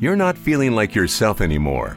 You're not feeling like yourself anymore.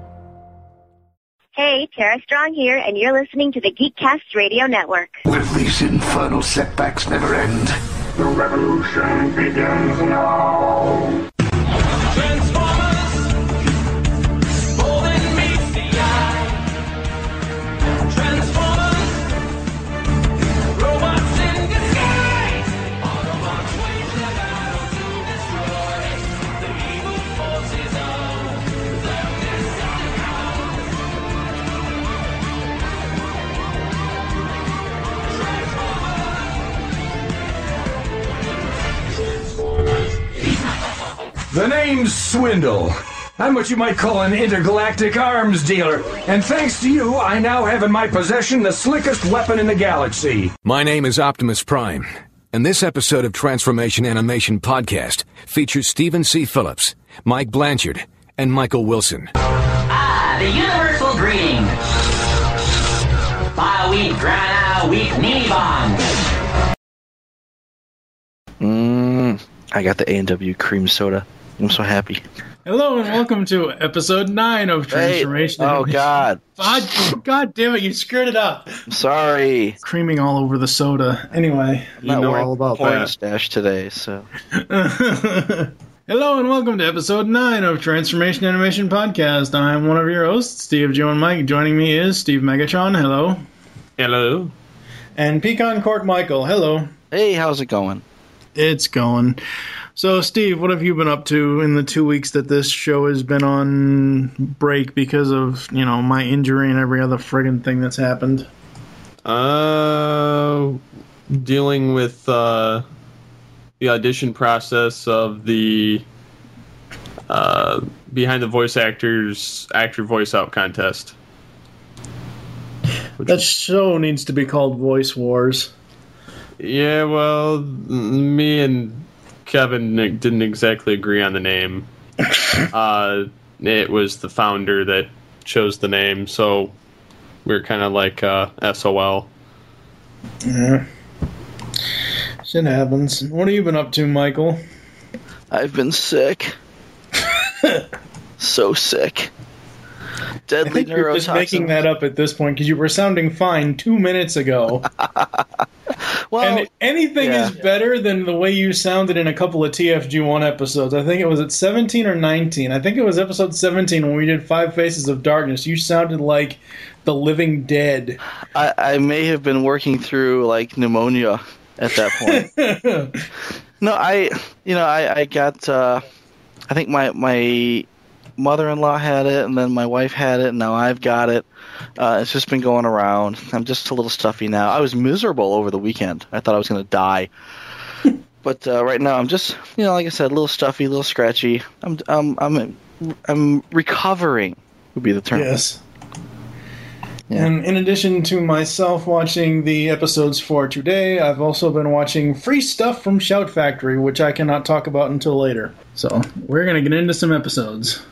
Hey, Tara Strong here, and you're listening to the Geekcast Radio Network. With these infernal setbacks never end, the revolution begins now. The name's Swindle. I'm what you might call an intergalactic arms dealer, and thanks to you, I now have in my possession the slickest weapon in the galaxy. My name is Optimus Prime, and this episode of Transformation Animation Podcast features Stephen C. Phillips, Mike Blanchard, and Michael Wilson. Ah, the universal greeting. Bioweed, grana, wheat, knee bomb. Mmm, I got the A&W cream soda. I'm so happy. Hello and welcome to episode nine of Transformation. Hey, oh God, God, God damn it! You screwed it up. I'm sorry. Creaming all over the soda. Anyway, I'm you know all about porn that. stash today, so Hello and welcome to episode nine of Transformation Animation Podcast. I'm one of your hosts, Steve, Joe, and Mike. Joining me is Steve Megatron. Hello. Hello. And Pecan Court Michael. Hello. hey, how's it going? It's going. So, Steve, what have you been up to in the two weeks that this show has been on break because of, you know, my injury and every other friggin' thing that's happened? Uh, dealing with uh, the audition process of the uh, behind the voice actors actor voice out contest. That show needs to be called Voice Wars. Yeah, well, me and Kevin didn't exactly agree on the name. uh, it was the founder that chose the name, so we are kind of like uh, SOL. Yeah. Shit happens. What have you been up to, Michael? I've been sick. so sick. Deadly I Deadly think you're just making that up at this point because you were sounding fine two minutes ago. well, and anything yeah. is better than the way you sounded in a couple of TFG1 episodes. I think it was at 17 or 19. I think it was episode 17 when we did Five Faces of Darkness. You sounded like the living dead. I, I may have been working through like pneumonia at that point. no, I, you know, I, I got, uh, I think my, my mother-in-law had it and then my wife had it and now I've got it. Uh, it's just been going around. I'm just a little stuffy now. I was miserable over the weekend. I thought I was going to die. but uh, right now I'm just, you know, like I said, a little stuffy, a little scratchy. I'm, I'm, I'm, I'm recovering would be the term. Yes. And in addition to myself watching the episodes for today, I've also been watching free stuff from Shout Factory, which I cannot talk about until later. So we're gonna get into some episodes.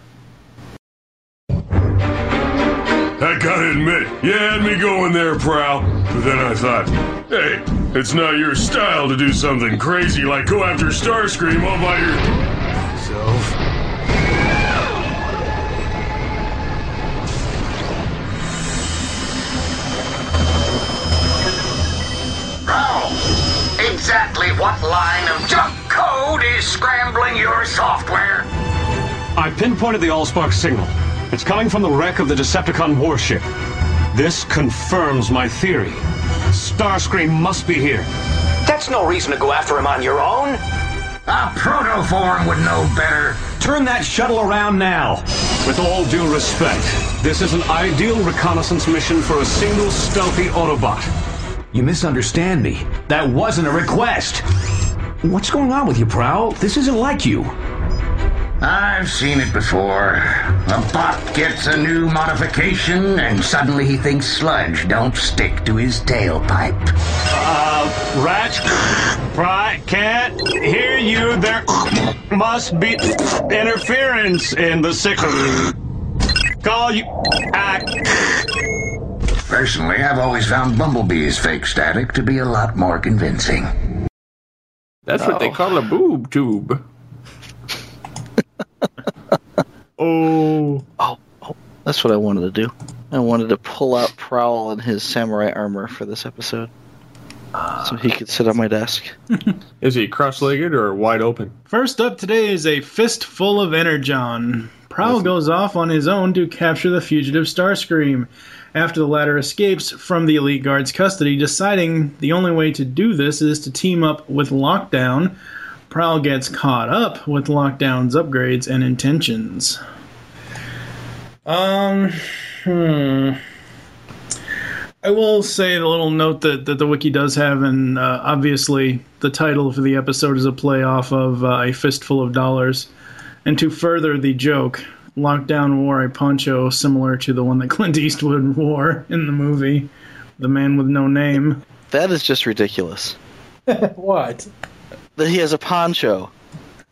Gotta admit, you had me going there, Prowl. But then I thought, hey, it's not your style to do something crazy like go after Starscream all by yourself. Prowl, exactly what line of junk code is scrambling your software? I pinpointed the Allspark signal. It's coming from the wreck of the Decepticon warship. This confirms my theory. Starscream must be here. That's no reason to go after him on your own. A protoform would know better. Turn that shuttle around now. With all due respect, this is an ideal reconnaissance mission for a single stealthy Autobot. You misunderstand me. That wasn't a request. What's going on with you, Prowl? This isn't like you. I've seen it before. A bot gets a new modification, and suddenly he thinks sludge don't stick to his tailpipe. Uh, Ratch, Pry, can't hear you. There must be interference in the signal. Call you. Uh, Personally, I've always found Bumblebee's fake static to be a lot more convincing. That's what they Oh. call a boob tube. oh. Oh, oh, that's what I wanted to do. I wanted to pull out Prowl in his samurai armor for this episode. So he could sit on my desk. Is he cross-legged or wide open? First up today is a fistful of Energon. Prowl goes off on his own to capture the fugitive Starscream. After the latter escapes from the Elite Guard's custody, deciding the only way to do this is to team up with Lockdown, Prowl gets caught up with Lockdown's upgrades and intentions. Um, hmm. I will say the little note that, that the wiki does have, and uh, obviously the title for the episode is a play off of uh, A Fistful of Dollars. And to further the joke, Lockdown wore a poncho similar to the one that Clint Eastwood wore in the movie, The Man with No Name. That is just ridiculous. what? That he has a poncho.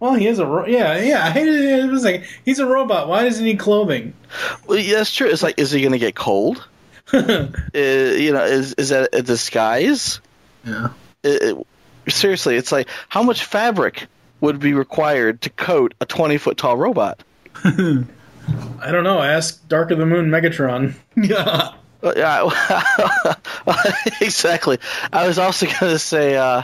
Well, he is a ro- yeah yeah. I hated it. It was like he's a robot. Why does he need clothing? Well, yeah, that's true. It's like, is he going to get cold? uh, you know, is is that a disguise? Yeah. It, it- seriously, it's like how much fabric would be required to coat a twenty foot tall robot? I don't know. Ask Dark of the Moon Megatron. yeah. Uh, yeah, exactly. I was also going to say uh,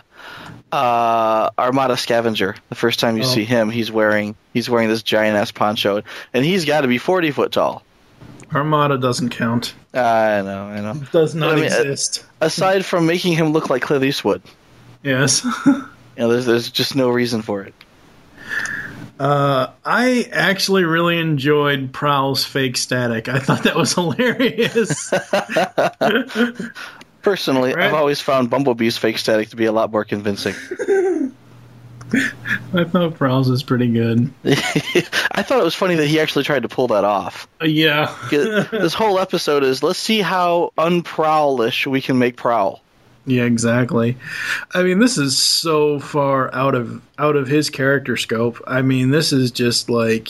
uh, Armada Scavenger. The first time you Oh. see him, he's wearing he's wearing this giant ass poncho, and he's got to be forty foot tall. Armada doesn't count. I know, I know. Does not I mean, exist. Aside from making him look like Clint Eastwood, Yes. you know, there's there's just no reason for it. Uh, I actually really enjoyed Prowl's fake static. I thought that was hilarious. Personally, Right. I've always found Bumblebee's fake static to be a lot more convincing. I thought Prowl's was pretty good. I thought it was funny that he actually tried to pull that off. Uh, yeah. this whole episode is let's see how unprowlish we can make Prowl. Yeah, exactly. I mean, this is so far out of out of his character scope. I mean, this is just like,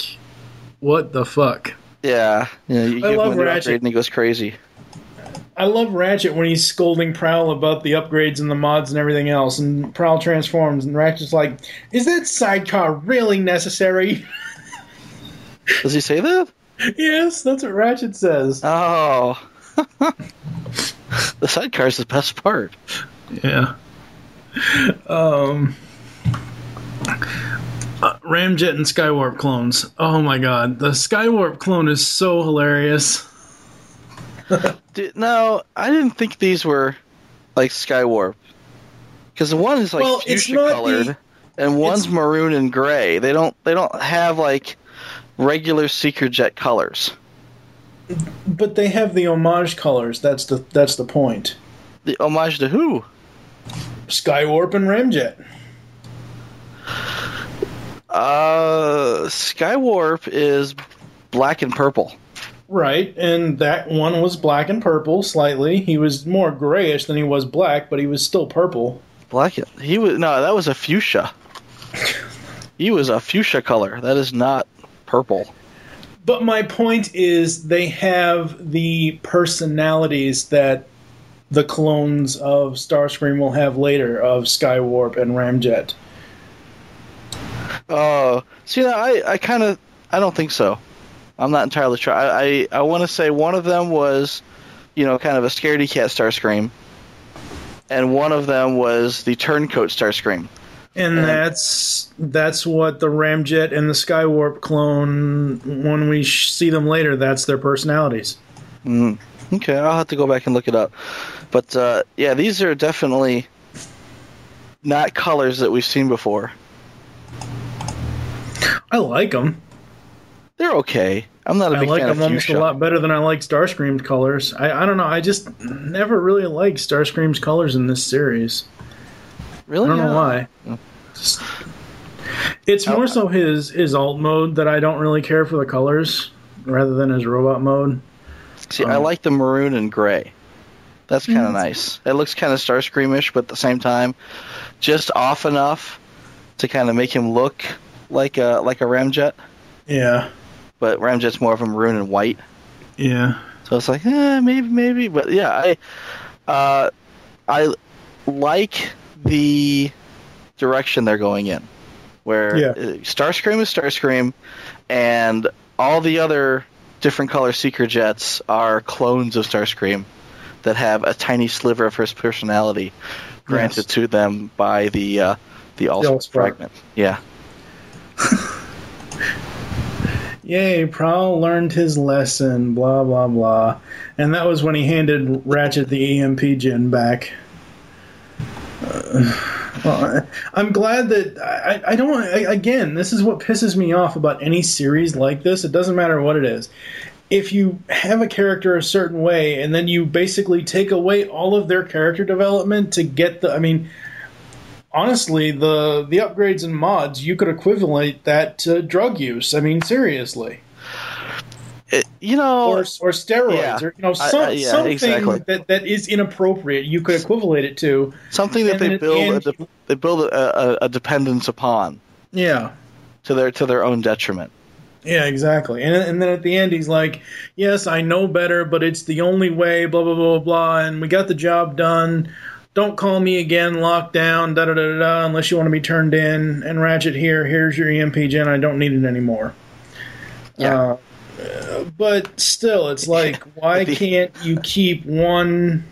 what the fuck? Yeah, yeah. You I give love him a new Ratchet. and he goes crazy. I love Ratchet when he's scolding Prowl about the upgrades and the mods and everything else, and Prowl transforms, and Ratchet's like, "Is that sidecar really necessary?" Does he say that? yes, that's what Ratchet says. Oh, the sidecar is the best part. Yeah. Um. uh, Ramjet and Skywarp clones. Oh my god, the Skywarp clone is so hilarious. Dude, no, I didn't think these were like Skywarp because one is like Well, fuchsia not the- colored and one's maroon and gray. They don't they don't have like regular Seeker Jet colors. But they have the homage colors. That's the that's the point. The homage to who? Skywarp and Ramjet. Uh, Skywarp is black and purple. Right, and that one was black and purple slightly. He was more grayish than he was black, but he was still purple. Black. He was no, that was a fuchsia. he was a fuchsia color. That is not purple. But my point is, they have the personalities that the clones of Starscream will have later of Skywarp and Ramjet. Oh, see, I I kind of I don't think so. I'm not entirely sure. I I, I want to say one of them was, you know, kind of a scaredy cat Starscream, and one of them was the turncoat Starscream. And that's that's what the Ramjet and the Skywarp clone. When we sh- see them later, that's their personalities. Mm. Okay, I'll have to go back and look it up. But uh, yeah, these are definitely not colors that we've seen before. I like them. They're okay. I'm not a I big like fan them almost a lot better than I like Starscream's colors. I, I don't know. I just never really liked Starscream's colors in this series. Really? I don't know Yeah. why. Just- it's more so his his alt mode that I don't really care for the colors rather than his robot mode. See, I like the maroon and gray. That's kind of nice. It looks kind of Starscreamish, but at the same time, just off enough to kind of make him look like a like a Ramjet. Yeah. But Ramjet's more of a maroon and white. Yeah. So it's like, eh, maybe, maybe, but yeah, I, uh, I like the direction they're going in, where Yeah. uh, Starscream is Starscream, and all the other different color Seeker jets are clones of Starscream that have a tiny sliver of his personality granted to them by the uh, the Allspark Allspark. fragment. Yeah. Yay, Prowl learned his lesson, blah, blah, blah. And that was when he handed Ratchet the EMP gen back. Well, I'm glad that. I, I don't. I, again, this is what pisses me off about any series like this. It doesn't matter what it is. If you have a character a certain way and then you basically take away all of their character development to get the. I mean, honestly, the the upgrades and mods you could equivalent that to drug use. I mean, seriously, It, you know, or or steroids, yeah. or you know, some, I- yeah, something exactly. that that is inappropriate. You could equivalent it to something that they then at the build de- they build a, a, a dependence upon yeah. to their to their own detriment. Yeah, exactly. And and then at the end, he's like, "Yes, I know better, but it's the only way." Blah blah blah blah. blah and we got the job done. Don't call me again. Lockdown. Da da da. da unless you want to be turned in. And Ratchet here. Here's your EMP gen. I don't need it anymore. Yeah. Uh, but still, it's like, why can't you keep one?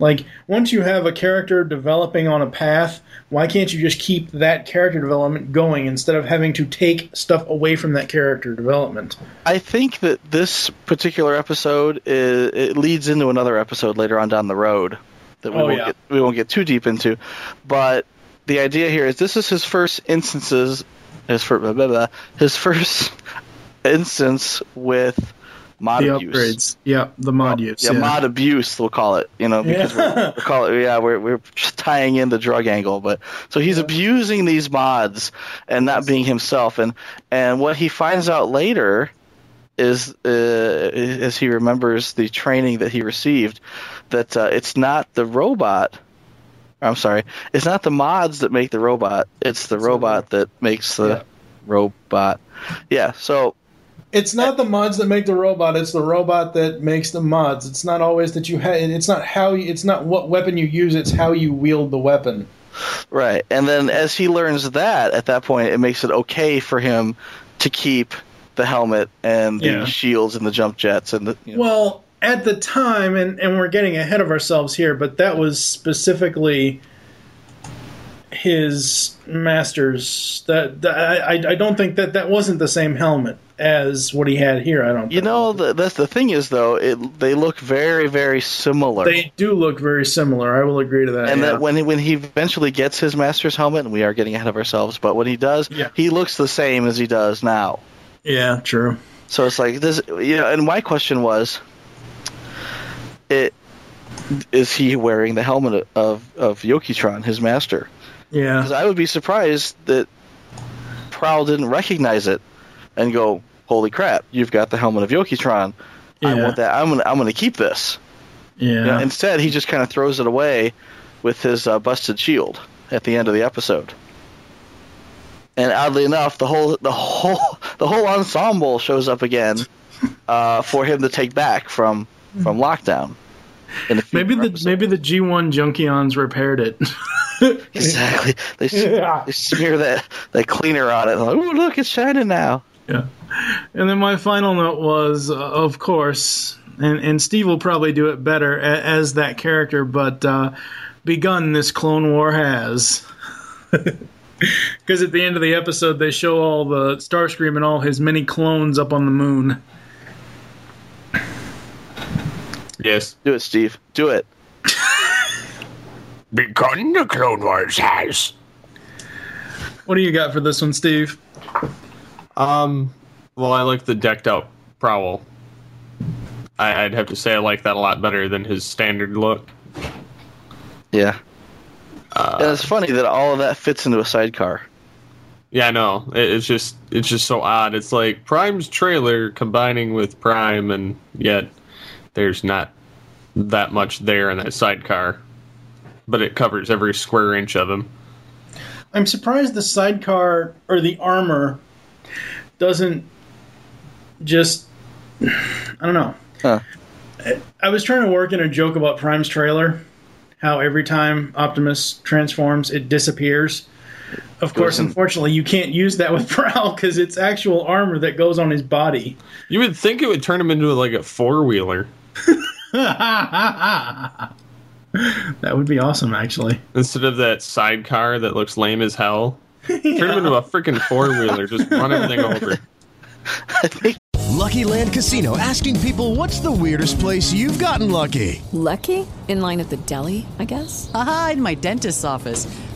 Like, once you have a character developing on a path, why can't you just keep that character development going instead of having to take stuff away from that character development? I think that this particular episode is, it leads into another episode later on down the road that we Oh, won't yeah. get, we won't get too deep into. But the idea here is this is his first instances his first blah, blah, blah, his first instance with mod the abuse. upgrades. Yeah, the mod use. Yeah, mod abuse, we'll call it. You know, because Yeah. we're, we call it. Yeah, we're we're tying in the drug angle, but so he's abusing these mods and not being himself, and and what he finds out later is uh, as he remembers the training that he received that uh, it's not the robot. I'm sorry, it's not the mods that make the robot. It's the robot that makes the robot. Yeah. So It's not the mods that make the robot. It's the robot that makes the mods. It's not always that you have. It's not how. You, it's not what weapon you use. It's how you wield the weapon. Right. And then as he learns that, at that point, it makes it okay for him to keep the helmet and the Yeah. shields and the jump jets and the. You know, Well, at the time, and, and we're getting ahead of ourselves here, but that was specifically his master's. That, that I, I don't think that that wasn't the same helmet as what he had here. I don't. you know, the, that's the thing is though, it they look very very similar. They do look very similar. I will agree to that. and yeah. that when he, when he eventually gets his master's helmet, and we are getting ahead of ourselves, but when he does, he looks the same as he does now. yeah, true. So it's like this, you know. And my question was, it is he wearing the helmet of of Yoketron, his master? Yeah. Because I would be surprised that Prowl didn't recognize it and go, "Holy crap! You've got the helmet of Yoketron. I want that. I'm gonna I'm gonna keep this." Yeah. You know, instead, he just kind of throws it away with his uh, busted shield at the end of the episode. And oddly enough, the whole the whole the whole ensemble shows up again uh, for him to take back from from lockdown. In a few Maybe the maybe the G one Junkions repaired it. exactly. They, s- they smear that that cleaner on it. Like, Ooh, look, it's shining now. Yeah. And then my final note was, uh, of course, and, and Steve will probably do it better a, as that character, but uh, begun this Clone War has. Because at the end of the episode, they show all the Starscream and all his many clones up on the moon. Yes. Do it, Steve. Do it. Because the Clone Wars has. What do you got for this one, Steve? Um, well, I like the decked out Prowl. I, I'd have to say I like that a lot better than his standard look. Yeah. Uh, and it's funny that all of that fits into a sidecar. Yeah, I know. It, it's just it's just so odd. It's like Prime's trailer combining with Prime, and yet there's not that much there in that sidecar, but it covers every square inch of him. I'm surprised the sidecar or the armor doesn't just. I don't know. Huh. I was trying to work in a joke about Prime's trailer, how every time Optimus transforms, it disappears. Of course, unfortunately, you can't use that with Prowl because it's actual armor that goes on his body. You would think it would turn him into like a four wheeler that would be awesome, actually. instead of that sidecar that looks lame as hell. Turn him into a freaking four wheeler. Just run everything over. Lucky Land Casino asking people what's the weirdest place you've gotten lucky? Lucky? In line at the deli, I guess? Aha, in my dentist's office.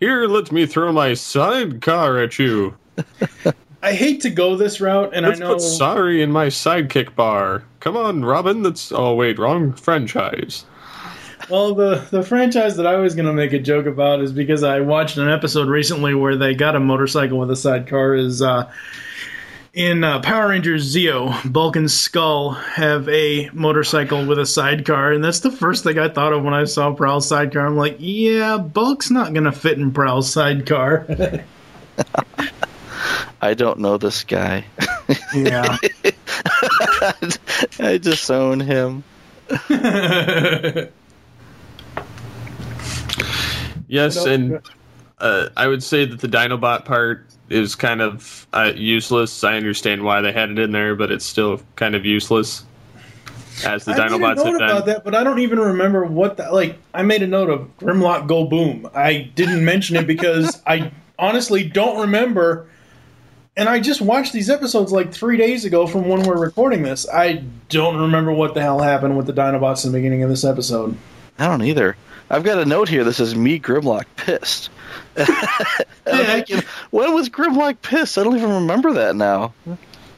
Here, let me throw my sidecar at you. I hate to go this route, and Let's I know. put sorry in my sidekick bar. Come on, Robin. That's oh wait, wrong franchise. Well, the the franchise that I was going to make a joke about is because I watched an episode recently where they got a motorcycle with a sidecar. Is uh, in uh, Power Rangers Zeo, Bulk and Skull have a motorcycle with a sidecar, and that's the first thing I thought of when I saw Prowl's sidecar. I'm like, yeah, Bulk's not going to fit in Prowl's sidecar. I don't know this guy. Yeah. I disown him. Yes, and uh, I would say that the Dinobot part is kind of uh, useless. I understand why they had it in there, but it's still kind of useless. As the I made a Dinobots note have about that, but I don't even remember what that. Like, I made a note of Grimlock Go Boom. I didn't mention it because I honestly don't remember. And I just watched these episodes like three days ago from when we're recording this. I don't remember what the hell happened with the Dinobots in the beginning of this episode. I don't either. I've got a note here that says me Grimlock pissed. And I'm thinking, when was Grimlock pissed? I don't even remember that now.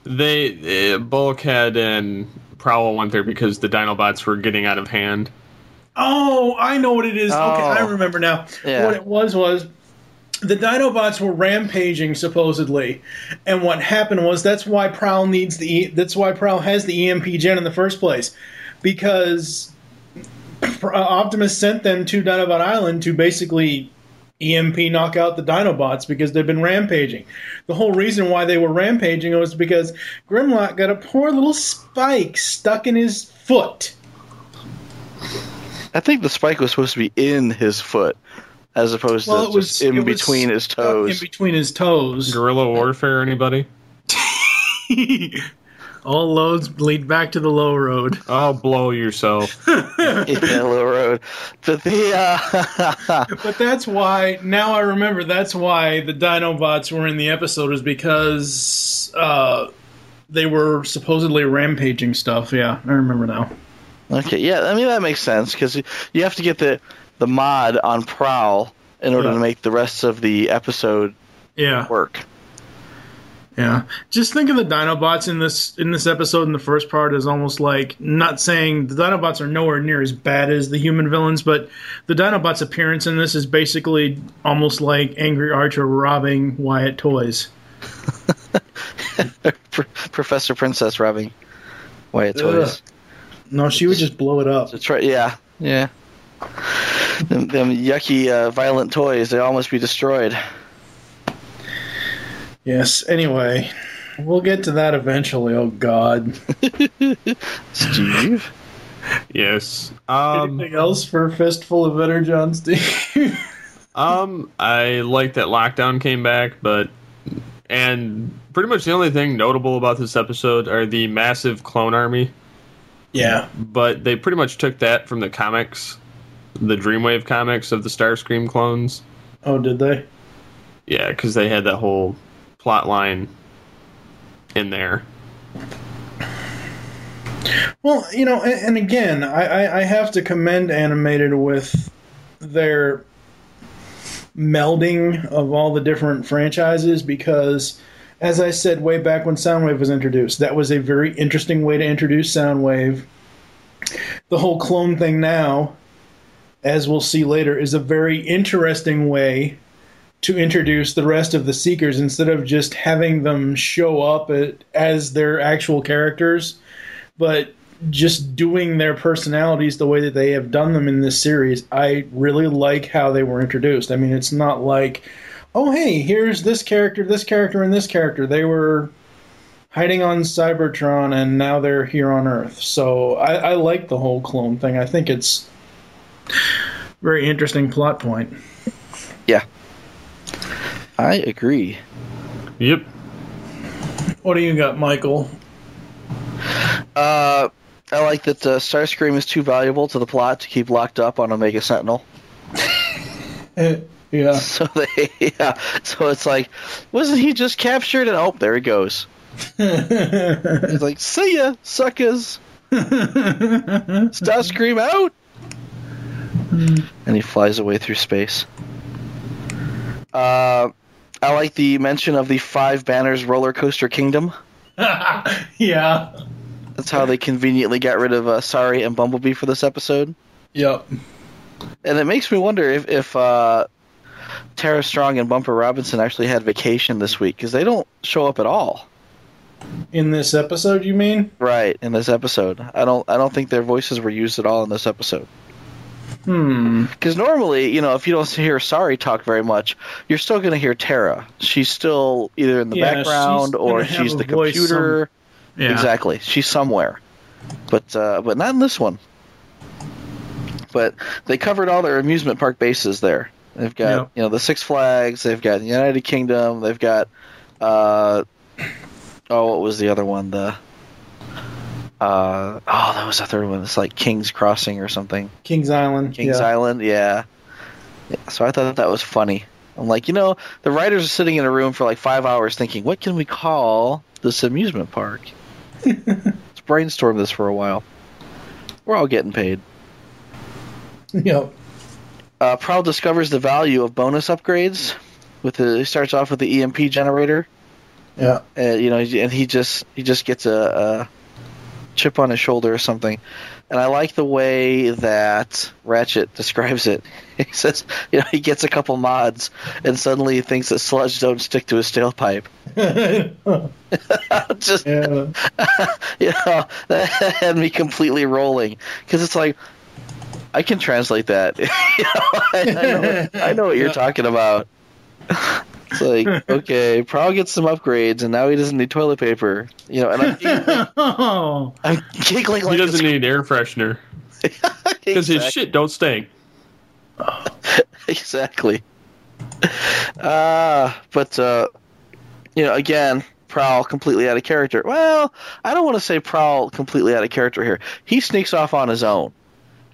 They uh, Bulkhead and Prowl went there because the Dinobots were getting out of hand. Oh, I know what it is. Okay, I Oh. remember now. Yeah. What it was was the Dinobots were rampaging supposedly, and what happened was that's why Prowl needs the E- that's why Prowl has the EMP gen in the first place, because Uh, Optimus sent them to Dinobot Island to basically EMP knock out the Dinobots because they've been rampaging. The whole reason why they were rampaging was because Grimlock got a poor little spike stuck in his foot. I think the spike was supposed to be in his foot, as opposed Well, to it was- just in it was between his toes. In between his toes. Guerrilla warfare, anybody? All loads lead back to the low road. Oh, blow yourself. yeah, low road. But the uh, but that's why now I remember that's why the Dinobots were in the episode is because uh, they were supposedly rampaging stuff. Yeah, I remember now. Okay, yeah, I mean that makes sense because you have to get the the mod on Prowl in order Yeah. to make the rest of the episode Yeah. work. Yeah, just think of the Dinobots in this in this episode. In the first part, is almost like not saying the Dinobots are nowhere near as bad as the human villains, but the Dinobots' appearance in this is basically almost like Angry Archer robbing Wyatt toys. Professor Princess robbing Wyatt Ugh. toys. No, she would just blow it up. That's right. Yeah, yeah. them, them yucky, uh, violent toys. They all must be destroyed. Yes. Anyway, we'll get to that eventually. Oh God. Steve. Yes. Um, Anything else for Fistful of Energon, Steve? Um, I like that lockdown came back, but and pretty much the only thing notable about this episode are the massive clone army. Yeah. But they pretty much took that from the comics, the Dreamwave comics of the Starscream clones. oh, did they? Yeah, because they had that whole plot line in there. Well, you know, and, and again, I, I, I have to commend animated with their melding of all the different franchises because, as I said way back when Soundwave was introduced, that was a very interesting way to introduce Soundwave. The whole clone thing now, as we'll see later, is a very interesting way to introduce the rest of the Seekers instead of just having them show up at, as their actual characters but just doing their personalities the way that they have done them in this series, I really like how they were introduced. I mean, it's not like, oh, hey, here's this character, this character, and this character. They were hiding on Cybertron, and now they're here on Earth. So I, I like the whole clone thing. I think it's very interesting plot point. Yeah. I agree. Yep. What do you got, Michael? Uh, I like that uh, Starscream is too valuable to the plot to keep locked up on Omega Sentinel. yeah. So they, yeah. So it's like, wasn't he just captured? And oh, there he goes. He's like, see ya, suckers. Starscream out. And he flies away through space. Uh, I like the mention of the Five Banners Roller Coaster Kingdom. yeah. That's how they conveniently got rid of uh, Sari and Bumblebee for this episode. Yep. And it makes me wonder if, if uh, Tara Strong and Bumper Robinson actually had vacation this week because they don't show up at all. In this episode, you mean? Right in this episode, I don't I don't think their voices were used at all in this episode. Hmm. Because normally, you know, if you don't hear Sari talk very much, you're still going to hear Tara. She's still either in the Yeah, background she's or she's the computer. some- Yeah. Exactly, she's somewhere, but uh, but not in this one. But they covered all their amusement park bases there. They've got Yep. you know the Six Flags. They've got the United Kingdom. They've got uh, oh, what was the other one? The uh, oh, that was the third one. It's like King's Crossing or something. Kings Island. Kings yeah. Island, yeah. yeah. So I thought that was funny. I'm like, you know, the writers are sitting in a room for like five hours thinking, what can we call this amusement park? Let's brainstorm this for a while. We're all getting paid. Yep. Uh, Prowl discovers the value of bonus upgrades. With the, he starts off with the EMP generator. Yeah. Uh, you know, and he just he just gets a, a chip on his shoulder or something. And I like the way that Ratchet describes it. He says, you know, he gets a couple mods, and suddenly he thinks that sludge don't stick to his tailpipe. just, you know, that had me completely rolling because it's like I can translate that. You know, I, I, know, I know what you're talking about. It's like, okay, Prowl gets some upgrades, and now he doesn't need toilet paper. You know, and I'm giggling, oh. I'm giggling He doesn't need air freshener because his shit don't stink. exactly. Uh, but uh, you know, again, Prowl completely out of character. Well, I don't want to say Prowl completely out of character here. He sneaks off on his own,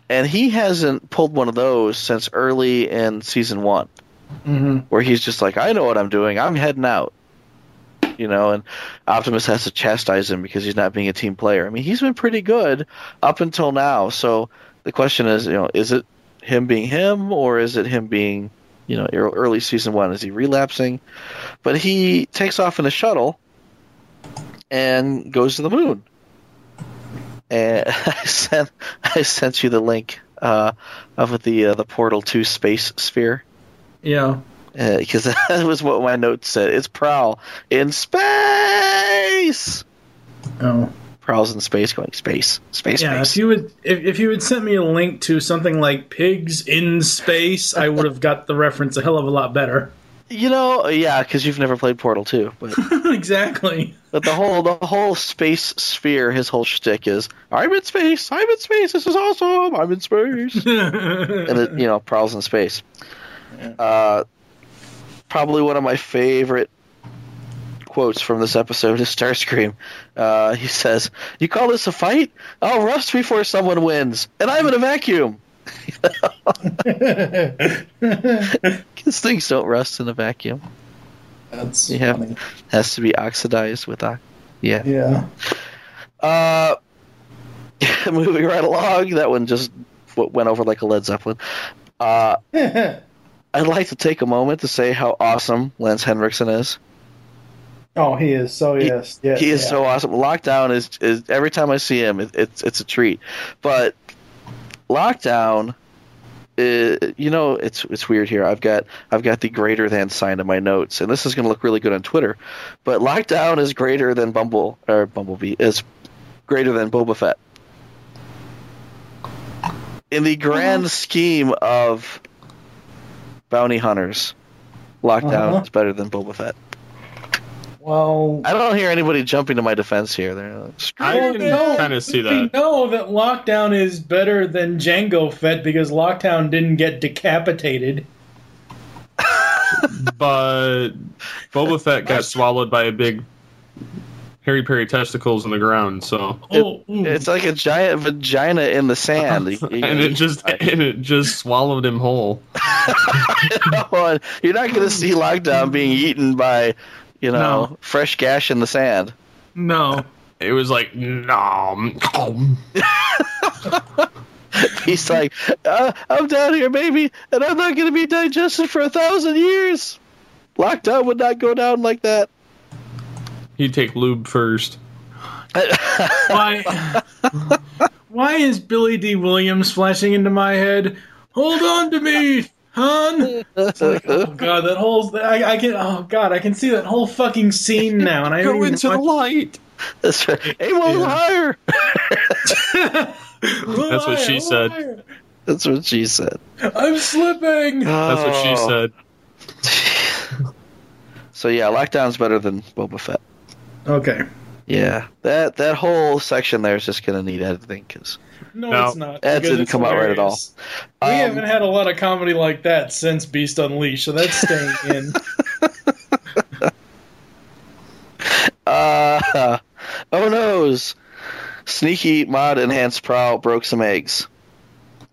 and he hasn't pulled one of those since early in season one, Mm-hmm. where he's just like, "I know what I'm doing. I'm heading out." You know, and Optimus has to chastise him because he's not being a team player. I mean, he's been pretty good up until now. So the question is, you know, is it him being him, or is it him being, you know, early season one? Is he relapsing? But he takes off in a shuttle and goes to the moon. And I sent I sent you the link uh, of the uh, the Portal Two space sphere Yeah. Uh, because that was what my notes said. It's Prowl in space. Oh. Prowl's in space, going space, space, yeah, space. if you would if, if you had sent me a link to something like pigs in space, I would have got the reference a hell of a lot better. You know, yeah, because you've never played Portal Two, but exactly. but the whole the whole space sphere, his whole shtick is, I'm in space, I'm in space, this is awesome, I'm in space, and it, you know, Prowl's in space. Uh, probably one of my favorite quotes from this episode is Starscream. Uh, he says, "You call this a fight? I'll rust before someone wins, and I'm in a vacuum." Because things don't rust in a vacuum. That's you have has to be oxidized with ox. Yeah. Yeah. Uh, moving right along, that one just went over like a Led Zeppelin. Uh, I'd like to take a moment to say how awesome Lance Henriksen is. Oh, he is so yes. yeah, he is yeah. so awesome. Lockdown is is every time I see him, it, it's it's a treat. But Lockdown, uh, you know, it's it's weird here. I've got I've got the greater than sign in my notes, and this is going to look really good on Twitter. But Lockdown is greater than Bumble or Bumblebee is greater than Boba Fett. In the grand scheme of bounty hunters, Lockdown Uh-huh. is better than Boba Fett. Well, I don't hear anybody jumping to my defense here. They're like, "Screw I it." can kind of see We that. know that Lockdown is better than Jango Fett because Lockdown didn't get decapitated. But Boba Fett got swallowed by a big Harry Perry testicles in the ground, so Oh, It's like a giant vagina in the sand. You- you- and it just and it just swallowed him whole. You're not going to see Lockdown being eaten by, you know, No. fresh gash in the sand. No. It was like nom. nom. He's like, uh, I'm down here, baby, and I'm not going to be digested for a thousand years. Lockdown would not go down like that. He'd take lube first. Why? Why is Billy Dee Williams flashing into my head? Hold on to me, hon. It's like, oh god, that whole I, I can. Oh god, I can see that whole fucking scene now, and I Go don't into the light. That's right. Aim a little higher. That's what she said. That's what she said. I'm slipping. That's what she Oh. said. So yeah, Lockdown's better than Boba Fett. Okay. Yeah, that that whole section there is just going to need editing because No, No. it's not. that didn't it's come out right at all. hilarious. We haven't had a lot of comedy like that since Beast Unleashed, so that's staying in. Uh, oh noes. Sneaky mod enhanced Prowl broke some eggs.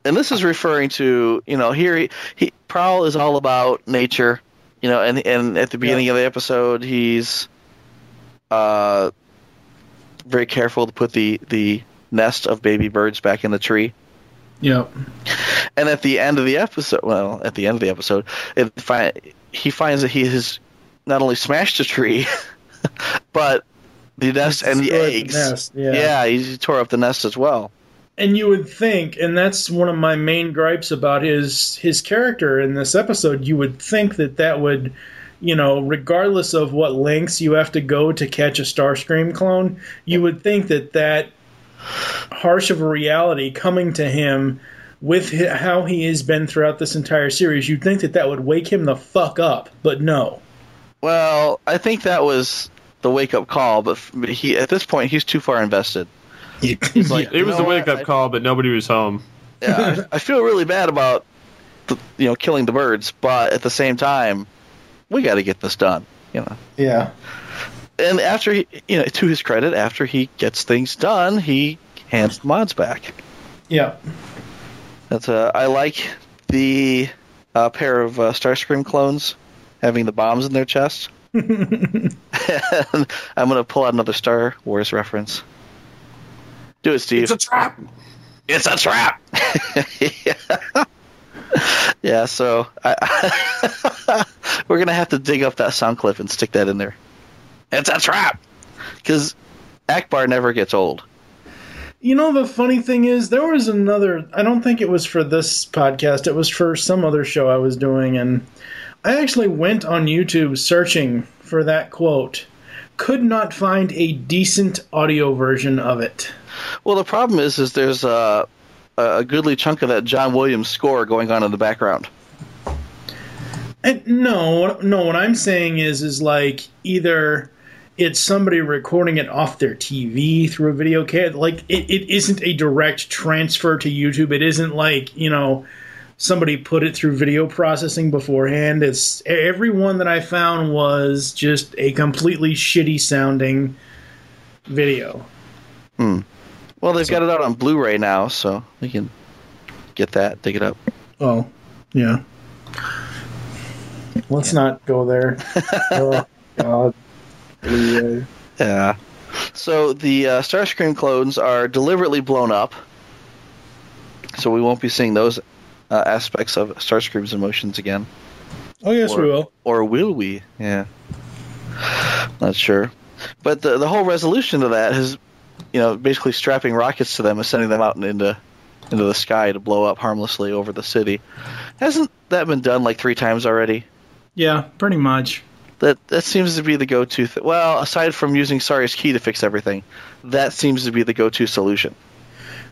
And this is referring to, you know, here he, he Prowl is all about nature, you know, and and at the beginning of the episode he's uh very careful to put the the nest of baby birds back in the tree. Yep. And at the end of the episode, well, at the end of the episode, it fi- he finds that he has not only smashed a tree, but the nest and the destroyed the eggs. nest, yeah. he tore up the nest as well. And you would think, and that's one of my main gripes about his his character in this episode. You would think that that would, you know, regardless of what lengths you have to go to catch a Starscream clone, you would think that that harsh of a reality coming to him with how he has been throughout this entire series, you'd think that that would wake him the fuck up. But no. Well, I think that was the wake up call, but he at this point he's too far invested. He's like, It was the wake up call, but nobody was home. yeah, I, I feel really bad about the, you know killing the birds, but at the same time, we got to get this done. You know. Yeah. and after he, you know, to his credit, after he gets things done, he hands the mods back. Yeah. That's uh, I like the uh, pair of uh, Starscream clones having the bombs in their chest. and I'm gonna pull out another Star Wars reference. Do it, Steve. It's a trap. It's a trap. yeah. yeah. So I, we're gonna have to dig up that sound clip and stick that in there. It's a trap. Because Ackbar never gets old. You know, the funny thing is, there was another. I don't think it was for this podcast. It was for some other show I was doing, and I actually went on YouTube searching for that quote. Could not find a decent audio version of it. Well, the problem is, is there's a a goodly chunk of that John Williams score going on in the background. And no, what- no. What I'm saying is, is like either it's somebody recording it off their TV through a video cam. Like it, it isn't a direct transfer to YouTube. It isn't like you know somebody put it through video processing beforehand. It's every one that I found was just a completely shitty sounding video. Hmm. Well, they've got it out on Blu-ray now, so we can get that, dig it up. Oh, yeah. Let's not go there. oh God. Blu-ray. Yeah. So the uh, Starscream clones are deliberately blown up, so we won't be seeing those uh, aspects of Starscream's emotions again. Oh yes, or, we will. Or will we? Yeah. Not sure. But the the whole resolution to that is, you know, basically strapping rockets to them and sending them out into into the sky to blow up harmlessly over the city. Hasn't that been done like three times already? Yeah, pretty much. That that seems to be the go-to. Th- well, aside from using Sari's key to fix everything, that seems to be the go-to solution.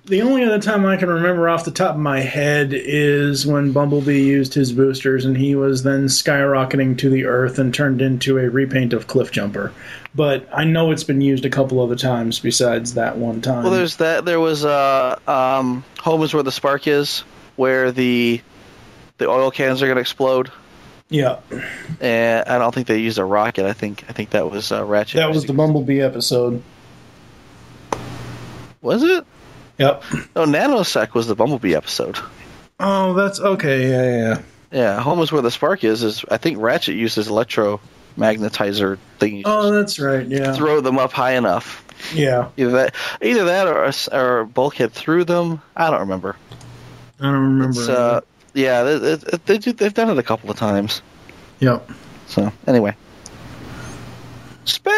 The only other time I can remember off the top of my head is when Bumblebee used his boosters and he was then skyrocketing to the earth and turned into a repaint of Cliffjumper. But I know it's been used a couple other times besides that one time. Well, there's that. There was uh, um, home is where the spark is, where the the oil cans are going to explode. yeah, And I don't think they used a rocket. I think I think that was uh, Ratchet. that was the Bumblebee episode. Was it? Yep. No, Nanosec was the Bumblebee episode. Oh, that's okay. Yeah, yeah, yeah. Yeah, home is where the spark is. Is I think Ratchet uses electromagnetizer thing. Oh, that's right. Yeah. Throw them up high enough. Yeah. Either that, either that, or or Bulkhead threw them. I don't remember. I don't remember. Uh, yeah, they, they, they do, they've done it a couple of times. Yep. So anyway, space.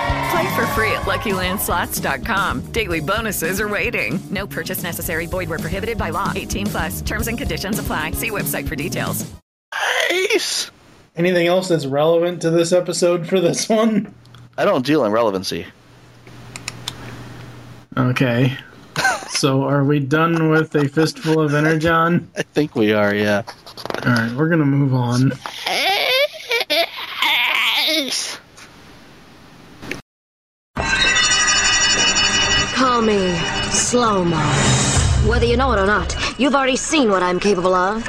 Play for free at LuckyLandSlots.com. Daily bonuses are waiting. No purchase necessary. Void where prohibited by law. 18 plus. Terms and conditions apply. See website for details. Nice. Anything else that's relevant to this episode for this one? I don't deal in relevancy. Okay. so are we done with a fistful of energon? I think we are. Yeah. All right, we're gonna move on. Me Slow Mo. Whether you know it or not, you've already seen what I'm capable of.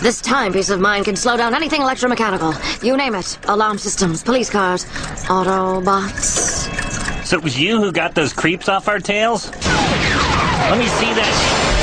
This timepiece of mine can slow down anything electromechanical. You name it. Alarm systems, police cars, Autobots. So it was you who got those creeps off our tails? Let me see that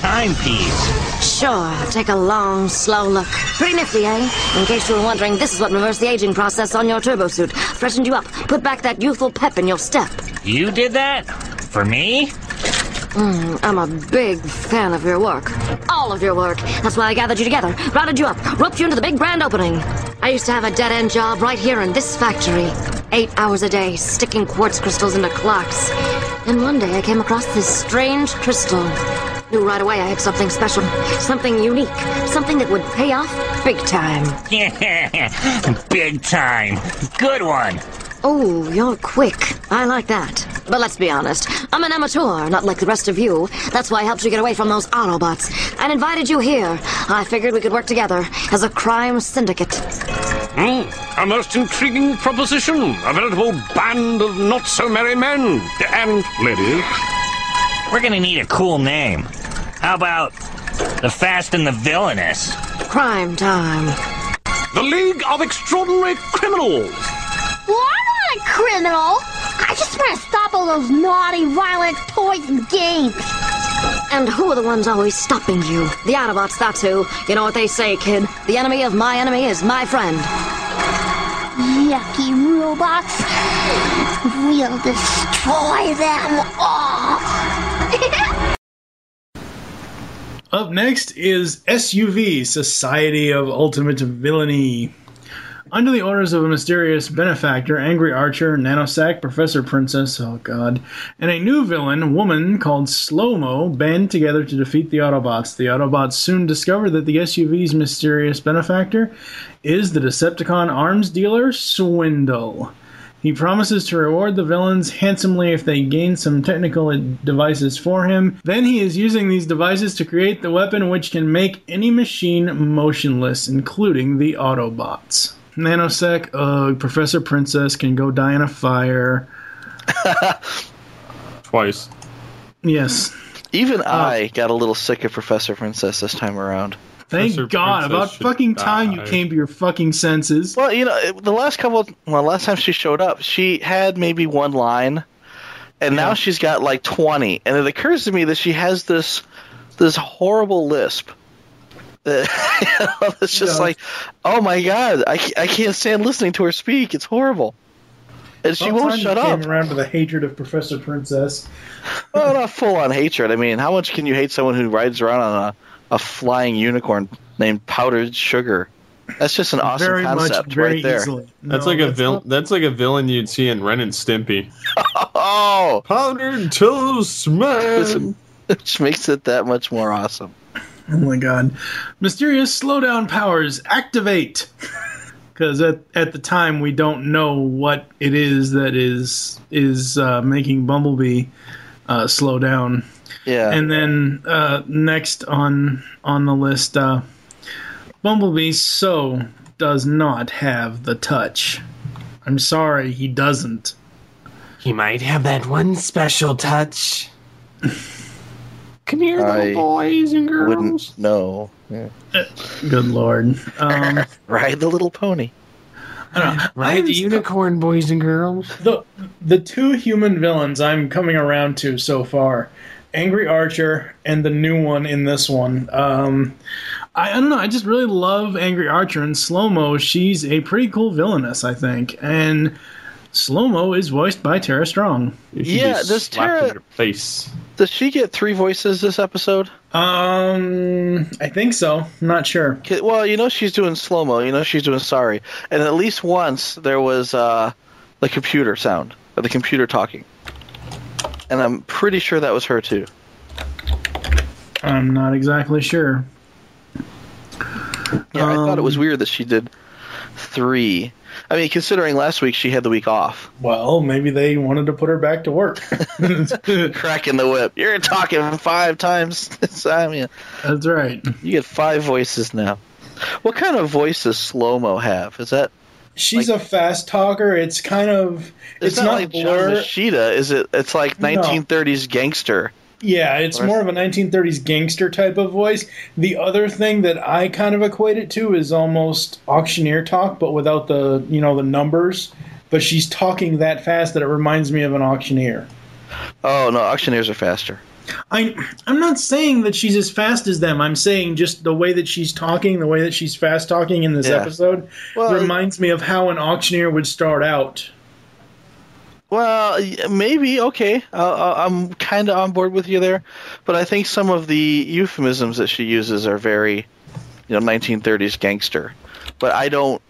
timepiece. Sure, take a long, slow look. Pretty nifty, eh? In case you were wondering, this is what reversed the aging process on your turbo suit. Freshened you up, put back that youthful pep in your step. You did that? For me? Mm, I'm a big fan of your work. All of your work. That's why I gathered you together, routed you up, roped you into the big grand opening. I used to have a dead end job right here in this factory. Eight hours a day, sticking quartz crystals into clocks. And one day I came across this strange crystal. Knew right away I had something special, something unique, something that would pay off big time. Big time. Good one. Oh, you're quick. I like that. But let's be honest, I'm an amateur, not like the rest of you. That's why I helped you get away from those Autobots and invited you here. I figured we could work together as a crime syndicate. Hmm, a most intriguing proposition. A veritable band of not so merry men. And ladies. We're gonna need a cool name. How about the Fast and the Villainous? Crime time. The League of Extraordinary Criminals. Well, I'm not a criminal. I just want to stop all those naughty, violent toys and games. And who are the ones always stopping you? The Autobots, that's who. You know what they say, kid. The enemy of my enemy is my friend. Yucky robots. We'll destroy them all. Up next is SUV, Society of Ultimate Villainy. Under the orders of a mysterious benefactor, Angry Archer, Nanosec, Professor Princess, oh god, and a new villain, woman called Slowmo, band together to defeat the Autobots. The Autobots soon discover that the SUV's mysterious benefactor is the Decepticon arms dealer Swindle. He promises to reward the villains handsomely if they gain some technical devices for him. Then he is using these devices to create the weapon which can make any machine motionless, including the Autobots. Nanosec, uh, Professor Princess can go die in a fire. Twice. Yes. Even I got a little sick of Professor Princess this time around. Thank Professor God. Princess About fucking time you came to your fucking senses. Well, you know, the last couple, well, last time she showed up, she had maybe one line, and now she's got like twenty. And it occurs to me that she has this this horrible lisp. That- it's just Yeah. like, oh my god, I, I can't stand listening to her speak. It's horrible, and she About won't time you shut came around to the hatred of Professor Princess. Well, not full on hatred. I mean, how much can you hate someone who rides around on a, a flying unicorn named Powdered Sugar? That's just an awesome Very much, concept very right there. easily. That's No, like a that's villain. That's like a villain you'd see in Ren and Stimpy. Oh, powdered toast man. Which makes it that much more awesome. Oh my god. Mysterious slowdown powers activate. Because at, at the time we don't know what it is that is is uh, making Bumblebee uh, slow down. Yeah. And then uh, next on on the list, uh, Bumblebee so does not have the touch. I'm sorry, he doesn't. He might have that one special touch. Come here, I little boys and girls. Wouldn't know. Yeah. Good lord. Um, Ride the little pony. Ride the unicorn, boys and girls. the the two human villains I'm coming around to so far, Angry Archer and the new one in this one. Um, I, I don't know. I just really love Angry Archer and Slow Mo. She's a pretty cool villainess, I think, and Slow Mo is voiced by Tara Strong. Yeah, does Tara face? Does she get three voices this episode? Um, I think so. I'm not sure. Well, you know she's doing slow mo. You know she's doing Sari, and at least once there was uh, the computer sound, or the computer talking, and I'm pretty sure that was her too. I'm not exactly sure. Yeah, I thought it Um, was weird that she did three. I mean, considering last week she had the week off. Well, maybe they wanted to put her back to work. Cracking the whip. You're talking five times. time, yeah. That's right. You get five voices now. What kind of voice does slow mo have? Is that? She's a fast talker. It's kind of It's, it's, not, not, like Blurr. Moschitta, is it? It's like No. 1930s gangster. Yeah, it's Or- more of a 1930s gangster type of voice. The other thing that I kind of equate it to is almost auctioneer talk, but without the you know the numbers. But she's talking that fast that it reminds me of an auctioneer. Oh no, auctioneers are faster. I I'm not saying that she's as fast as them. I'm saying just the way that she's talking, the way that she's fast talking in this Yeah. episode Well- reminds me of how an auctioneer would start out. Well, maybe okay. Uh, I'm kind of on board with you there, but I think some of the euphemisms that she uses are very, you know, 1930s gangster. But I don't,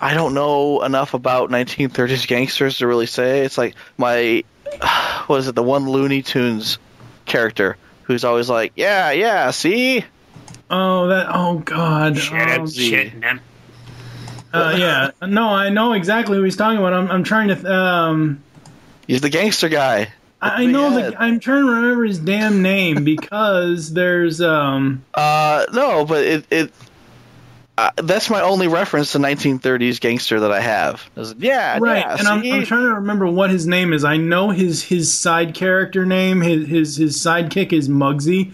I don't know enough about 1930s gangsters to really say. It's like my, what is it? The one Looney Tunes character who's always like, yeah, yeah, see, Oh, that oh god. Shut up, Um, shit. Num- Uh, yeah, no, I know exactly who he's talking about. I'm, I'm trying to. Th- um, He's the gangster guy. I I know that I'm trying to remember his damn name because there's um Uh, no, but it it. Uh, that's my only reference to 1930s gangster that I have. Is, yeah, right, yeah, and I'm. I'm trying to remember what his name is. I know his his side character name. His his his sidekick is Mugsy.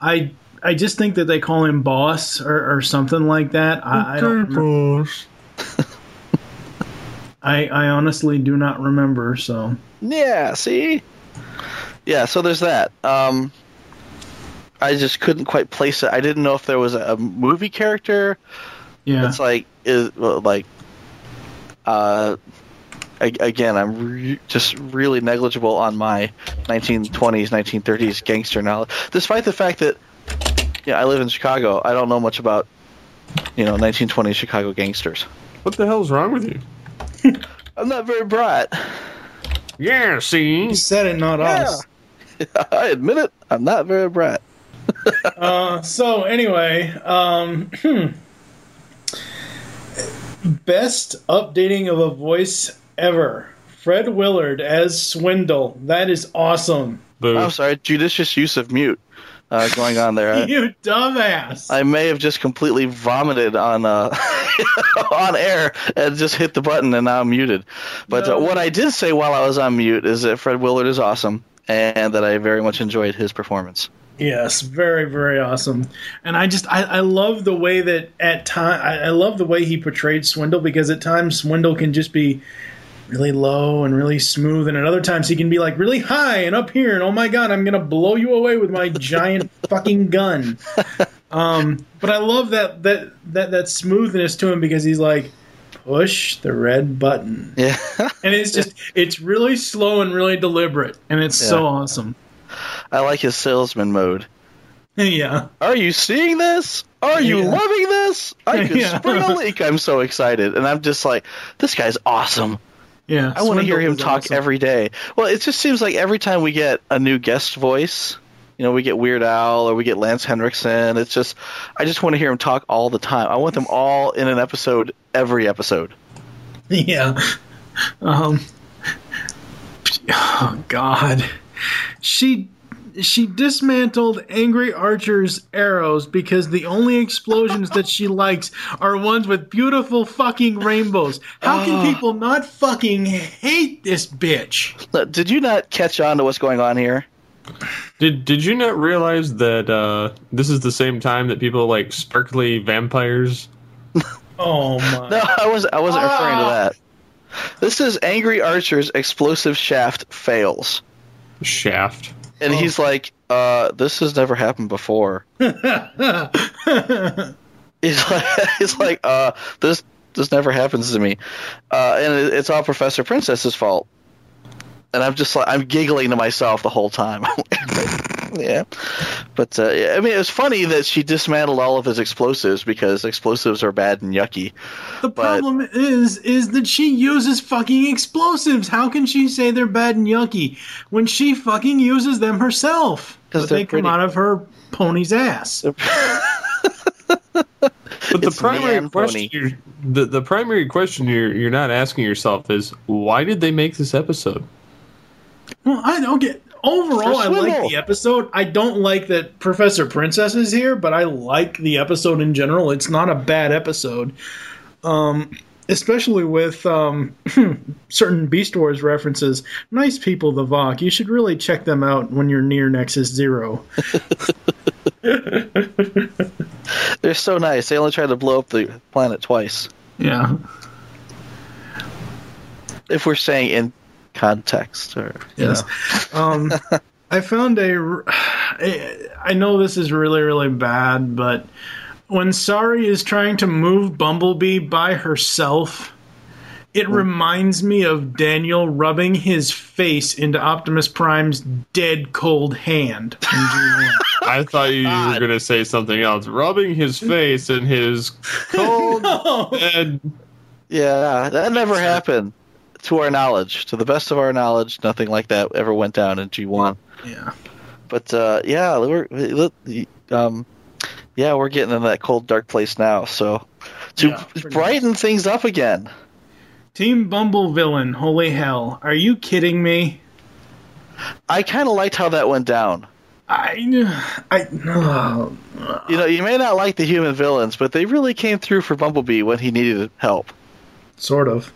I I just think that they call him Boss or, or something like that. I, I don't. remember. I I honestly do not remember. So Yeah, see? Yeah, so there's that. Um I just couldn't quite place it. I didn't know if there was a movie character. Yeah. It's like is well, like uh a- again, I'm re- just really negligible on my 1920s, 1930s gangster knowledge. Despite the fact that yeah, I live in Chicago, I don't know much about you know 1920s Chicago gangsters. What the hell's wrong with you? I'm not very bright. Yeah, see? You said it, not us. I admit it. I'm not very bright. Uh, so anyway, um, best updating of a voice ever. Fred Willard as Swindle. That is awesome. I'm sorry, judicious use of mute uh, going on there. I, You dumbass. I may have just completely vomited on uh, on air and just hit the button and now I'm muted. But uh, what I did say while I was on mute is that Fred Willard is awesome and that I very much enjoyed his performance. Yes, very very awesome. And I just I, I love the way that at time I, I love the way he portrayed Swindle because at times Swindle can just be really low and really smooth, and at other times he can be like really high and up here, and oh my god, I'm gonna blow you away with my giant fucking gun. Um, but I love that that that that smoothness to him because he's like push the red button. Yeah. and it's just it's really slow and really deliberate, and it's so Yeah. awesome. I like his salesman mode. Yeah. Are you seeing this? Are you Yeah. loving this? I could Yeah. spring a leak. I'm so excited. And I'm just like, this guy's awesome. Yeah. I want to hear him talk awesome. every day. Well, it just seems like every time we get a new guest voice, you know, we get Weird Al or we get Lance Henriksen. It's just, I just want to hear him talk all the time. I want them all in an episode every episode. Yeah. Um. Oh God. She she dismantled Angry Archer's arrows because the only explosions that she likes are ones with beautiful fucking rainbows. How can Ah. people not fucking hate this bitch? Did you not catch on to what's going on here? Did Did you not realize that uh, this is the same time that people like sparkly vampires? Oh my! No, I was I wasn't referring to Ah. that. This is Angry Archer's explosive shaft fails. Shaft. And he's like, uh, this has never happened before. He's like, he's like, uh, this this never happens to me, uh, and it, it's all Professor Princess's fault. And I'm just like, I'm giggling to myself the whole time. yeah, but uh, yeah, I mean, it was funny that she dismantled all of his explosives because explosives are bad and yucky. The problem is, is that she uses fucking explosives. How can she say they're bad and yucky when she fucking uses them herself? 'Cause But they're they come out of her pony's ass. But the primary question, you're, the the primary question you're you're not asking yourself is why did they make this episode? Well, I don't get. Overall, I like the episode. I don't like that Professor Princess is here, but I like the episode in general. It's not a bad episode. Um, especially with um, certain Beast Wars references. Nice people, the Vok. You should really check them out when you're near Nexus Zero. They're so nice. They only tried to blow up the planet twice. Yeah. If we're saying in context, or Yes. know. Um, I found a i know this is really, really bad, but when Sari is trying to move Bumblebee by herself, it reminds me of Daniel rubbing his face into Optimus Prime's dead cold hand. I thought you were going to say something else. Rubbing his face in his cold no. dead. Yeah, that never happened. To our knowledge, to the best of our knowledge, nothing like that ever went down in G1. Yeah. But uh, yeah, we're um, yeah, we're getting in that cold, dark place now. So to Yeah, brighten things up again, Team Bumble villain. Holy hell! Are you kidding me? I kind of liked how that went down. I, I. You know, you may not like the human villains, but they really came through for Bumblebee when he needed help. Sort of.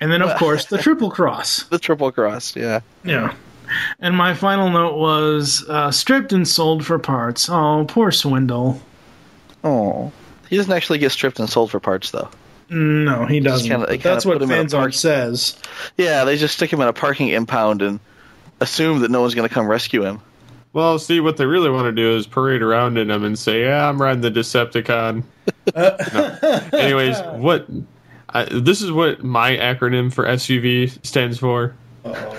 And then, of course, the triple cross. The triple cross, yeah. Yeah. And my final note was uh, stripped and sold for parts. Oh, poor Swindle. Oh, he doesn't actually get stripped and sold for parts, though. No, he doesn't. kinda- they But that's what put him in a fans art park- says. Yeah, they just stick him in a parking impound and assume that no one's going to come rescue him. Well, see, what they really want to do is parade around in him and say, "Yeah, I'm riding the Decepticon." No. Anyways, what? I, this is what my acronym for SUV stands for: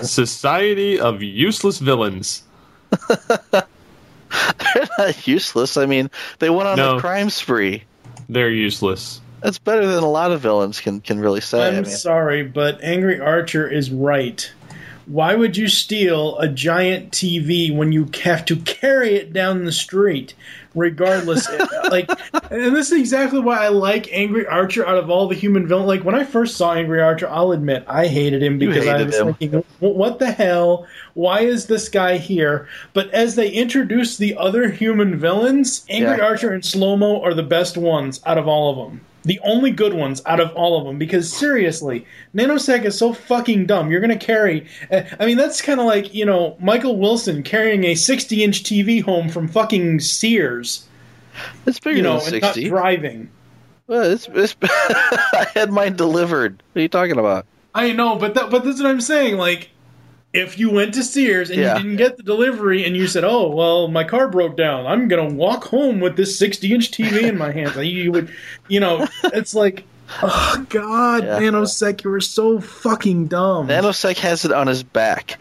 Society of Useless Villains. They're not useless. I mean, they went on No. a crime spree. They're useless. That's better than a lot of villains can can really say. I I'm mean, sorry, but Angry Archer is right. Why would you steal a giant TV when you have to carry it down the street? Regardless, uh, like, and this is exactly why I like Angry Archer out of all the human villains. Like when I first saw Angry Archer, I'll admit I hated him because I was him. thinking, "What the hell? Why is this guy here?" But as they introduce the other human villains, Angry Yeah. Archer and Slow Mo are the best ones out of all of them. The only good ones out of all of them. Because seriously, Nanosec is so fucking dumb. You're going to carry. uh, I mean, that's kind of like, you know, Michael Wilson carrying a 60 inch TV home from fucking Sears. It's bigger you know, than and not 60. driving. Well, it's, it's, I had mine delivered. What are you talking about? I know, but that, but that's what I'm saying. Like, if you went to Sears and Yeah. you didn't get the delivery and you said, "Oh, well, my car broke down. I'm gonna walk home with this 60 inch TV in my hands," you would, you know, it's like, oh god, Yeah. Nanosec, you were so fucking dumb. Nanosec has it on his back.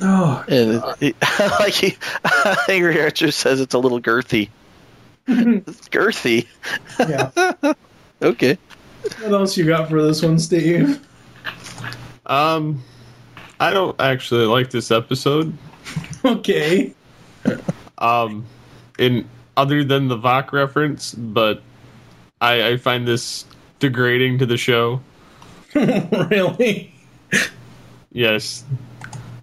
Oh, and he, like he, Angry Archer says, it's a little girthy. it's girthy. Yeah. okay. What else you got for this one, Steve? Um, I don't actually like this episode. Okay. Um, in other than the Vok reference, but I, I find this degrading to the show. really? Yes.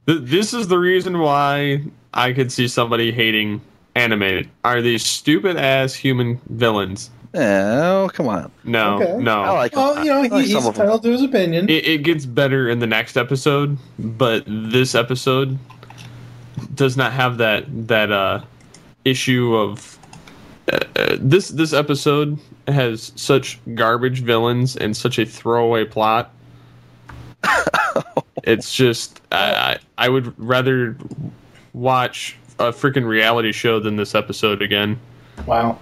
Th- this is the reason why I could see somebody hating animated. Are these stupid ass human villains? Oh, come on. No, Okay. no. I like Well, you know, I he, like he's some of them. entitled to his opinion. It, it gets better in the next episode, but this episode does not have that that uh, issue of uh, uh, this. This episode has such garbage villains and such a throwaway plot. it's just I, I I would rather watch a freaking reality show than this episode again. Wow.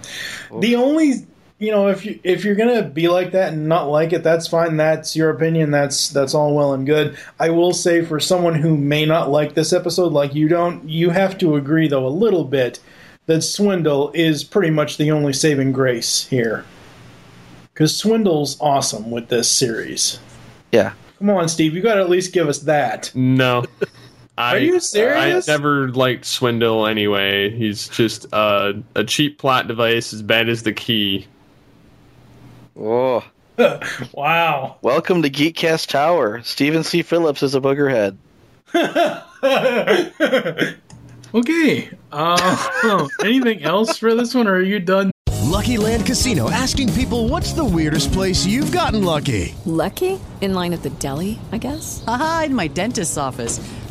The only you know, if you if you're gonna be like that and not like it, that's fine. That's your opinion. That's that's all well and good. I will say for someone who may not like this episode, like you don't, you have to agree though a little bit that Swindle is pretty much the only saving grace here. Because Swindle's awesome with this series. Yeah. Come on, Steve, you got to at least give us that. No. I, Are you serious? I never liked Swindle anyway. He's just uh, a cheap plot device as bad as the key. Oh. wow. Welcome to Geekcast Tower. Stephen C. Phillips is a boogerhead. Okay. Uh, anything else for this one, or are you done? Lucky Land Casino asking people what's the weirdest place you've gotten lucky? Lucky? In line at the deli, I guess? Aha, in my dentist's office.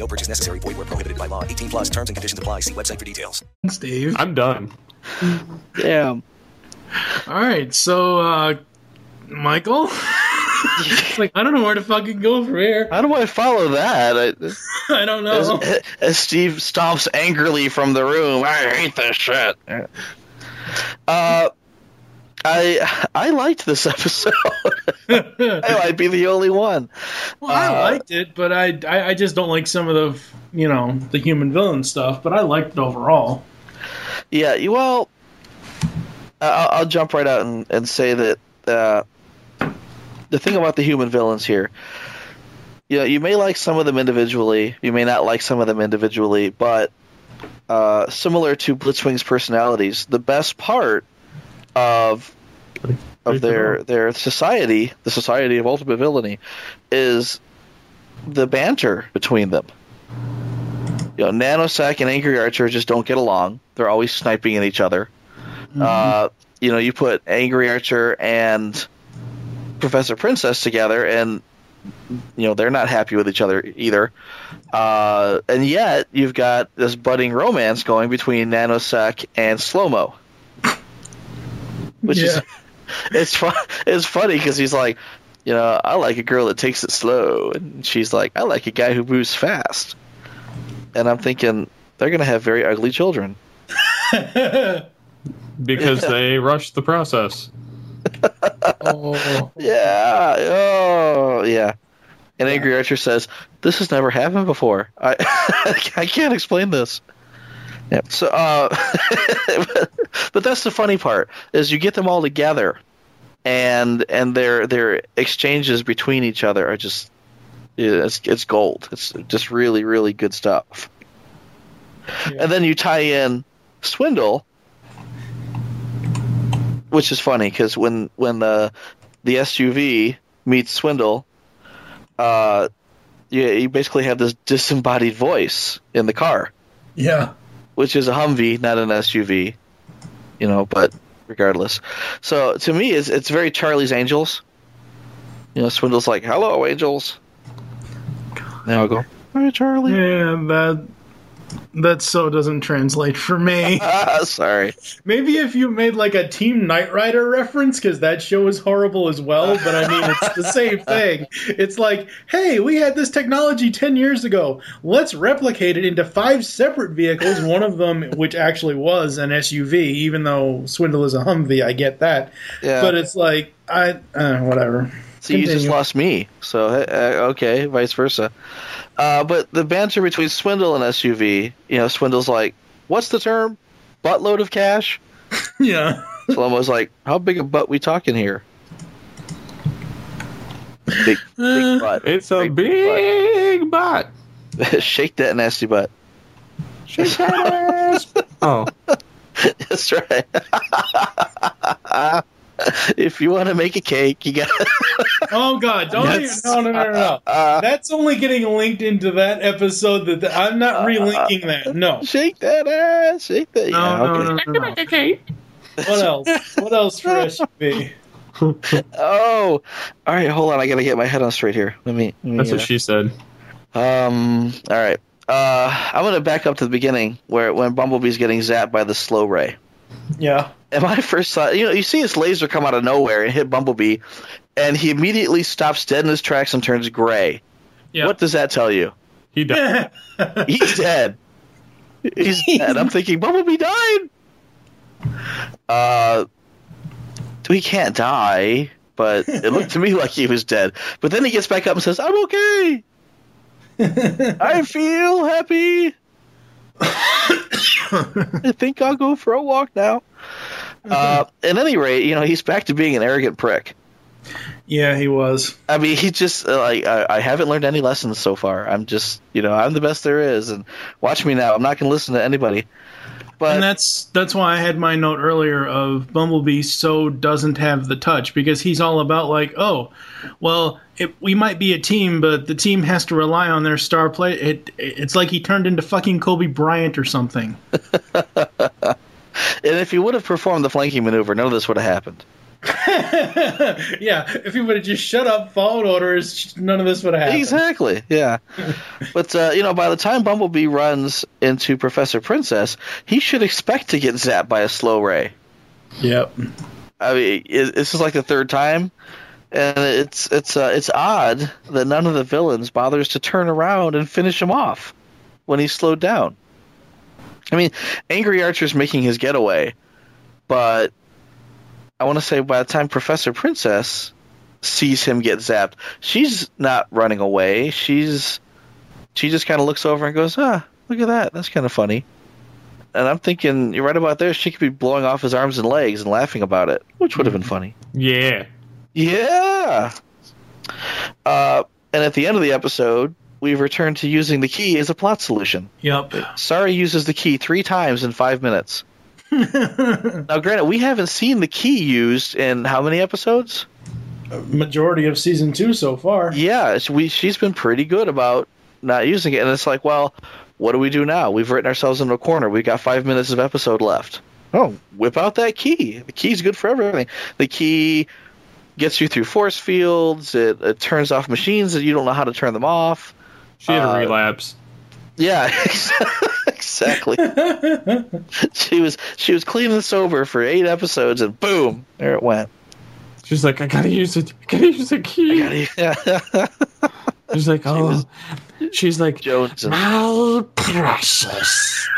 No purchase necessary. Void where prohibited by law. 18 plus. Terms and conditions apply. See website for details. Steve. I'm done. Damn. All right, so uh, Michael? it's like I don't know where to fucking go from here. How do I follow that? I, I don't know. As, as Steve stomps angrily from the room, I hate this shit. Uh, I I liked this episode. I might be the only one. Well, I Uh, liked it, but I, I I just don't like some of the you know the human villain stuff. But I liked it overall. Yeah, you- well, I'll, I'll jump right out and, and say that uh, the thing about the human villains here, you know, you may like some of them individually, you may not like some of them individually, but uh, similar to Blitzwing's personalities, the best part of of their their society, the society of ultimate villainy, is the banter between them. You know, Nanosec and Angry Archer just don't get along. They're always sniping at each other. Uh, you know, you put Angry Archer and Professor Princess together, and you know they're not happy with each other either. Uh, and yet you've got this budding romance going between Nanosec and Slowmo, which is it's fun. It's funny because he's like, you know, I like a girl that takes it slow, and she's like, I like a guy who moves fast. And I'm thinking they're gonna have very ugly children. because they rushed the process. Oh. Yeah. Oh, yeah. And Angry Archer says, "This has never happened before. I I can't explain this." Yeah. So, uh, but that's the funny part is you get them all together, and and their their exchanges between each other are just it's it's gold. It's just really really good stuff. And then you tie in Swindle, which is funny because when when the the SUV meets Swindle, uh, you, you basically have this disembodied voice in the car, Yeah. Which is a Humvee, not an SUV. You know, but regardless. So to me, it's it's very Charlie's Angels. You know, Swindle's like, "Hello, Angels." Now I go, "Hi, Charlie." Yeah, that that so doesn't translate for me. Sorry. Maybe if you made like a Team Knight Rider reference, because that show is horrible as well. But I mean, it's the same thing. It's like, hey, we had this technology ten years ago. Let's replicate it into five separate vehicles. One of them, which actually was an SUV, even though Swindle is a Humvee. I get that. Yeah. But it's like, I uh, whatever. So you just lost me. So uh, okay, vice versa. Uh, but the banter between Swindle and SUV, you know, Swindle's like, "What's the term? Buttload of cash." Yeah. Slomo's like, "How big a butt we talking here?" Big, big butt. It's a big butt. Shake that nasty butt. Shake that ass. Oh, That's right. if you want to make a cake, you got. Oh God! Don't even, no no no no no. That's only getting linked into that episode. That that- I'm not relinking that. No. Shake that ass. Shake that. No yeah, no okay. no no. no. What else? What else for SUV? Oh, all right. Hold on. I gotta get my head on straight here. Let me. Let me that's what uh, she said. Um. All right. Uh, I'm gonna back up to the beginning where when Bumblebee's getting zapped by the slow ray. Yeah. And my first thought, you know, you see his laser come out of nowhere and hit Bumblebee, and he immediately stops dead in his tracks and turns gray. Yeah. What does that tell you? He died. He's dead. He's dead. I'm thinking Bumblebee died. Uh, he can't die, but it looked to me like he was dead. But then he gets back up and says, "I'm okay. I feel happy. I think I'll go for a walk now." Uh, at any rate, you know he's back to being an arrogant prick. Yeah, he was. I mean, he just uh, like I, I haven't learned any lessons so far. I'm just, you know, I'm the best there is, and watch me now. I'm not going to listen to anybody. But and that's that's why I had my note earlier of Bumblebee so doesn't have the touch because he's all about like, oh, well, it, we might be a team, but the team has to rely on their star play. It it's like he turned into fucking Kobe Bryant or something. and if he would have performed the flanking maneuver, none of this would have happened. yeah, if he would have just shut up, followed orders, none of this would have happened. Exactly. Yeah. but uh, you know, by the time Bumblebee runs into Professor Princess, he should expect to get zapped by a slow ray. Yep. I mean, it, this is like the third time, and it's it's uh, it's odd that none of the villains bothers to turn around and finish him off when he's slowed down. I mean, Angry Archer's making his getaway, but I want to say by the time Professor Princess sees him get zapped, she's not running away. She's she just kind of looks over and goes, "Ah, look at that. That's kind of funny." And I'm thinking, you're right about there. She could be blowing off his arms and legs and laughing about it, which would have been funny. Yeah. Yeah. Uh, and at the end of the episode, we've returned to using the key as a plot solution. Yep. Sari uses the key three times in five minutes. Now, granted, we haven't seen the key used in how many episodes? Majority of season two so far. Yeah, we she's been pretty good about not using it, and it's like, well, what do we do now? We've written ourselves into a corner. We've got five minutes of episode left. Oh, whip out that key. The key's good for everything. The key gets you through force fields. It, it turns off machines that you don't know how to turn them off. She had a Uh, relapse. Yeah, exactly. she was she was clean and sober for eight episodes, and boom, there it went. She's like, I gotta use it. I gotta use the key. Yeah. She's like, oh. She's like, Jones. My precious.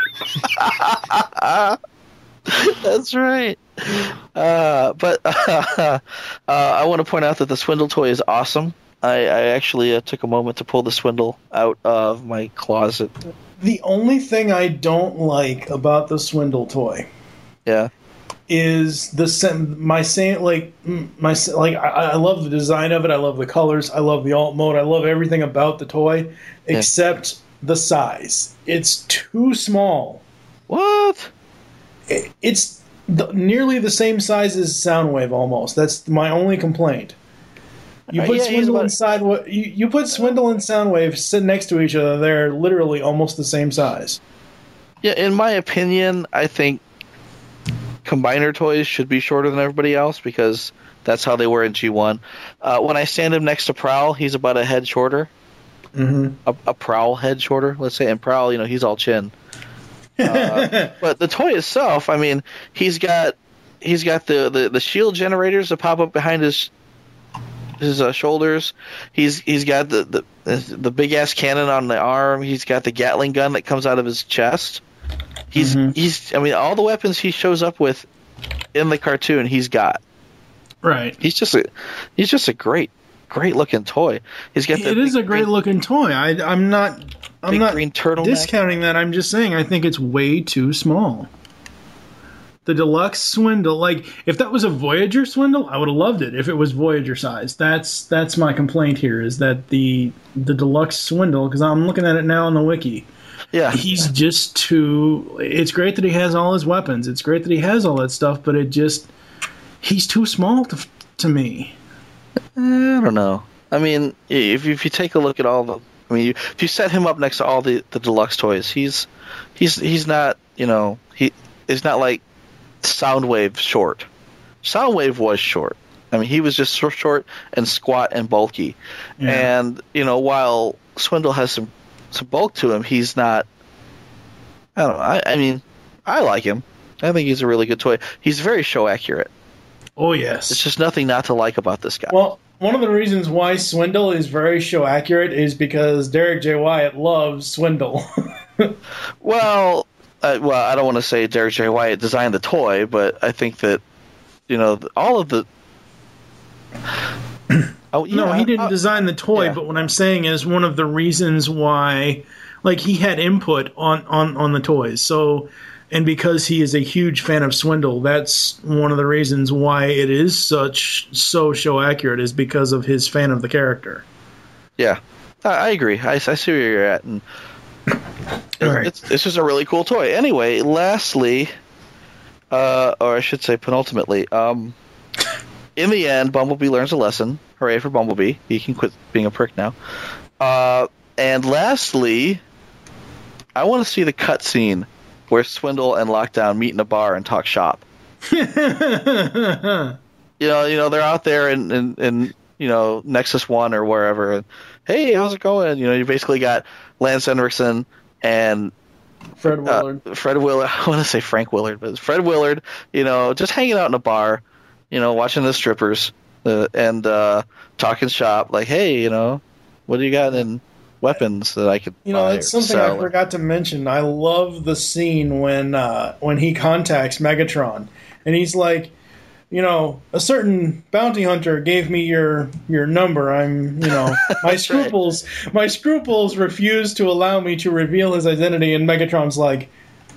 That's right. Uh, but uh, I want to point out that the swindle toy is awesome. I, I actually uh, took a moment to pull the swindle out of my closet. The only thing I don't like about the swindle toy Yeah. is the my same like my like I, I love the design of it. I love the colors. I love the alt mode. I love everything about the toy except the size. It's too small. What? It, it's the, nearly the same size as Soundwave almost. That's my only complaint. You Uh, put yeah, Swindle and Sidewave. You, you put Swindle and Soundwave sit next to each other. They're literally almost the same size. Yeah, in my opinion, I think combiner toys should be shorter than everybody else because that's how they were in G1. Uh, when I stand him next to Prowl, he's about a head shorter. Mm-hmm. A, a Prowl head shorter, let's say. And Prowl, you know, he's all chin. Uh, but the toy itself, I mean, he's got he's got the, the, the shield generators that pop up behind his his uh, shoulders. He's he's got the the, the big ass cannon on the arm. He's got the Gatling gun that comes out of his chest. He's he's I mean all the weapons he shows up with in the cartoon he's got. Right. He's just a he's just a great great looking toy. He's got the It is a great looking toy. I, I'm not. I'm not green discounting that. I'm just saying I think it's way too small. The deluxe swindle, like if that was a Voyager swindle, I would have loved it. If it was Voyager size, that's that's my complaint here. Is that the the deluxe swindle? Because I'm looking at it now on the wiki. Yeah, he's just too. It's great that he has all his weapons. It's great that he has all that stuff, but it just he's too small to to me. Eh, I don't know. I mean, if you, if you take a look at all the, I mean, you, if you set him up next to all the, the deluxe toys, he's he's he's not you know he is not like Soundwave short. Soundwave was short. I mean, he was just so short and squat and bulky. Yeah. And you know, while Swindle has some some bulk to him, he's not. I don't know. I, I mean, I like him. I think he's a really good toy. He's very show accurate. Oh yes. It's just nothing not to like about this guy. Well, one of the reasons why Swindle is very show accurate is because Derrick J. Wyatt loves Swindle. Well, uh, well, I don't want to say Derrick J. Wyatt designed the toy, but I think that you know all of the. Oh, no, he didn't uh, design the toy, but what I'm saying is one of the reasons why, like, he had input on on on the toys. So, and because he is a huge fan of Swindle, that's one of the reasons why it is such so show accurate is because of his fan of the character. Yeah, I, I agree. I, I see where you're at, and it's, it's just a really cool toy. Anyway, lastly, uh, or I should say, penultimately, um, in the end, Bumblebee learns a lesson. Hooray for Bumblebee! He can quit being a prick now. Uh, and lastly, I want to see the cutscene where Swindle and Lockdown meet in a bar and talk shop. you know, you know, they're out there in, in, in you know Nexus One or wherever. Hey, how's it going? You know, you basically got Lance Henriksen and Fred Willard. uh, Fred Willard. I want to say Frank Willard, but it's Fred Willard. You know, just hanging out in a bar. you know, watching the strippers uh, and uh, talking shop. Like, hey, you know, what do you got in weapons that I could? You know, that's something? I forgot to mention. I love the scene when uh, when he contacts Megatron, and he's like, you know, a certain bounty hunter gave me your your number. I'm, you know, my scruples my scruples refuse to allow me to reveal his identity. And Megatron's like,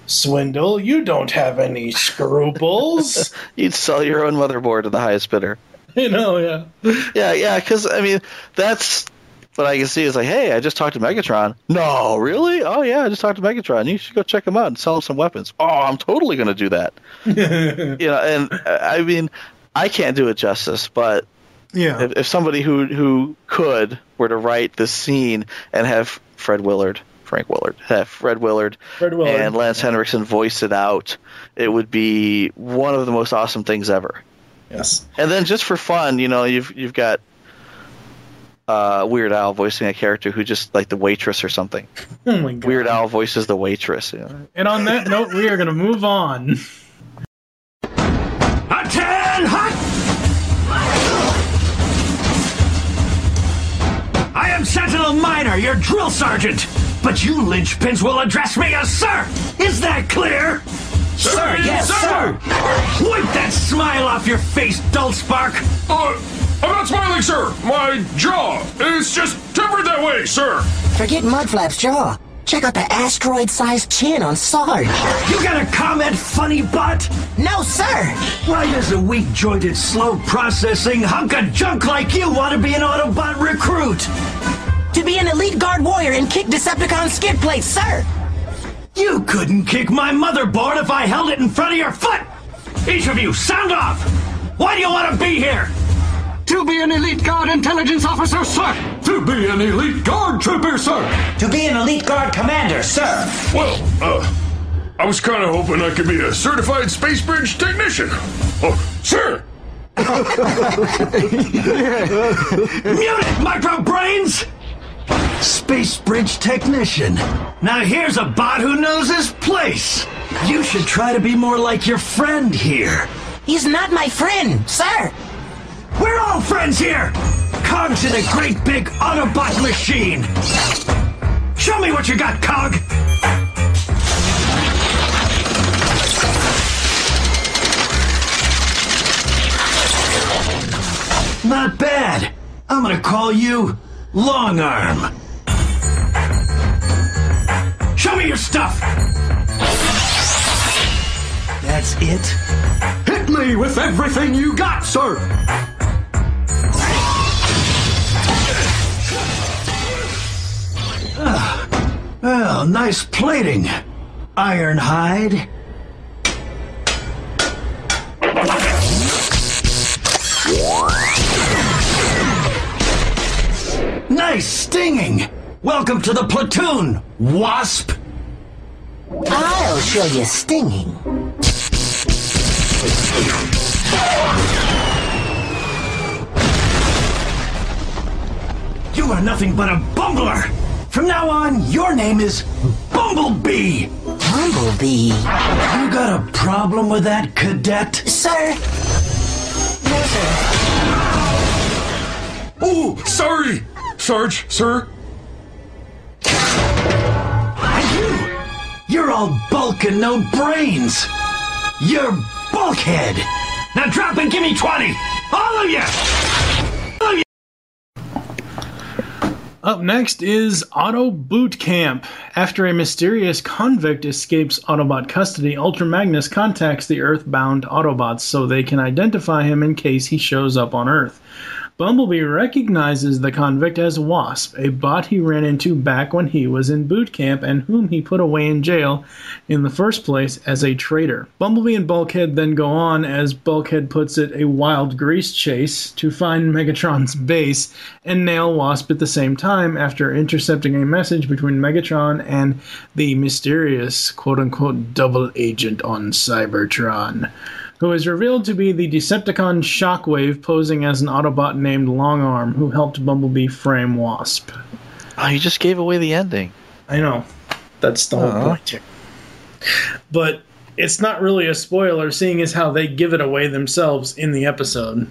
swindle, you don't have any scruples. You'd sell your own motherboard to the highest bidder. you know, yeah. Yeah, yeah, because I mean, that's what I can see is like, hey, I just talked to Megatron. No, really? Oh yeah, I just talked to Megatron. You should go check him out and sell him some weapons. Oh, I'm totally going to do that. you know, and uh, I mean, I can't do it justice, but Yeah. if, if somebody who who could were to write this scene and have Fred Willard, Frank Willard, have Fred Willard, Fred Willard. and Lance Henriksen voice it out, it would be one of the most awesome things ever. Yes. And then just for fun, you know, you've you've got uh, Weird Al voicing a character who just like the waitress or something. Oh my god. Weird Al voices the waitress. You know? And on that note, we are going to move on. Attend hot! I am Sentinel Minor, your drill sergeant. But you linchpins will address me as sir. Is that clear? Sir, yes, sir. Wipe that smile off your face, Dulspark. Uh, I'm not smiling, sir. My jaw is just tempered that way, sir. Forget Mudflap's jaw. Check out the asteroid-sized chin on Sarge. You got a comment, funny butt? No, sir. Why does a weak-jointed, slow-processing hunk of junk like you want to be an Autobot recruit? To be an elite guard warrior and kick Decepticon skid plates, sir. You couldn't kick my motherboard if I held it in front of your foot! Each of you, sound off! Why do you want to be here? To be an elite guard intelligence officer, sir. To be an elite guard trooper, sir. To be an elite guard commander, sir. Well, uh, I was kind of hoping I could be a certified space bridge technician. Oh, sir. Mute it, micro brains! Space Bridge Technician. Now here's a bot who knows his place. You should try to be more like your friend here. He's not my friend, sir. We're all friends here! Cog's in a great big Autobot machine! Show me what you got, Cog! Not bad. I'm gonna call you Long Arm. Show me your stuff! That's it? Hit me with everything you got, sir. Ah, well, nice plating. Ironhide. Nice stinging. Welcome to the platoon, Wasp. I'll show you stinging. You are nothing but a bumbler. From now on, your name is Bumblebee. Bumblebee. You got a problem with that, cadet? Sir. No, sir. Oh, sorry, Sarge, sir. You! You're all bulk and no brains. You're bulkhead. Now drop and give me 20. All of you! All of you! Up next is Auto Boot Camp. After a mysterious convict escapes Autobot custody, Ultra Magnus contacts the Earthbound Autobots so they can identify him in case he shows up on Earth. Bumblebee recognizes the convict as Wasp, a bot he ran into back when he was in boot camp and whom he put away in jail in the first place as a traitor. Bumblebee and Bulkhead then go on, as Bulkhead puts it, a wild grease chase to find Megatron's base and nail Wasp at the same time after intercepting a message between Megatron and the mysterious quote unquote double agent on Cybertron who is revealed to be the Decepticon Shockwave posing as an Autobot named Longarm, who helped Bumblebee frame Wasp. Oh, you just gave away the ending. I know. That's the whole Aw. point. But it's not really a spoiler, seeing as how they give it away themselves in the episode.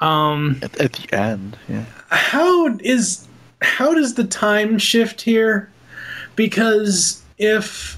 Um, at, at the end, yeah. How is how does the time shift here? Because if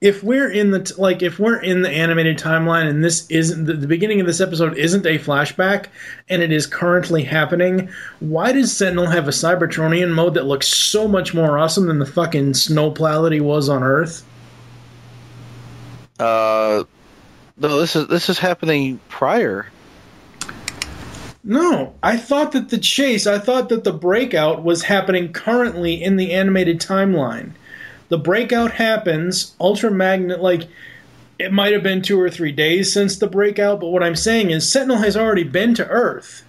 If we're in the t- like if we're in the animated timeline and this isn't the, the beginning of this episode isn't a flashback and it is currently happening why does sentinel have a cybertronian mode that looks so much more awesome than the fucking snowplow that he was on earth Uh, no, this is this is happening prior. no i thought that the chase i thought that the breakout was happening currently in the animated timeline the breakout happens ultramagnet like it might have been two or three days since the breakout but what i'm saying is sentinel has already been to earth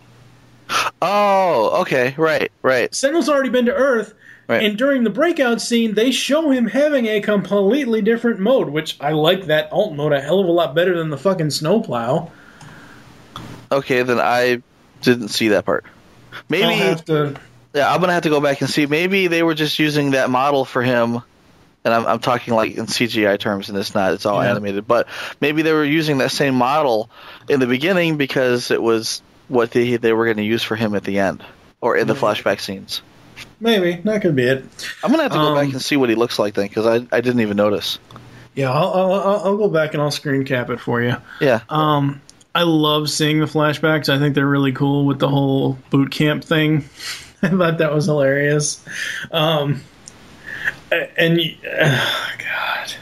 Oh, okay, right, right. Sentinel's already been to Earth, and during the breakout scene, they show him having a completely different mode, which I like that alt mode a hell of a lot better than the fucking snowplow. Okay, then I didn't see that part. Maybe I'll have to. Yeah, I'm gonna have to go back and see. Maybe they were just using that model for him, and I'm, I'm talking like in CGI terms, and it's not. It's all Yeah. animated. But maybe they were using that same model in the beginning because it was what they they were going to use for him at the end or in the flashback scenes. Maybe that could be it. I'm gonna have to go Um, back and see what he looks like then because I I didn't even notice. Yeah, I'll, I'll, I'll go back and I'll screen cap it for you. Yeah. Um, I love seeing the flashbacks. I think they're really cool with the whole boot camp thing. I thought that was hilarious. Um, and y- oh, God,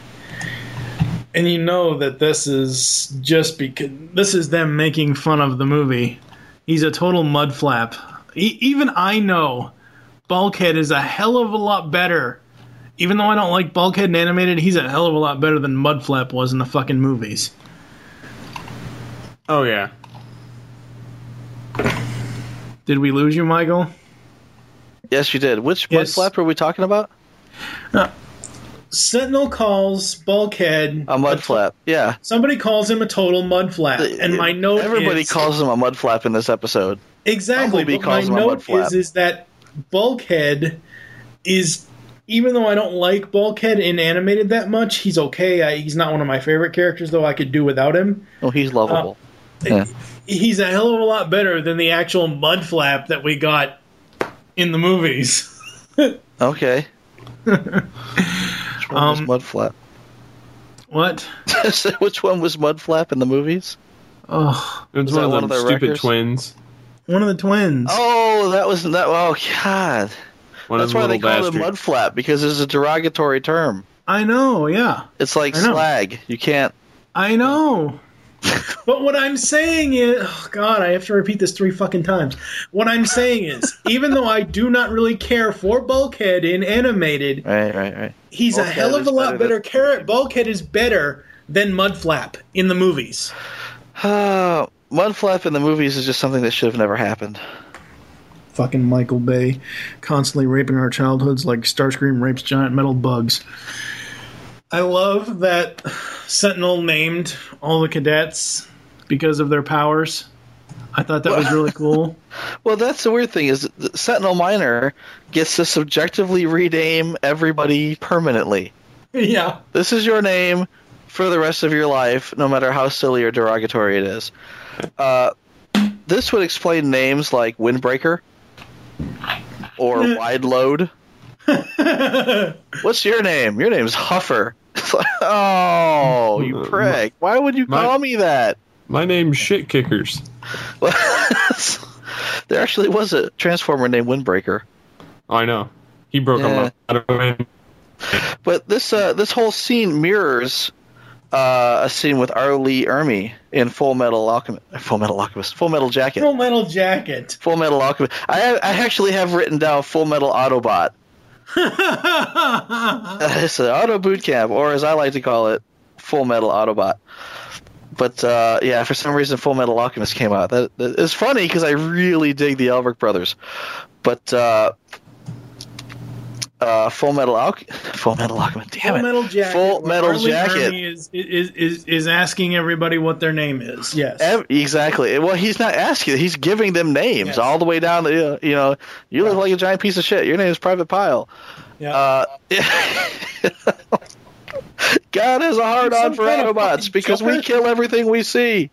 and you know that this is just because this is them making fun of the movie. He's a total mud flap. E- even I know Bulkhead is a hell of a lot better. Even though I don't like Bulkhead and animated, he's a hell of a lot better than Mudflap was in the fucking movies. Oh yeah. Did we lose you, Michael? Yes, you did. Which mud Yes. flap are we talking about? Sentinel calls Bulkhead A mud flap. Yeah. Somebody calls him a total mud flap, and my note Everybody is, calls him a mud flap in this episode. exactly. Bumblebee But my calls him a note is is that Bulkhead is even though I don't like Bulkhead in animated that much, he's okay. I, he's not one of my favorite characters, though. I could do without him. Oh, he's lovable. Uh, yeah. He's a hell of a lot better than the actual mud flap that we got in the movies. Okay. Which one was Um, mud flap? What? Which one was mud flap in the movies? Oh, It was, Was one of one of their stupid wreckers? twins. One of the twins. Oh, that was that. Oh God. One That's why they little call it bastards. mud flap because it's a derogatory term. I know, yeah. It's like I slag. You can't. I know. But what I'm saying is, oh God, I have to repeat this three fucking times. What I'm saying is, even though I do not really care for Bulkhead in animated, Right, right, right. he's a hell of a lot better better character. Bulkhead is better than Mudflap in the movies. Uh, mud flap in the movies is just something that should have never happened. Fucking Michael Bay, constantly raping our childhoods like Starscream rapes giant metal bugs. I love that Sentinel named all the cadets because of their powers. I thought that was really cool. Well, that's the weird thing is Sentinel Minor gets to subjectively rename everybody permanently. yeah. This is your name for the rest of your life, no matter how silly or derogatory it is. Uh, this would explain names like Windbreaker or Wide Load What's your name? Your name's Huffer. It's like, oh, you prick! Why would you My- call me that? My name's Shit Kickers. there actually was a transformer named Windbreaker. Oh, I know. He broke Yeah. a lot of wind. But this uh, this whole scene mirrors uh, a scene with R. Lee Ermey in Full Metal Alchemist, Full Metal Alchemist, Full Metal Jacket, Full Metal Jacket. Full Metal Alchemist. I I actually have written down Full Metal Autobot. it's an auto boot camp, or as I like to call it, Full Metal Autobot. But uh, yeah, for some reason, Full Metal Alchemist came out. That, it's funny because I really dig the Elric brothers, but uh, uh, Full Metal Alch- Full Metal Alchemist. Damn Full it! Metal Jacket. Full Metal R. Lee Jacket. Is, is is is asking everybody what their name is. Yes. Ev- exactly. Well, he's not asking; he's giving them names all the way down. The, you know, you look like a giant piece of shit. Your name is Private Pile. Yeah. Uh, God has a hard on for Autobots because we kill everything we see.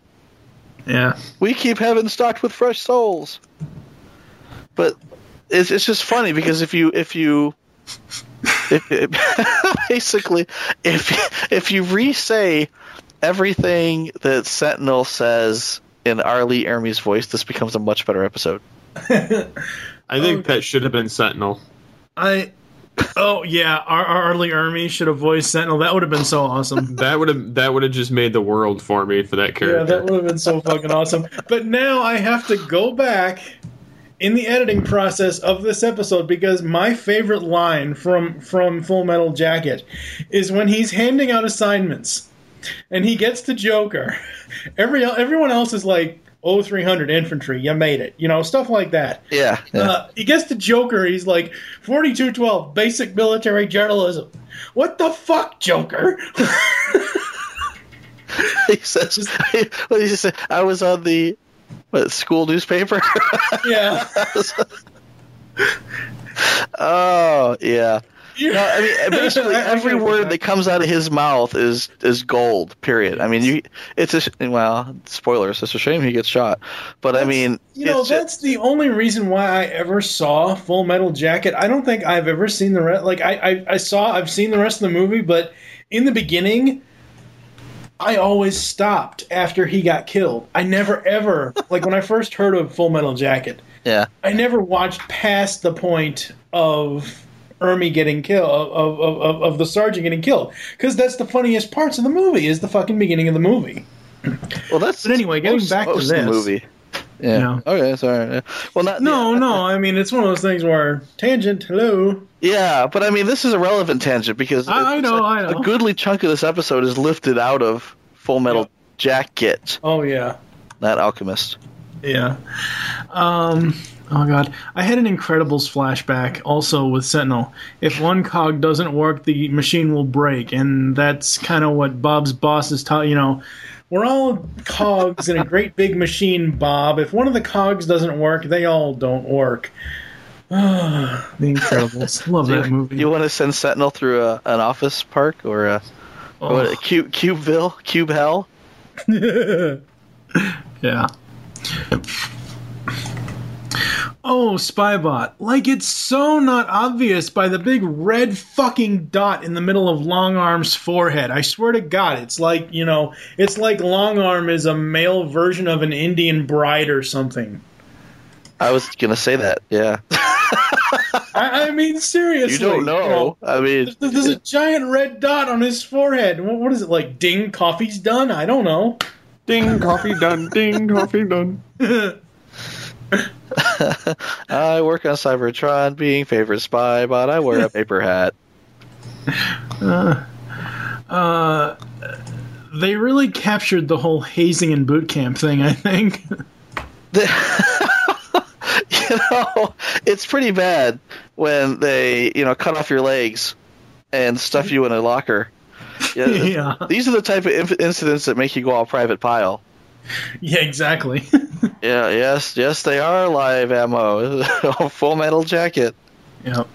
Yeah. We keep heaven stocked with fresh souls. But it's it's just funny because if you if you if, if- basically if if you re-say everything that Sentinel says in R. Lee Ermey's voice, this becomes a much better episode. I think that should have been Sentinel. I. Oh yeah, Ar- Ar- Arlie Ermey should have voiced Sentinel. That would have been so awesome. That would have that would have just made the world for me for that Yeah, character. that would have been so fucking awesome. But now I have to go back in the editing process of this episode because my favorite line from from Full Metal Jacket is when he's handing out assignments and he gets to Joker. Every everyone else is like, "Oh, 300 infantry, you made it," you know, stuff like that. Yeah. yeah. Uh, he gets to Joker. He's like, 4212, basic military journalism. What the fuck, Joker? he says, did he say? I was on the what, school newspaper. yeah. oh yeah. No, I mean basically every word that comes out of his mouth is is gold. Period. I mean, you it's a well, spoilers. It's a shame he gets shot, but I mean, You know, that's the only reason why I ever saw Full Metal Jacket. I don't think I've ever seen the rest. Like I, I, I saw, I've seen the rest of the movie, but in the beginning, I always stopped after he got killed. I never ever, like when I first heard of Full Metal Jacket, yeah. I never watched past the point of Ermey getting killed, of of, of, of the sergeant getting killed, because that's the funniest parts of the movie. Is the fucking beginning of the movie. Well, that's But anyway, getting back to this the movie. Yeah. Yeah. Okay. Sorry. Yeah. Well, not No, no. I mean, it's one of those things where tangent. Hello. Yeah, but I mean, this is a relevant tangent because I- I know, a, I know. a goodly chunk of this episode is lifted out of Full Metal Jacket, Oh yeah, not Alchemist. yeah. Um. Oh god, I had an Incredibles flashback also with Sentinel. If one cog doesn't work, the machine will break, and that's kind of what Bob's boss is taught. You know, we're all cogs in a great big machine, Bob. If one of the cogs doesn't work, they all don't work. Ah, the Incredibles. Love that you, movie. You want to send Sentinel through a, an office park or a, Oh. what, a Cube, Cubeville, Cube Hell? yeah. Oh, Spybot. Like it's so not obvious by the big red fucking dot in the middle of Longarm's forehead. I swear to God, it's like, you know, it's like Longarm is a male version of an Indian bride or something. I was gonna say that. Yeah, I, I mean, seriously. you don't know. I mean, There's, there's a giant red dot on his forehead. What, what is it like? Ding, coffee's done? I don't know. Ding, coffee done. Ding, coffee done. I work on Cybertron, being favorite spy, but I wear a paper hat. Uh, uh, they really captured the whole hazing and boot camp thing, I think. you know, it's pretty bad when they, you know, cut off your legs and stuff you in a locker. Yeah, Yeah. These are the type of incidents that make you go all private pile. yeah, exactly. Yeah, yes, yes, they are live ammo. Full metal jacket. yep.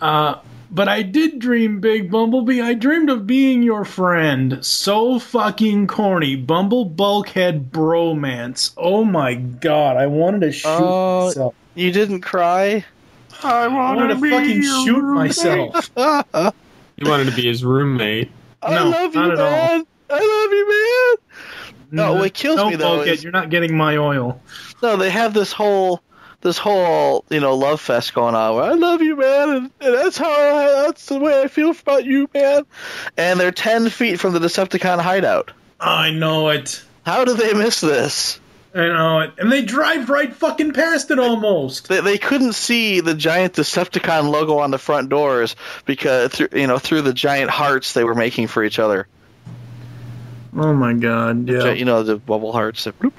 Uh, but I did dream big, Bumblebee. I dreamed of being your friend. So fucking corny. Bumble bulkhead bromance. Oh my god, I wanted to shoot Oh, myself. you didn't cry? I I wanted to fucking shoot myself. You wanted to be his roommate. I No, love you, not at all. man. I love you, man. No, mm-hmm. what kills Don't me though it. is You're not getting my oil. no, they have this whole this whole you know love fest going on. Where I love you, man, and, and that's how I, that's the way I feel about you, man. And they're ten feet from the Decepticon hideout. I know it. How do they miss this? I know it. And they drive right fucking past it almost. They, they couldn't see the giant Decepticon logo on the front doors because through, you know through the giant hearts they were making for each other. Oh my god, uh, yeah. You know the bubble hearts. That bloop.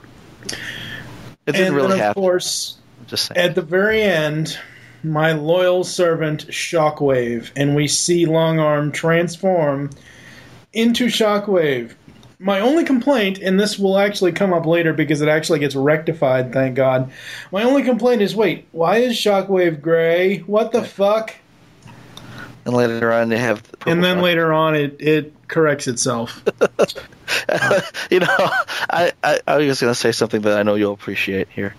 It didn't and really then, of happen. course, Just saying. at the very end, my loyal servant Shockwave, and we see Longarm transform into Shockwave. My only complaint, and this will actually come up later because it actually gets rectified, thank God. My only complaint is wait, why is Shockwave gray? What the fuck? And later on they have. the And then purple later on, it, it corrects itself. you know, I, I, I was going to say something that I know you'll appreciate here.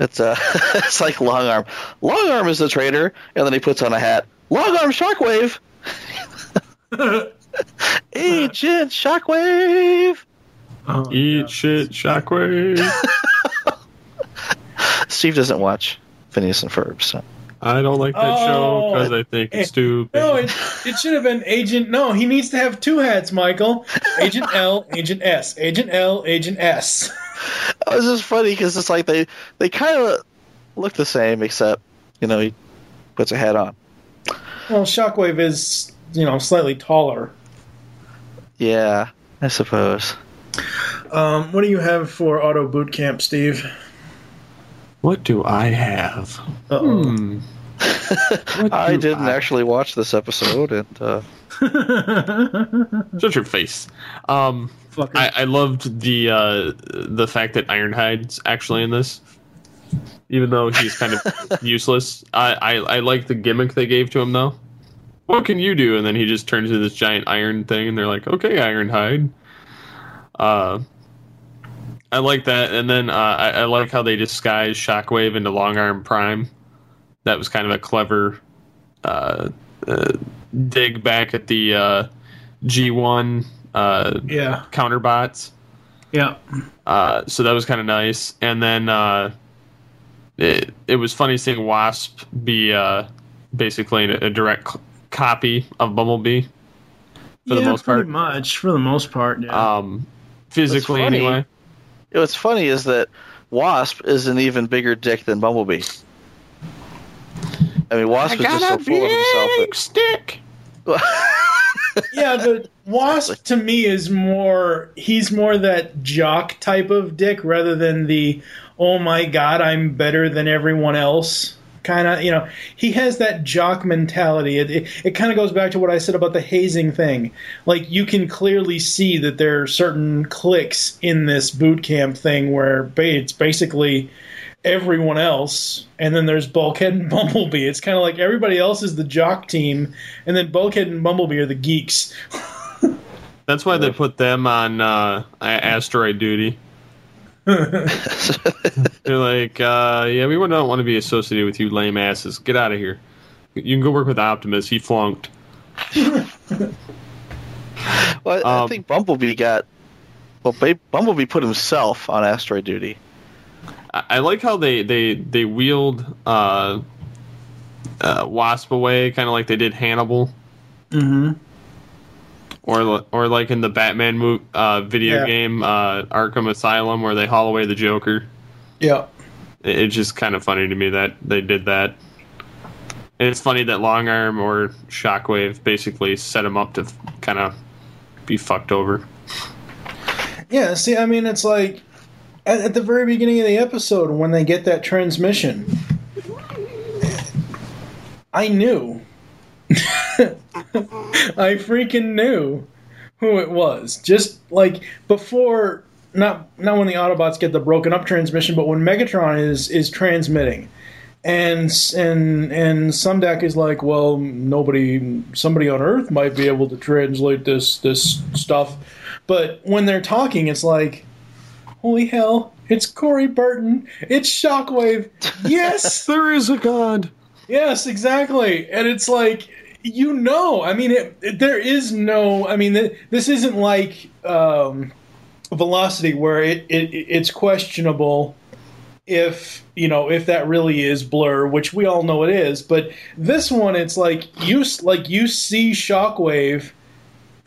It's uh, it's like long arm. Long arm is the traitor, and then he puts on a hat. Long arm Shockwave. Agent Shockwave. Eat shit, Shockwave. Steve doesn't watch Phineas and Ferb, so I don't like that show Oh. because I think it's too stupid. No, it, it should have been Agent. No, he needs to have two hats, Michael. Agent L, Agent S. Agent L, Agent S. it was just funny because it's like they they kind of look the same, except you know he puts a hat on. Well, Shockwave is, you know, slightly taller. Yeah, I suppose. Um, what do you have for Auto Boot Camp, Steve? What do I have? Hmm. I didn't actually watch this episode, and uh, Shut your face. Um, I, I loved the uh, the fact that Ironhide's actually in this, even though he's kind of useless. I, I I like the gimmick they gave to him though. What can you do? And then he just turns into this giant iron thing, and they're like, "Okay, Ironhide." Uh, I like that, and then uh, I, I like how they disguise Shockwave into Long Arm Prime. That was kind of a clever uh, uh, dig back at the uh, G1 uh, Yeah. counterbots. Yeah. Uh, so that was kind of nice. And then uh, it, it was funny seeing Wasp be uh, basically a, a direct c- copy of Bumblebee for the Yeah, most pretty part. much. For the most part, yeah. Um, physically, What's funny- anyway. What's funny is that Wasp is an even bigger dick than Bumblebee. I mean, Wasp is just so full of himself. That, stick. yeah, but Wasp to me is more. He's more that jock type of dick rather than the "oh my god, I'm better than everyone else." Kind of, you know, he has that jock mentality. It, it, it kind of goes back to what I said about the hazing thing. Like, you can clearly see that there are certain cliques in this boot camp thing where it's basically everyone else, and then there's Bulkhead and Bumblebee. It's kind of like everybody else is the jock team, and then Bulkhead and Bumblebee are the geeks. That's why they put them on uh, asteroid duty. They're like, uh, yeah, we don't want to be associated with you lame asses. Get out of here. You can go work with Optimus. He flunked. well, I Um, think Bumblebee got. Well, Bumblebee put himself on asteroid duty. I, like how they they they wheeled uh, uh, Wasp away, kind of like they did Hannibal, Mm-hmm. or or like in the Batman mo- uh, video Yeah. game uh, Arkham Asylum, where they haul away the Joker. Yeah. It- It's just kind of funny to me that they did that. And it's funny that Long Arm or Shockwave basically set him up to kind of be fucked over. Yeah, see, I mean, it's like at, at the very beginning of the episode when they get that transmission. I knew. I freaking knew who it was. Just like before, not not when the Autobots get the broken up transmission, but when Megatron is is transmitting, and and and Sumdac is like, well, nobody, somebody on Earth might be able to translate this this stuff, but when they're talking, it's like, holy hell, It's Corey Burton. It's Shockwave. Yes, there is a god. Yes, exactly. And it's like you know. I mean, it, it- there is no. I mean, th- this isn't like um, Velocity, where it, it it's questionable if you know if that really is Blurr which we all know it is but this one it's like you like you see shockwave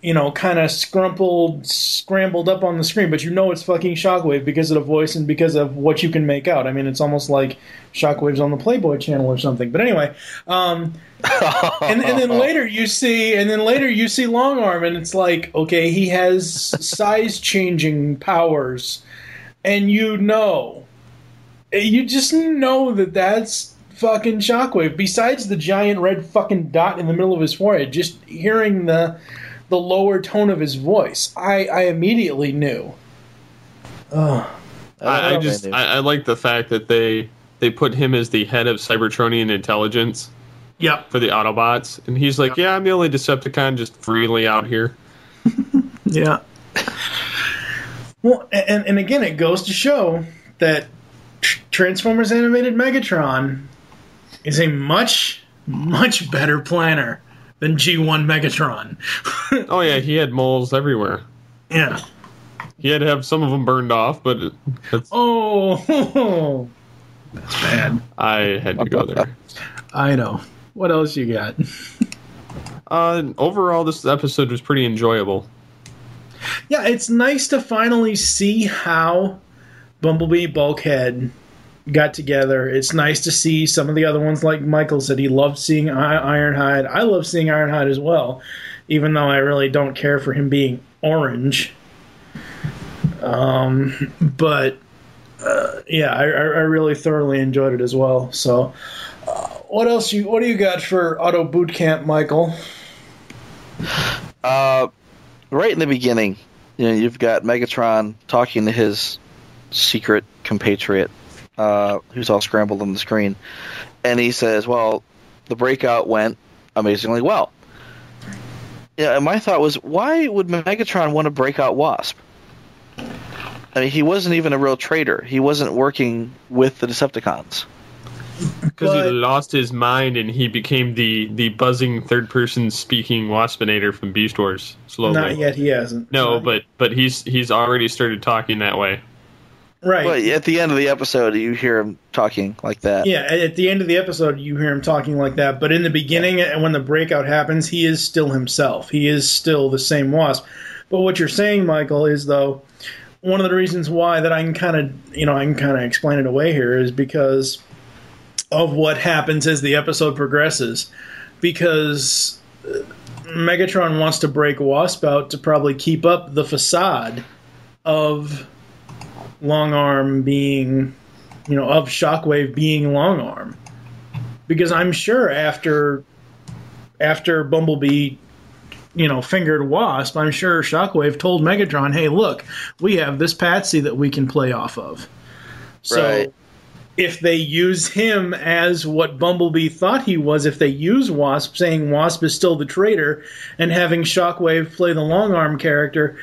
you know kind of scrumpled scrambled up on the screen but you know it's fucking shockwave because of the voice and because of what you can make out. I mean it's almost like shockwave's on the playboy channel or something. But anyway um and, and then later you see and then later you see long arm and it's like okay he has size changing powers. And you know you just know that that's fucking shockwave. Besides the giant red fucking dot in the middle of his forehead just hearing the the lower tone of his voice i i immediately knew Ugh. I, I just I, I like the fact that they they put him as the head of Cybertronian intelligence. Yep. For the Autobots, and he's like, "Yeah, I'm the only Decepticon just freely out here." Yeah. Well, and and again, it goes to show that Transformers Animated Megatron is a much much better planner than G1 Megatron. oh yeah, he had moles everywhere. Yeah. He had to have some of them burned off, but it- Oh, that's bad. I had to go there. I know. What else you got? Uh, overall, this episode was pretty enjoyable. Yeah, it's nice to finally see how Bumblebee Bulkhead got together. It's nice to see some of the other ones, like Michael said, he loved seeing Ironhide. I love seeing Ironhide as well, even though I really don't care for him being orange. Um, but uh, yeah, I, I I really thoroughly enjoyed it as well. So, uh, what else you what do you got for Auto Boot Camp, Michael? Uh, right in the beginning, you know, you've got Megatron talking to his secret compatriot, uh, who's all scrambled on the screen, and he says, "Well, the breakout went amazingly well." Yeah, and my thought was, why would Megatron want to break out Wasp? I mean, he wasn't even a real traitor. He wasn't working with the Decepticons. Because he lost his mind and he became the, the buzzing third person speaking Waspinator from Beast Wars. Slowly. Not yet. He hasn't. No, but but he's he's already started talking that way. Right. But at the end of the episode, you hear him talking like that. Yeah, at the end of the episode, you hear him talking like that. But in the beginning, and when the breakout happens, he is still himself. He is still the same Wasp. But what you're saying, Michael, is though one of the reasons why that I can kind of you know I can kind of explain it away here is because of what happens as the episode progresses. Because uh, Megatron wants to break Wasp out to probably keep up the facade of Long Arm being, you know, of Shockwave being Long Arm. Because I'm sure after after Bumblebee, you know, fingered Wasp, I'm sure Shockwave told Megatron, "Hey, look, we have this patsy that we can play off of." So Right. if they use him as what Bumblebee thought he was, if they use Wasp, saying Wasp is still the traitor, and having Shockwave play the long arm character,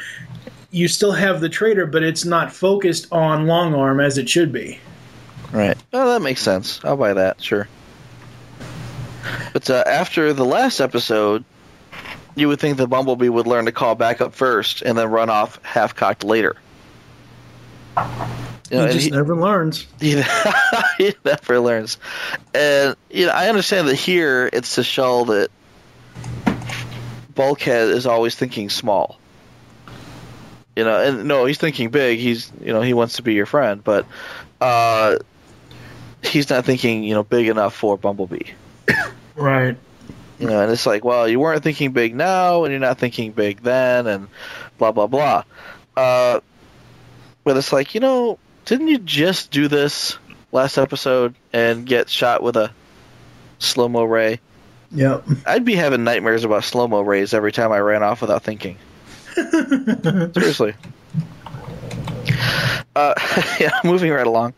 you still have the traitor, but it's not focused on long arm as it should be. Right. Oh, that makes sense. I'll buy that. Sure. But uh, after the last episode, you would think the Bumblebee would learn to call back up first and then run off half cocked later. You he know, and just he- never learns. he, he never learns. And you know, I understand that here it's to show that Bulkhead is always thinking small. You know, and no, he's thinking big. He's you know he wants to be your friend, but uh, he's not thinking you know big enough for Bumblebee. Right. You know, and it's like, well, you weren't thinking big now, and you're not thinking big then, and blah blah blah. Uh, but it's like, you know, didn't you just do this last episode and get shot with a slow mo ray? Yep. I'd be having nightmares about slow mo rays every time I ran off without thinking. Seriously. Uh, yeah, moving right along.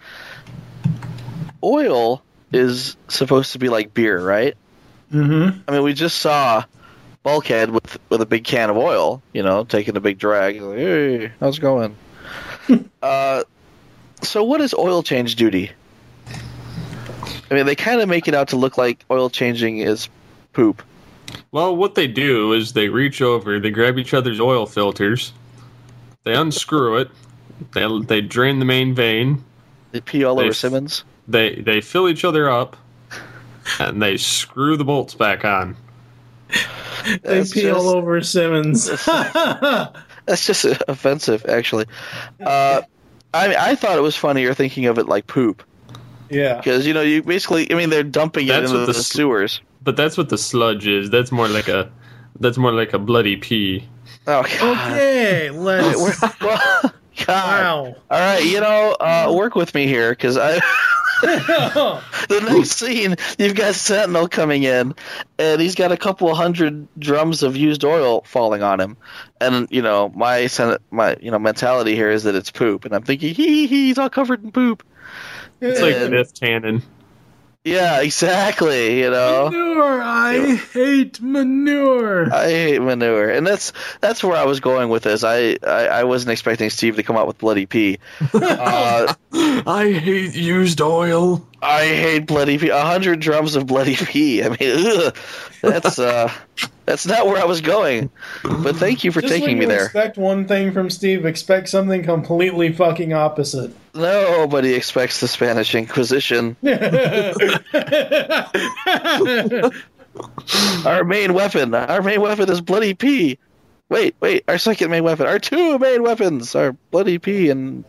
Oil is supposed to be like beer, right? Mm-hmm. I mean, we just saw Bulkhead with with a big can of oil, you know, taking a big drag. Like, hey, how's it going? uh, So what is oil change duty? I mean, they kind of make it out to look like oil changing is poop. Well, what they do is they reach over, they grab each other's oil filters, they unscrew it, they they drain the main vein. They pee all They over Simmons. They they fill each other up, and they screw the bolts back on. They That's pee just- all over Simmons. That's just offensive, actually. Uh, I mean, I thought it was funnier thinking of it like poop. Yeah. Because you know, you basically, I mean, they're dumping it into the, the s- sewers. But that's what the sludge is. That's more like a that's more like a bloody pee. Oh, God. Okay, let's. well, God. Wow. All right, you know, uh, work with me here because I. the next scene, you've got Sentinel coming in, and he's got a couple hundred drums of used oil falling on him, and you know my sen- my you know mentality here is that it's poop, and I'm thinking hee hee hee, he's all covered in poop. It's like And- myth cannon. Yeah, exactly. You know, Manure. I hate manure. I hate manure, and that's that's where I was going with this. I I, I wasn't expecting Steve to come out with bloody pee. Uh, I hate used oil. I hate bloody pee. A hundred drums of bloody pee. I mean, ugh, that's uh, that's not where I was going. But thank you for Just taking me there. Expect one thing from Steve. Expect something completely fucking opposite. Nobody expects the Spanish Inquisition. Our main weapon, our main weapon is bloody pee. Wait, wait, our second main weapon, our two main weapons are bloody pee and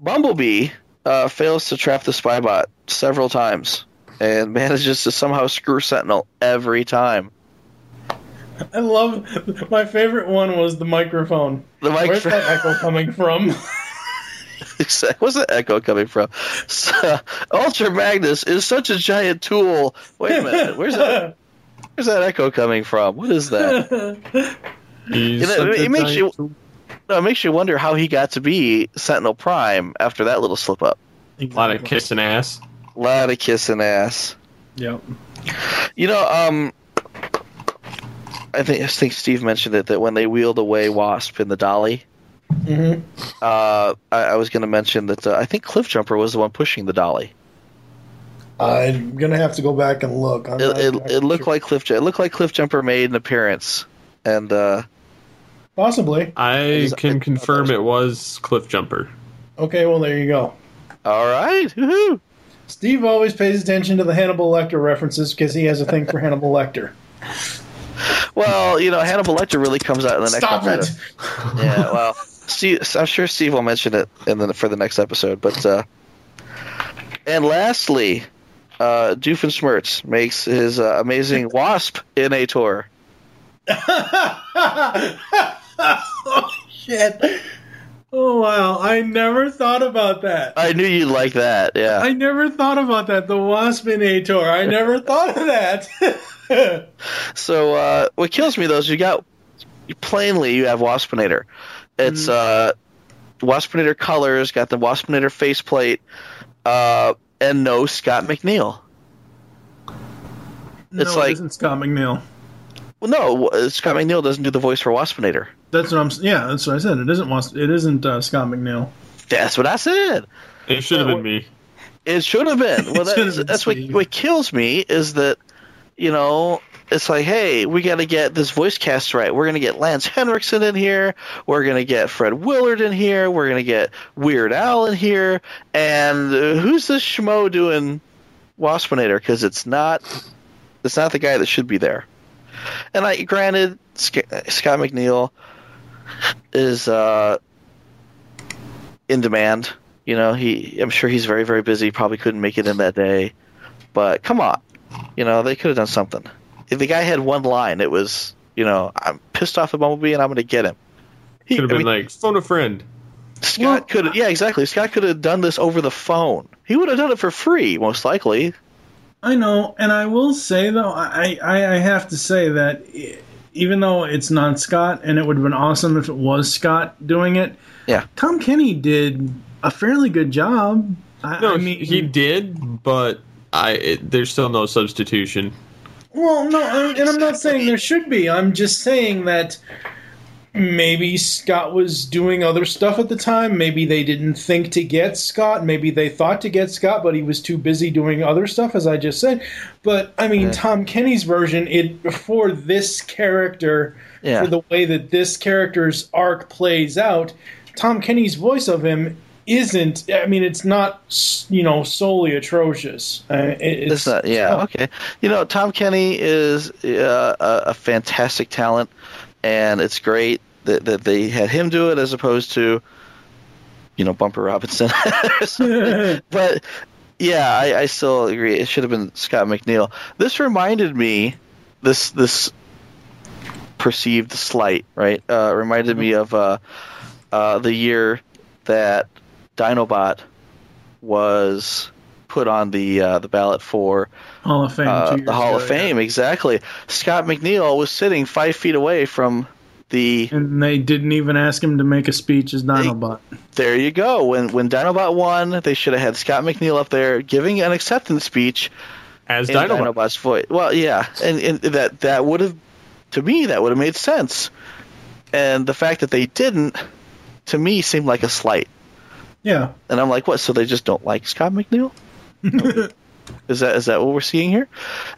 Bumblebee uh, fails to trap the spybot several times and manages to somehow screw Sentinel every time. I love. My favorite one was the microphone. The Where's microphone. that echo coming from? Where's the echo coming from? So, Ultra Magnus is such a giant tool. Wait a minute, where's that? Where's that echo coming from? What is that? He's You such it, a it makes giant you. No, it makes you wonder how he got to be Sentinel Prime after that little slip up. A lot of kissing ass. A lot of kissing ass. Yep. You know, um, I think I think Steve mentioned it that when they wheeled away Wasp in the dolly, Mm-hmm. uh, I, I was going to mention that uh, I think Cliffjumper was the one pushing the dolly. I'm gonna have to go back and look. I'm It, not it, it looked sure. like Cliff. It looked like Cliffjumper made an appearance, and uh, possibly. I can confirm it was Cliff Jumper. Okay, well there you go. all right, woohoo! Steve always pays attention to the Hannibal Lecter references because he has a thing for Hannibal Lecter. Well, you know, Hannibal Lecter really comes out in the next Stop it! episode. Yeah, well, Steve, I'm sure Steve will mention it in the for the next episode. But uh, and lastly, uh, Doofenshmirtz makes his uh, amazing Wasp in a tour. oh shit! Oh wow! I never thought about that. I knew you'd like that. Yeah. I never thought about that. The Waspinator. I never thought of that. So uh, what kills me though is you got plainly you have Waspinator. It's uh, Waspinator colors, got the Waspinator faceplate, uh, and no Scott McNeil. It's no, like- it isn't Scott McNeil. Well, no, Scott McNeil doesn't do the voice for Waspinator. That's what I'm. Yeah, that's what I said. It isn't. It isn't uh, Scott McNeil. That's what I said. It should have been me. It should have been. Well, It should that's, been that's what what kills me is that you know it's like, hey, we got to get this voice cast right. We're gonna get Lance Henriksen in here. We're gonna get Fred Willard in here. We're gonna get Weird Al in here. And uh, who's this schmo doing Waspinator? Because it's not it's not the guy that should be there. And I granted Sc- Scott McNeil is uh, in demand. You know, he I'm sure he's very very busy. Probably couldn't make it in that day. But come on, you know they could have done something. If the guy had one line, it was you know I'm pissed off at Bumblebee and I'm going to get him. He, Could have been mean, like phone a friend. Scott could yeah exactly. Scott could have done this over the phone. He would have done it for free most likely. I know, and I will say though, I I, I have to say that e- even though it's not Scott, and it would have been awesome if it was Scott doing it. Yeah, Tom Kenny did a fairly good job. I, No, I mean, he did, but I it, there's still no substitution. Well, no, I- and I'm not saying there should be. I'm just saying that maybe Scott was doing other stuff at the time. Maybe they didn't think to get Scott. Maybe they thought to get Scott, but he was too busy doing other stuff, as I just said. But I mean, Yeah. Tom Kenny's version, it for this character, Yeah. for the way that this character's arc plays out, Tom Kenny's voice of him isn't. I mean, it's not you know solely atrocious. Uh, it's, It's not, yeah, tough. okay. You know, Tom Kenny is uh, a, a fantastic talent, and it's great that, that they had him do it as opposed to, you know, Bumper Robinson. but yeah, I, I still agree. It should have been Scott McNeil. This reminded me, this this perceived slight, right? Uh, reminded me of uh, uh, the year that Dinobot was put on the uh, the ballot for Hall of Fame. uh, the Hall ago, of Fame. Exactly. Scott McNeil was sitting five feet away from the. And they didn't even ask him to make a speech as Dinobot. There you go. When when Dinobot won, they should have had Scott McNeil up there giving an acceptance speech as in Dinobot. Dinobot's voice. Well, yeah, and, and that that would have, to me, that would have made sense. And the fact that they didn't, to me, seemed like a slight. Yeah. And I'm like, what? So they just don't like Scott McNeil? is that is that what we're seeing here?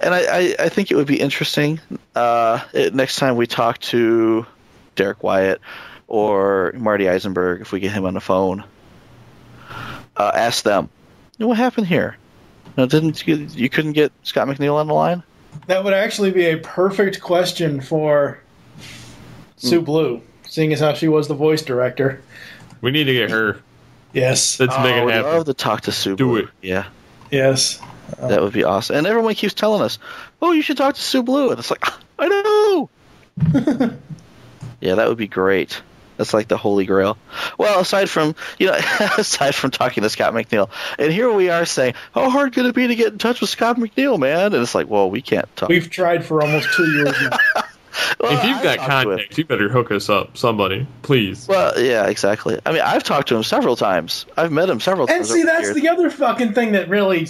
And I, I, I think it would be interesting uh, it, next time we talk to Derrick Wyatt or Marty Isenberg, if we get him on the phone, uh, ask them, "You know, what happened here? No, didn't you, you couldn't get Scott McNeil on the line? That would actually be a perfect question for Sue Hmm. Blu, seeing as how she was the voice director. We need to get her. Yes. Let's make I it would happen. love to talk to Sue. Do Blue. it. Yeah. Yes. Oh. That would be awesome. And everyone keeps telling us, "Oh, you should talk to Sue Blu." And it's like, I know. yeah, that would be great. That's like the holy grail. Well, aside from you know, aside from talking to Scott McNeil, and here we are saying, "How hard could it be to get in touch with Scott McNeil, man?" And it's like, well, we can't talk. We've tried for almost two years now. if you've got talked to him. contact, you better hook us up, somebody, please. Well, yeah, exactly. I mean, I've talked to him several times. I've met him several And times. see, that's years. the other fucking thing that really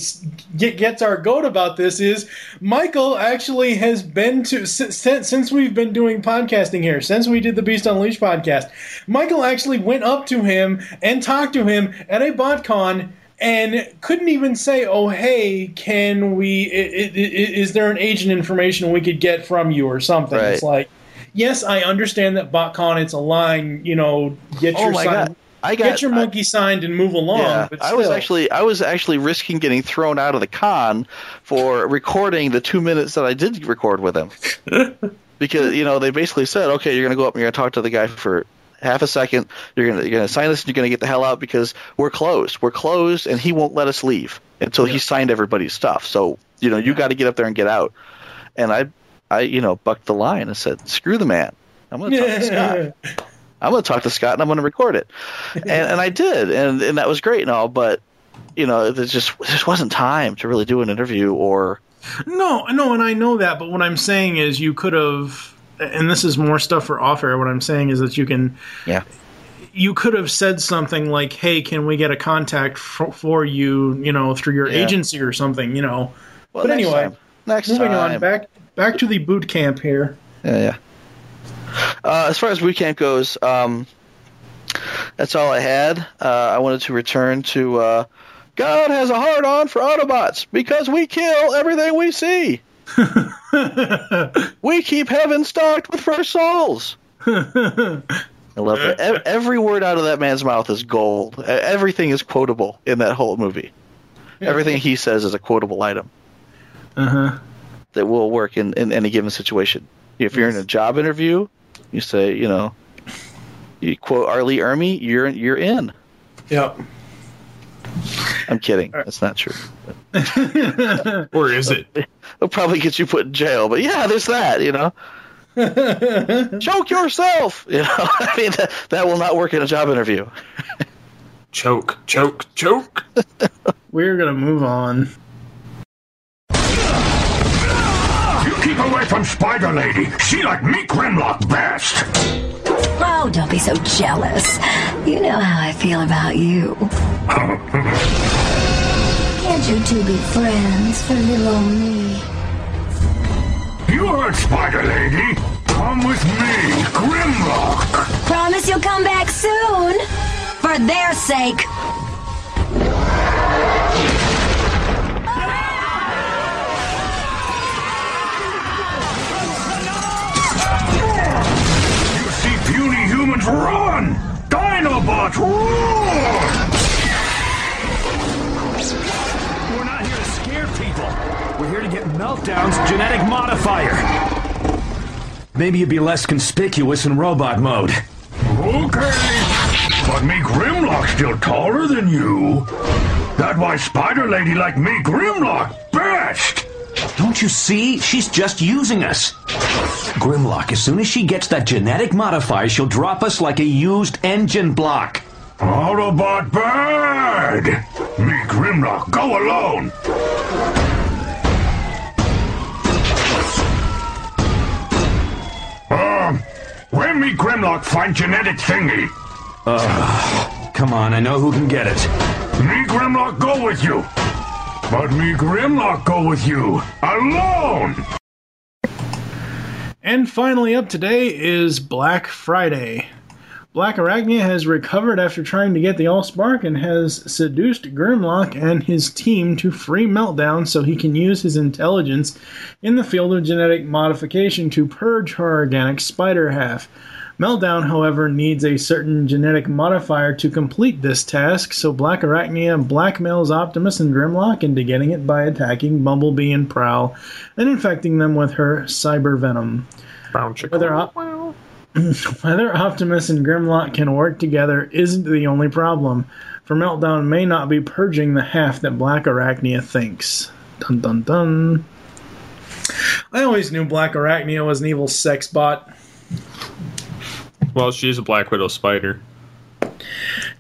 get, gets our goat about this is Michael actually has been to since, since we've been doing podcasting here, since we did the Beast Unleashed podcast. Michael actually went up to him and talked to him at a BotCon and couldn't even say, "Oh, hey, can we? i- i- i- Is there an agent information we could get from you or something?" It's like. Yes, I understand that BotCon it's a line, you know, get Oh your my sign, God. I get got- your I- monkey signed and move along. Yeah, but I was actually I was actually risking getting thrown out of the con for recording the two minutes that I did record with him, because you know they basically said, okay, you're gonna go up and you're gonna talk to the guy for half a second. You're gonna you're gonna sign this and you're gonna get the hell out because we're closed. We're closed and he won't let us leave until he signed everybody's stuff. So you know you got to get up there and get out. And I I you know bucked the line and said, screw the man. I'm gonna talk to Scott. I'm going to talk to Scott and I'm going to record it. And, and I did, and, and that was great and all, but you know, there just there just wasn't time to really do an interview or No, no, and I know that, but what I'm saying is you could have, and this is more stuff for off air. What I'm saying is that you can, yeah, you could have said something like, "Hey, can we get a contact for, for you, you know, through your Yeah. agency or something," you know. Well, but next anyway, time. Next moving time. on back back to the boot camp here. Yeah, yeah. Uh, as far as boot camp goes, um, that's all I had. Uh, I wanted to return to uh, God has a hard on for Autobots because we kill everything we see. we keep heaven stocked with fresh souls. I love it. Every word out of that man's mouth is gold. Everything is quotable in that whole movie. Everything he says is a quotable item Uh huh. that will work in, in any given situation. If you're in a job interview, you say, you know, you quote R. Lee Ermey, you're you're in. Yep. I'm kidding. That's not true. or is it? It'll probably get you put in jail, but yeah, there's that. You know, choke yourself. You know, I mean that, that will not work in a job interview. choke, choke, choke. We're gonna move on. Keep away from Spider Lady. She like me Grimlock best. Oh, don't be so jealous. You know how I feel about you. Can't you two be friends for little old me? You heard Spider Lady. Come with me, Grimlock. Promise you'll come back soon. For their sake. Run! Dinobots roar! We're not here to scare people. We're here to get Meltdown's genetic modifier. Maybe you'd be less conspicuous in robot mode. Okay. But me Grimlock's still taller than you. That why Spider Lady like me Grimlock best. Don't you see? She's just using us. Grimlock, as soon as she gets that genetic modifier, she'll drop us like a used engine block. Autobot bird! Me Grimlock, go alone! Um, where me Grimlock find genetic thingy? Uh, come on, I know who can get it. Me Grimlock go with you! But me Grimlock go with you alone! And finally up today is Black Friday. Black Arachnia has recovered after trying to get the Allspark and has seduced Grimlock and his team to free Meltdown so he can use his intelligence in the field of genetic modification to purge her organic spider half. Meltdown, however, needs a certain genetic modifier to complete this task, so Black Arachnia blackmails Optimus and Grimlock into getting it by attacking Bumblebee and Prowl and infecting them with her cyber venom. Whether, Op- whether Optimus and Grimlock can work together isn't the only problem, for Meltdown may not be purging the half that Black Arachnia thinks. Dun dun dun. I always knew Black Arachnia was an evil sex bot. Well, she's a Black Widow spider.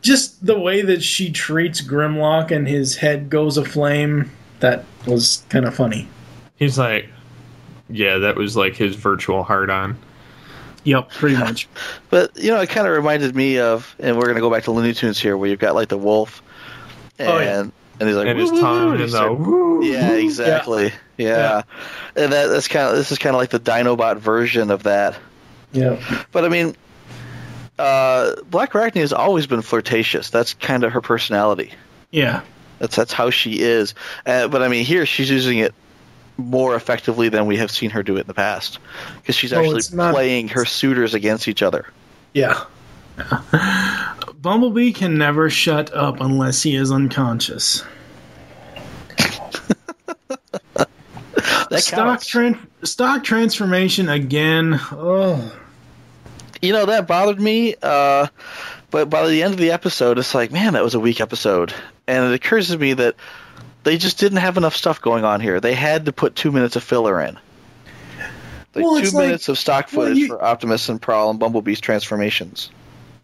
Just the way that she treats Grimlock and his head goes aflame, that was kind of funny. He's like, yeah, that was like his virtual hard on. Yep, pretty much. But you know, it kind of reminded me of, and we're gonna go back to Looney Tunes here, where you've got like the wolf, and Oh, yeah. and he's like, And his "Woo, woo, tongue woo," and he's the like, woo, yeah, woo. exactly, yeah. And that, that's kind of this is kind of like the Dinobot version of that. Yeah. But I mean, uh, Black Arachnia has always been flirtatious. That's kind of her personality. Yeah. That's that's how she is. Uh, but I mean, here she's using it more effectively than we have seen her do it in the past, because she's Well, actually not- playing her suitors against each other. Yeah. Bumblebee can never shut up unless he is unconscious. stock tran- stock transformation again. Oh, you know that bothered me uh, but by the end of the episode it's like man that was a weak episode and it occurs to me that they just didn't have enough stuff going on here they had to put two minutes of filler in like Well, two like- minutes of stock well, footage you- for optimus and prowl and bumblebee's transformations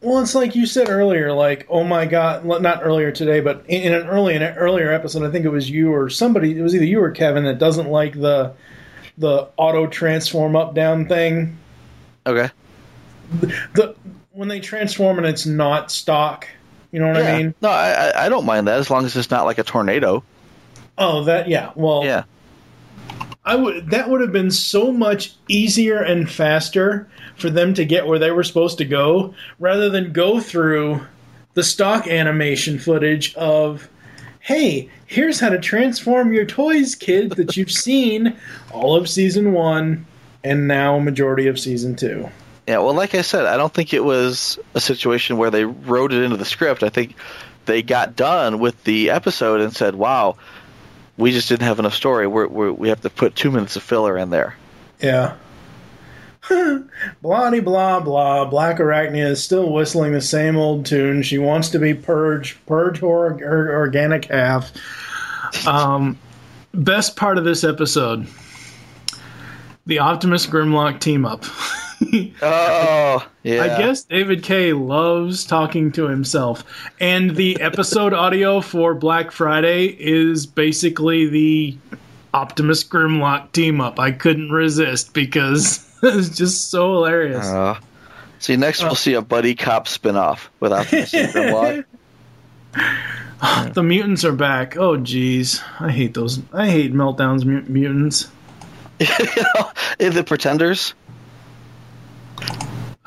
well, it's like you said earlier. Like, oh my god, not earlier today, but in, in an early an earlier episode, I think it was you or somebody. It was either you or Kevin that doesn't like the the auto transform up down thing. okay The when they transform and it's not stock. You know what Yeah. I mean? no I, I i don't mind that as long as it's not like a tornado Oh, that yeah. Well, yeah I would that would have been so much easier and faster for them to get where they were supposed to go rather than go through the stock animation footage of hey, here's how to transform your toys, kids, that you've seen all of season 1 and now majority of season 2. Yeah, well, like I said, I don't think it was a situation where they wrote it into the script. I think they got done with the episode and said, "Wow, we just didn't have enough story. We're, we're, we have to put two minutes of filler in there." Yeah. Blah blah blah. Black Arachnia is still whistling the same old tune. She wants to be purged, purge her organic half. Um, best part of this episode: the Optimus Grimlock team up. oh, yeah. I guess David Kaye loves talking to himself, and the episode audio for Black Friday is basically the Optimus Grimlock team up. I couldn't resist because it's just so hilarious. Uh, see, next we'll see a buddy cop spin-off with Optimus and Grimlock. the mutants are back. Oh, jeez, I hate those. I hate Meltdown's mu- mutants. Eh, the Pretenders.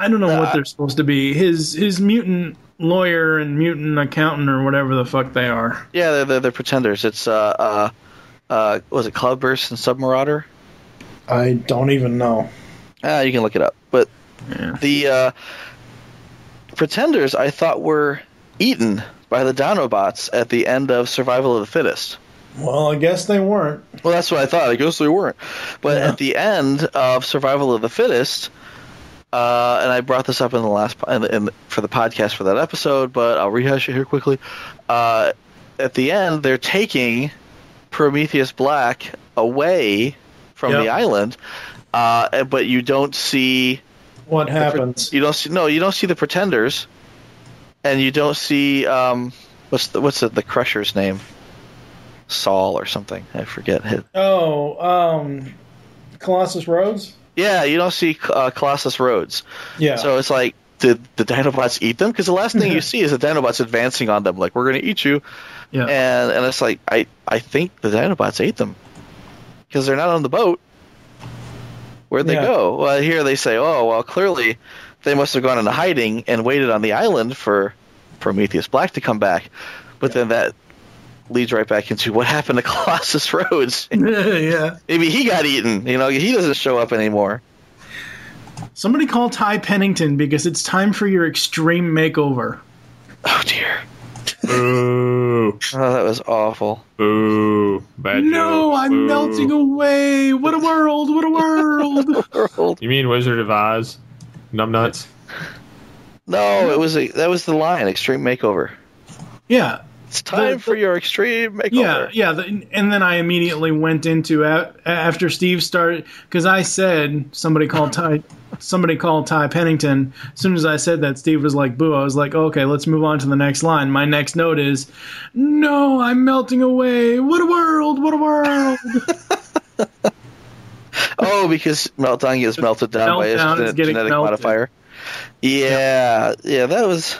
I don't know Uh, what they're supposed to be. His his mutant lawyer and mutant accountant or whatever the fuck they are. Yeah, they're, they're, they're pretenders. It's uh uh uh was it Cloudburst and Submarauder? I don't even know. Ah, you can look it up. But the uh, pretenders I thought were eaten by the Dinobots at the end of Survival of the Fittest. Well, I guess they weren't. Well, that's what I thought. I guess they weren't. But at the end of Survival of the Fittest, uh, and I brought this up in the last in, in, for the podcast for that episode, but I'll rehash it here quickly. Uh, at the end, they're taking Prometheus Black away from Yep. the island, uh, but you don't see What the happens? you don't see no, you don't see the Pretenders, and you don't see um, what's the what's the, the Crusher's name? Saul or something. I forget. His, Oh, um, Colossus Rhodes. Yeah, you don't see uh, Colossus Rhodes. Yeah. So it's like, did the Dinobots eat them? Because the last thing you see is the Dinobots advancing on them, like we're going to eat you. Yeah. And and it's like, I I think the Dinobots ate them because they're not on the boat. Where'd they Yeah. go? Well, here they say, oh well, clearly they must have gone into hiding and waited on the island for Prometheus Black to come back. But then that leads right back into what happened to Colossus Rhodes. yeah. Maybe he got eaten. You know, he doesn't show up anymore. Somebody call Ty Pennington because it's time for your extreme makeover. Oh dear. Boo. Oh, that was awful. Boo. Bad No, joke. I'm Boo. melting away. What a world! What a world! You mean Wizard of Oz? Numbnuts? No, it was a, that was the line. Extreme makeover. yeah. It's time for your extreme makeover. Yeah, yeah, the, and then I immediately went into a, after Steve started because I said somebody called Ty, somebody called Ty Pennington. As soon as I said that, Steve was like, "Boo!" I was like, "Okay, let's move on to the next line." My next note is, "No, I'm melting away. What a world! What a world!" Oh, because meltdown gets melted down by a genetic, genetic melted. modifier. Yeah, yeah, that was.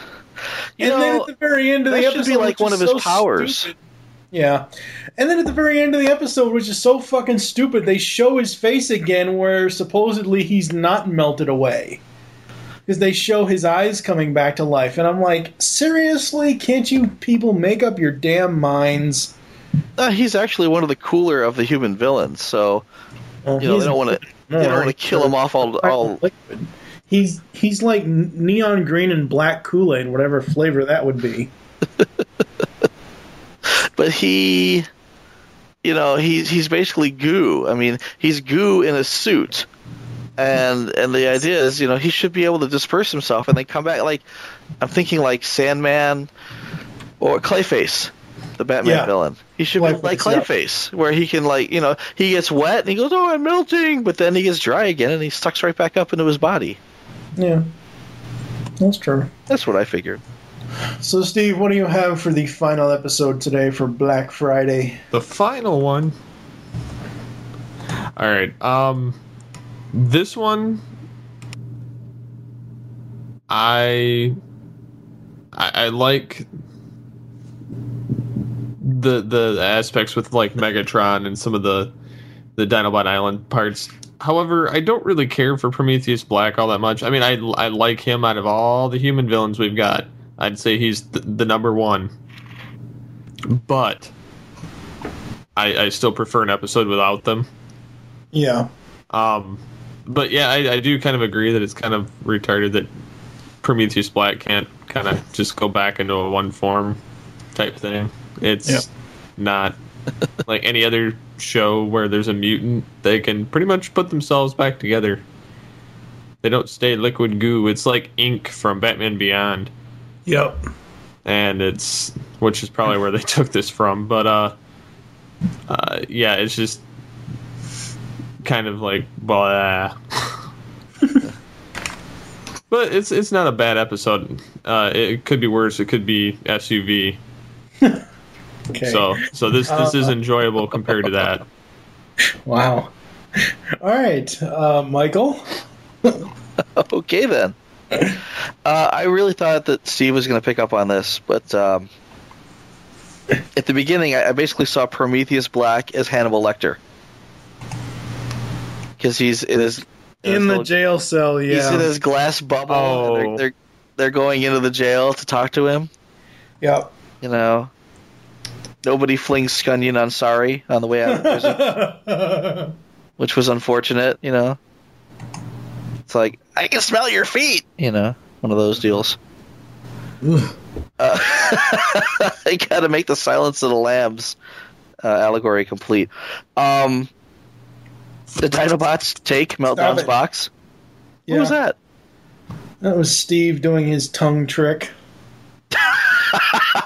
You and know, then at the very end of the episode, be like one of his so powers. stupid- Yeah, and then at the very end of the episode, which is so fucking stupid, they show his face again, where supposedly he's not melted away. Because they show his eyes coming back to life, and I'm like, seriously, can't you people make up your damn minds? Uh, he's actually one of the cooler of the human villains. So you know they don't want to. They don't want to kill him off all. all He's he's like neon green and black Kool Aid, whatever flavor that would be. but he, you know, he's he's basically goo. I mean, he's goo in a suit, and and the idea is, you know, he should be able to disperse himself and then come back. Like I'm thinking, like Sandman or Clayface, the Batman Yeah. villain. He should be like Clayface, yeah. Clayface, where he can like, you know, he gets wet and he goes, "Oh, I'm melting," but then he gets dry again and he sucks right back up into his body. Yeah, that's true. That's what I figured. So, Steve, what do you have for the final episode today for Black Friday? The final one. All right. Um, this one, I, I, I like the the aspects with like Megatron and some of the the Dinobot Island parts. However, I don't really care for Prometheus Black all that much. I mean, I I like him out of all the human villains we've got. I'd say he's the, the number one. But I, I still prefer an episode without them. Yeah. Um, but yeah, I, I do kind of agree that it's kind of retarded that Prometheus Black can't kind of just go back into a one form type thing. It's Yep. not like any other show where there's a mutant. They can pretty much put themselves back together. They don't stay liquid goo. It's like ink from Batman Beyond Yep. and it's which is probably where they took this from but uh uh yeah it's just kind of like blah but it's it's not a bad episode uh it could be worse it could be suv Okay. so so this this is Uh, enjoyable compared to that Wow. All right, uh, Michael. okay then. Uh, I really thought that Steve was going to pick up on this, but um, at the beginning, I, I basically saw Prometheus Black as Hannibal Lecter because he's in his In his the little- jail cell, Yeah, He's in his glass bubble. and Oh. They're, they're they're going into the jail to talk to him. Yep. You know, nobody flings Scunion on sorry on the way out of prison, which was unfortunate. You know, it's like I can smell your feet. You know, one of those deals. Uh, I gotta make the Silence of the Lambs uh, allegory complete. Um, the Dinobots take Meltdown's box. Yeah. What was that? That was Steve doing his tongue trick.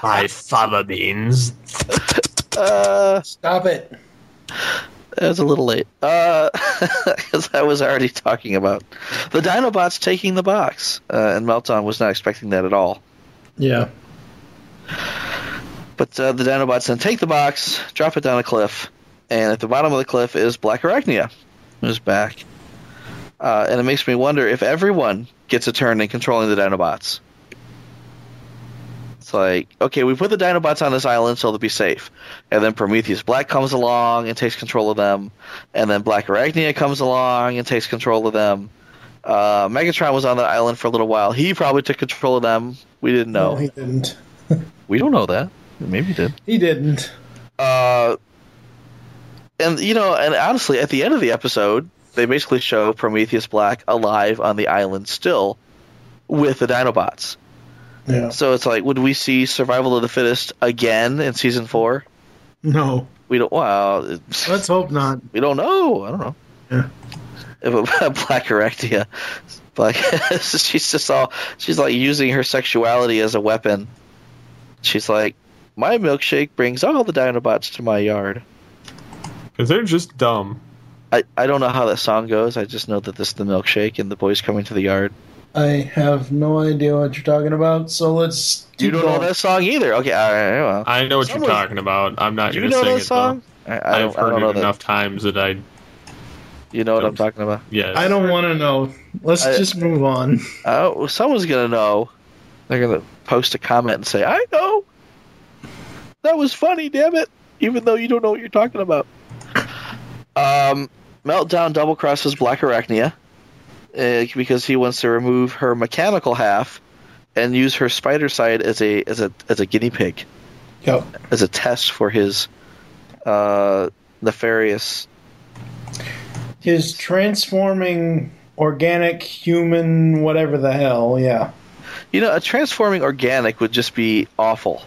My fava beans. Uh, Stop it. That was a little late. Uh, because I was already talking about the Dinobots taking the box, uh, and Meltdown was not expecting that at all. Yeah. But uh, the Dinobots then take the box, drop it down a cliff, and at the bottom of the cliff is Black Arachnia, who's back. Uh, and it makes me wonder if everyone gets a turn in controlling the Dinobots. It's like, okay, we put the Dinobots on this island so they'll be safe. And then Prometheus Black comes along and takes control of them. And then Black Arachnia comes along and takes control of them. Uh, Megatron was on the island for a little while. He probably took control of them. We didn't know. No, he didn't. we don't know that. Maybe he did. He didn't. Uh, and you know, and honestly, at the end of the episode, they basically show Prometheus Black alive on the island still with the Dinobots. Yeah. So it's like, would we see Survival of the Fittest again in season four? No. We don't. Well, let's hope not. We don't know. I don't know. Yeah. If a Black Erectia, like she's just all she's like using her sexuality as a weapon. She's like, my milkshake brings all the Dinobots to my yard. Because they're just dumb. I, I don't know how that song goes. I just know that this is the milkshake and the boys coming to the yard. I have no idea what you're talking about, so let's. You don't know going. that song either. Okay, all right. Well, I know what Someone- you're talking about. I'm not going you to know sing that it song? though. I, I I've don't, I heard don't know it that. enough times that I. You know what I'm talking about? Yes. I don't want to know. Let's I- just move on. Oh, someone's gonna know. They're gonna post a comment and say, "I know." That was funny, damn it! Even though you don't know what you're talking about. Um, Meltdown double crosses Black Arachnia uh, because he wants to remove her mechanical half and use her spider side as a as a as a guinea pig. Yep. As a test for his uh, nefarious. His transforming organic human, whatever the hell, yeah. You know, a transforming organic would just be awful.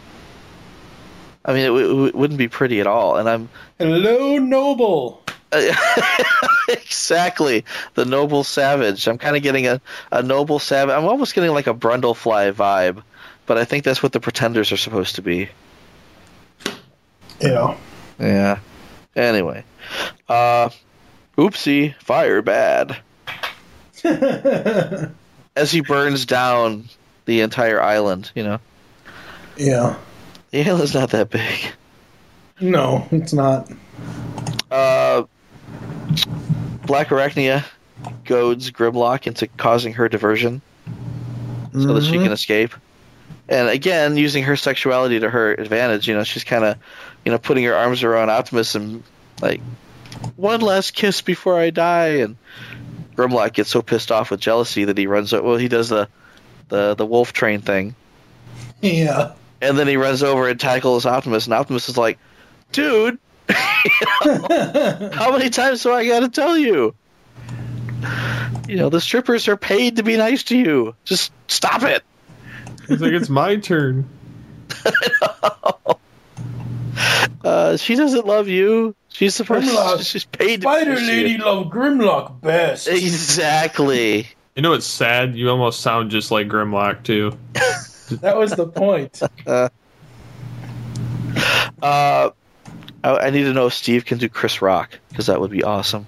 I mean, it, w- it wouldn't be pretty at all. And I'm Hello, Noble. exactly the noble savage. I'm kind of getting a, a noble savage. I'm almost getting like a Brundlefly vibe, but I think that's what the pretenders are supposed to be. Yeah. Yeah. Anyway, uh, oopsie, fire bad. As he burns down the entire island, you know. Yeah. The island's not that big. No, it's not. Uh, Black Arachnia goads Grimlock into causing her diversion so that she can mm-hmm. escape. And again, using her sexuality to her advantage, you know, she's kind of, you know, putting her arms around Optimus and like, one last kiss before I die. And Grimlock gets so pissed off with jealousy that he runs. Well, he does the, the the wolf train thing, Yeah. and then he runs over and tackles Optimus, and Optimus is like, "Dude, how many times do I got to tell you? You know, the strippers are paid to be nice to you. Just stop it." He's like, it's my turn. Uh, she doesn't love you. She's supposed. Grimlock. She's paid Spider to Lady you. love Grimlock best. Exactly. You know what's sad? You almost sound just like Grimlock too. That was the point. Uh, I, I need to know if Steve can do Chris Rock because that would be awesome.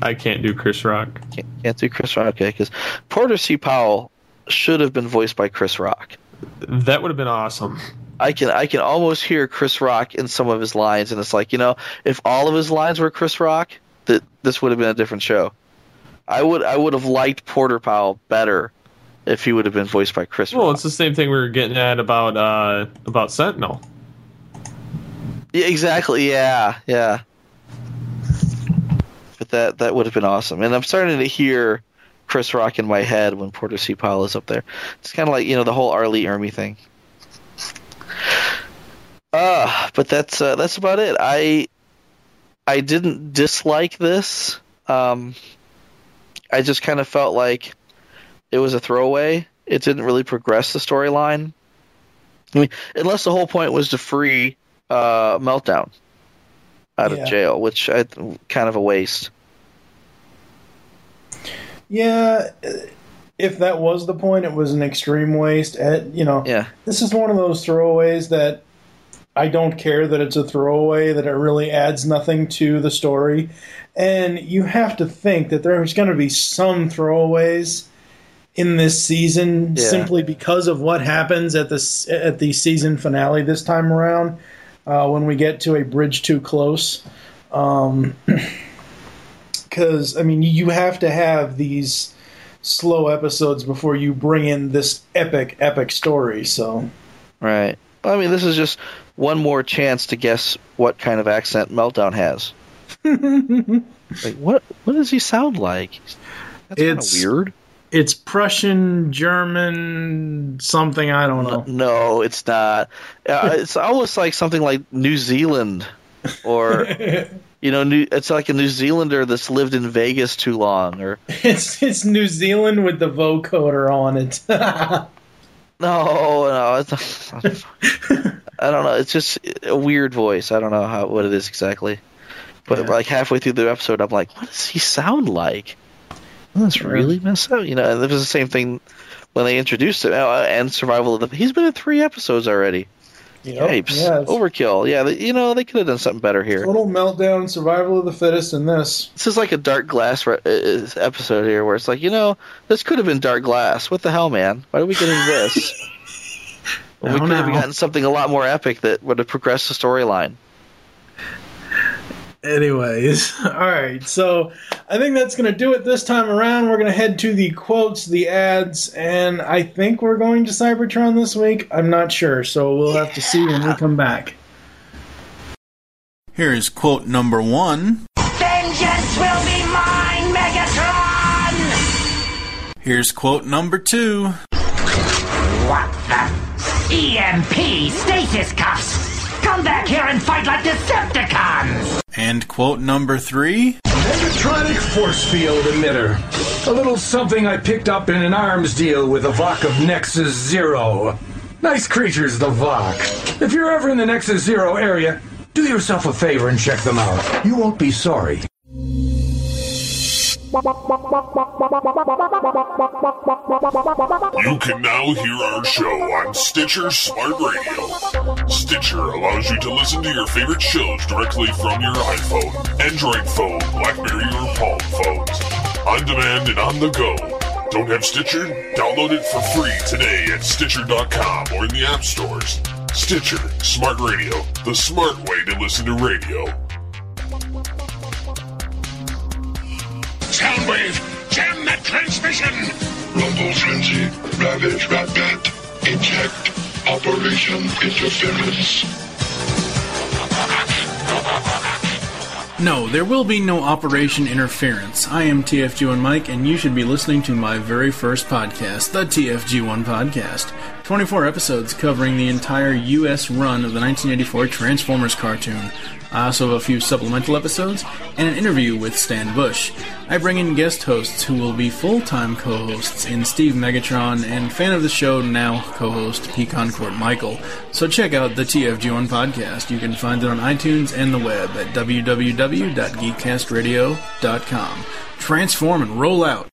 I can't do Chris Rock. Can't, can't do Chris Rock, okay? Because Porter C. Powell should have been voiced by Chris Rock. That would have been awesome. I can I can almost hear Chris Rock in some of his lines, and it's like you know, if all of his lines were Chris Rock, that this would have been a different show. I would I would have liked Porter Powell better if he would have been voiced by Chris Well, Rock. it's the same thing we were getting at about uh about Sentinel. Yeah, exactly. Yeah, yeah. But that that would have been awesome. And I'm starting to hear Chris Rock in my head when Porter C. Powell is up there. It's kind of like you know the whole R. Lee Ermey thing. Uh, but that's uh, that's about it. I I didn't dislike this. Um, I just kind of felt like it was a throwaway. It didn't really progress the storyline. I mean, unless the whole point was to free uh, Meltdown out Yeah. of jail, which I kind of a waste. Yeah, if that was the point, it was an extreme waste. At you know, yeah. this is one of those throwaways that I don't care that it's a throwaway, that it really adds nothing to the story. And you have to think that there's going to be some throwaways in this season Yeah. simply because of what happens at this at the season finale this time around uh, when we get to a bridge too close. Um, because I mean, you have to have these slow episodes before you bring in this epic, epic story. So, Right. I mean, this is just one more chance to guess what kind of accent Meltdown has. like, what what does he sound like? That's It's- weird. It's Prussian, German, something I don't know. No, it's not. Uh, it's almost like something like New Zealand, or you know, New, it's like a New Zealander that's lived in Vegas too long, or It's it's New Zealand with the vocoder on it. no, no, it's I don't know. It's just a weird voice. I don't know how what it is exactly. But like halfway through the episode, I'm like, what does he sound like? That's really messed up. You know, and it was the same thing when they introduced it. uh, And survival of the. He's been in three episodes already. Yep, Yipes. yeah, Overkill. Yeah, they, you know they could have done something better here. Total meltdown, survival of the fittest and this. This is like a Dark Glass re- uh, episode here, where it's like, you know, this could have been Dark Glass. What the hell, man? Why are we getting this? we don't could have gotten something a lot more epic that would have progressed the storyline. Anyways, all right. So I think that's going to do it this time around. We're going to head to the quotes, the ads, and I think we're going to Cybertron this week. I'm not sure, so we'll have to see when we come back. Here is quote number one. Vengeance will be mine, Megatron! Here's quote number two. What the? EMP stasis cuffs! Come back here and fight like Decepticons! And quote number three. Megatronic force field emitter. A little something I picked up in an arms deal with a Vok of Nexus Zero. Nice creatures, the Vok. If you're ever in the Nexus Zero area, do yourself a favor and check them out. You won't be sorry. You can now hear our show on Stitcher Smart Radio. Stitcher allows you to listen to your favorite shows directly from your iPhone, Android phone, Blackberry, or Palm phones. On demand and on the go. Don't have Stitcher? Download it for free today at Stitcher.com or in the app stores. Stitcher Smart Radio, the smart way to listen to radio. Soundwave, jam that transmission! Rumble Frenzy, Ravage Ratbat, Eject, Operation Interference. No, there will be no Operation Interference. I am TFG1 Mike, and you should be listening to my very first podcast, the TFG1 Podcast. 24 episodes covering the entire U.S. run of the 1984 Transformers cartoon. I also have a few supplemental episodes and an interview with Stan Bush. I bring in guest hosts who will be full time co hosts in Steve Megatron and fan of the show, now co host Pecan Court Michael. So check out the TFG1 podcast. You can find it on iTunes and the web at www.geekcastradio.com. Transform and roll out.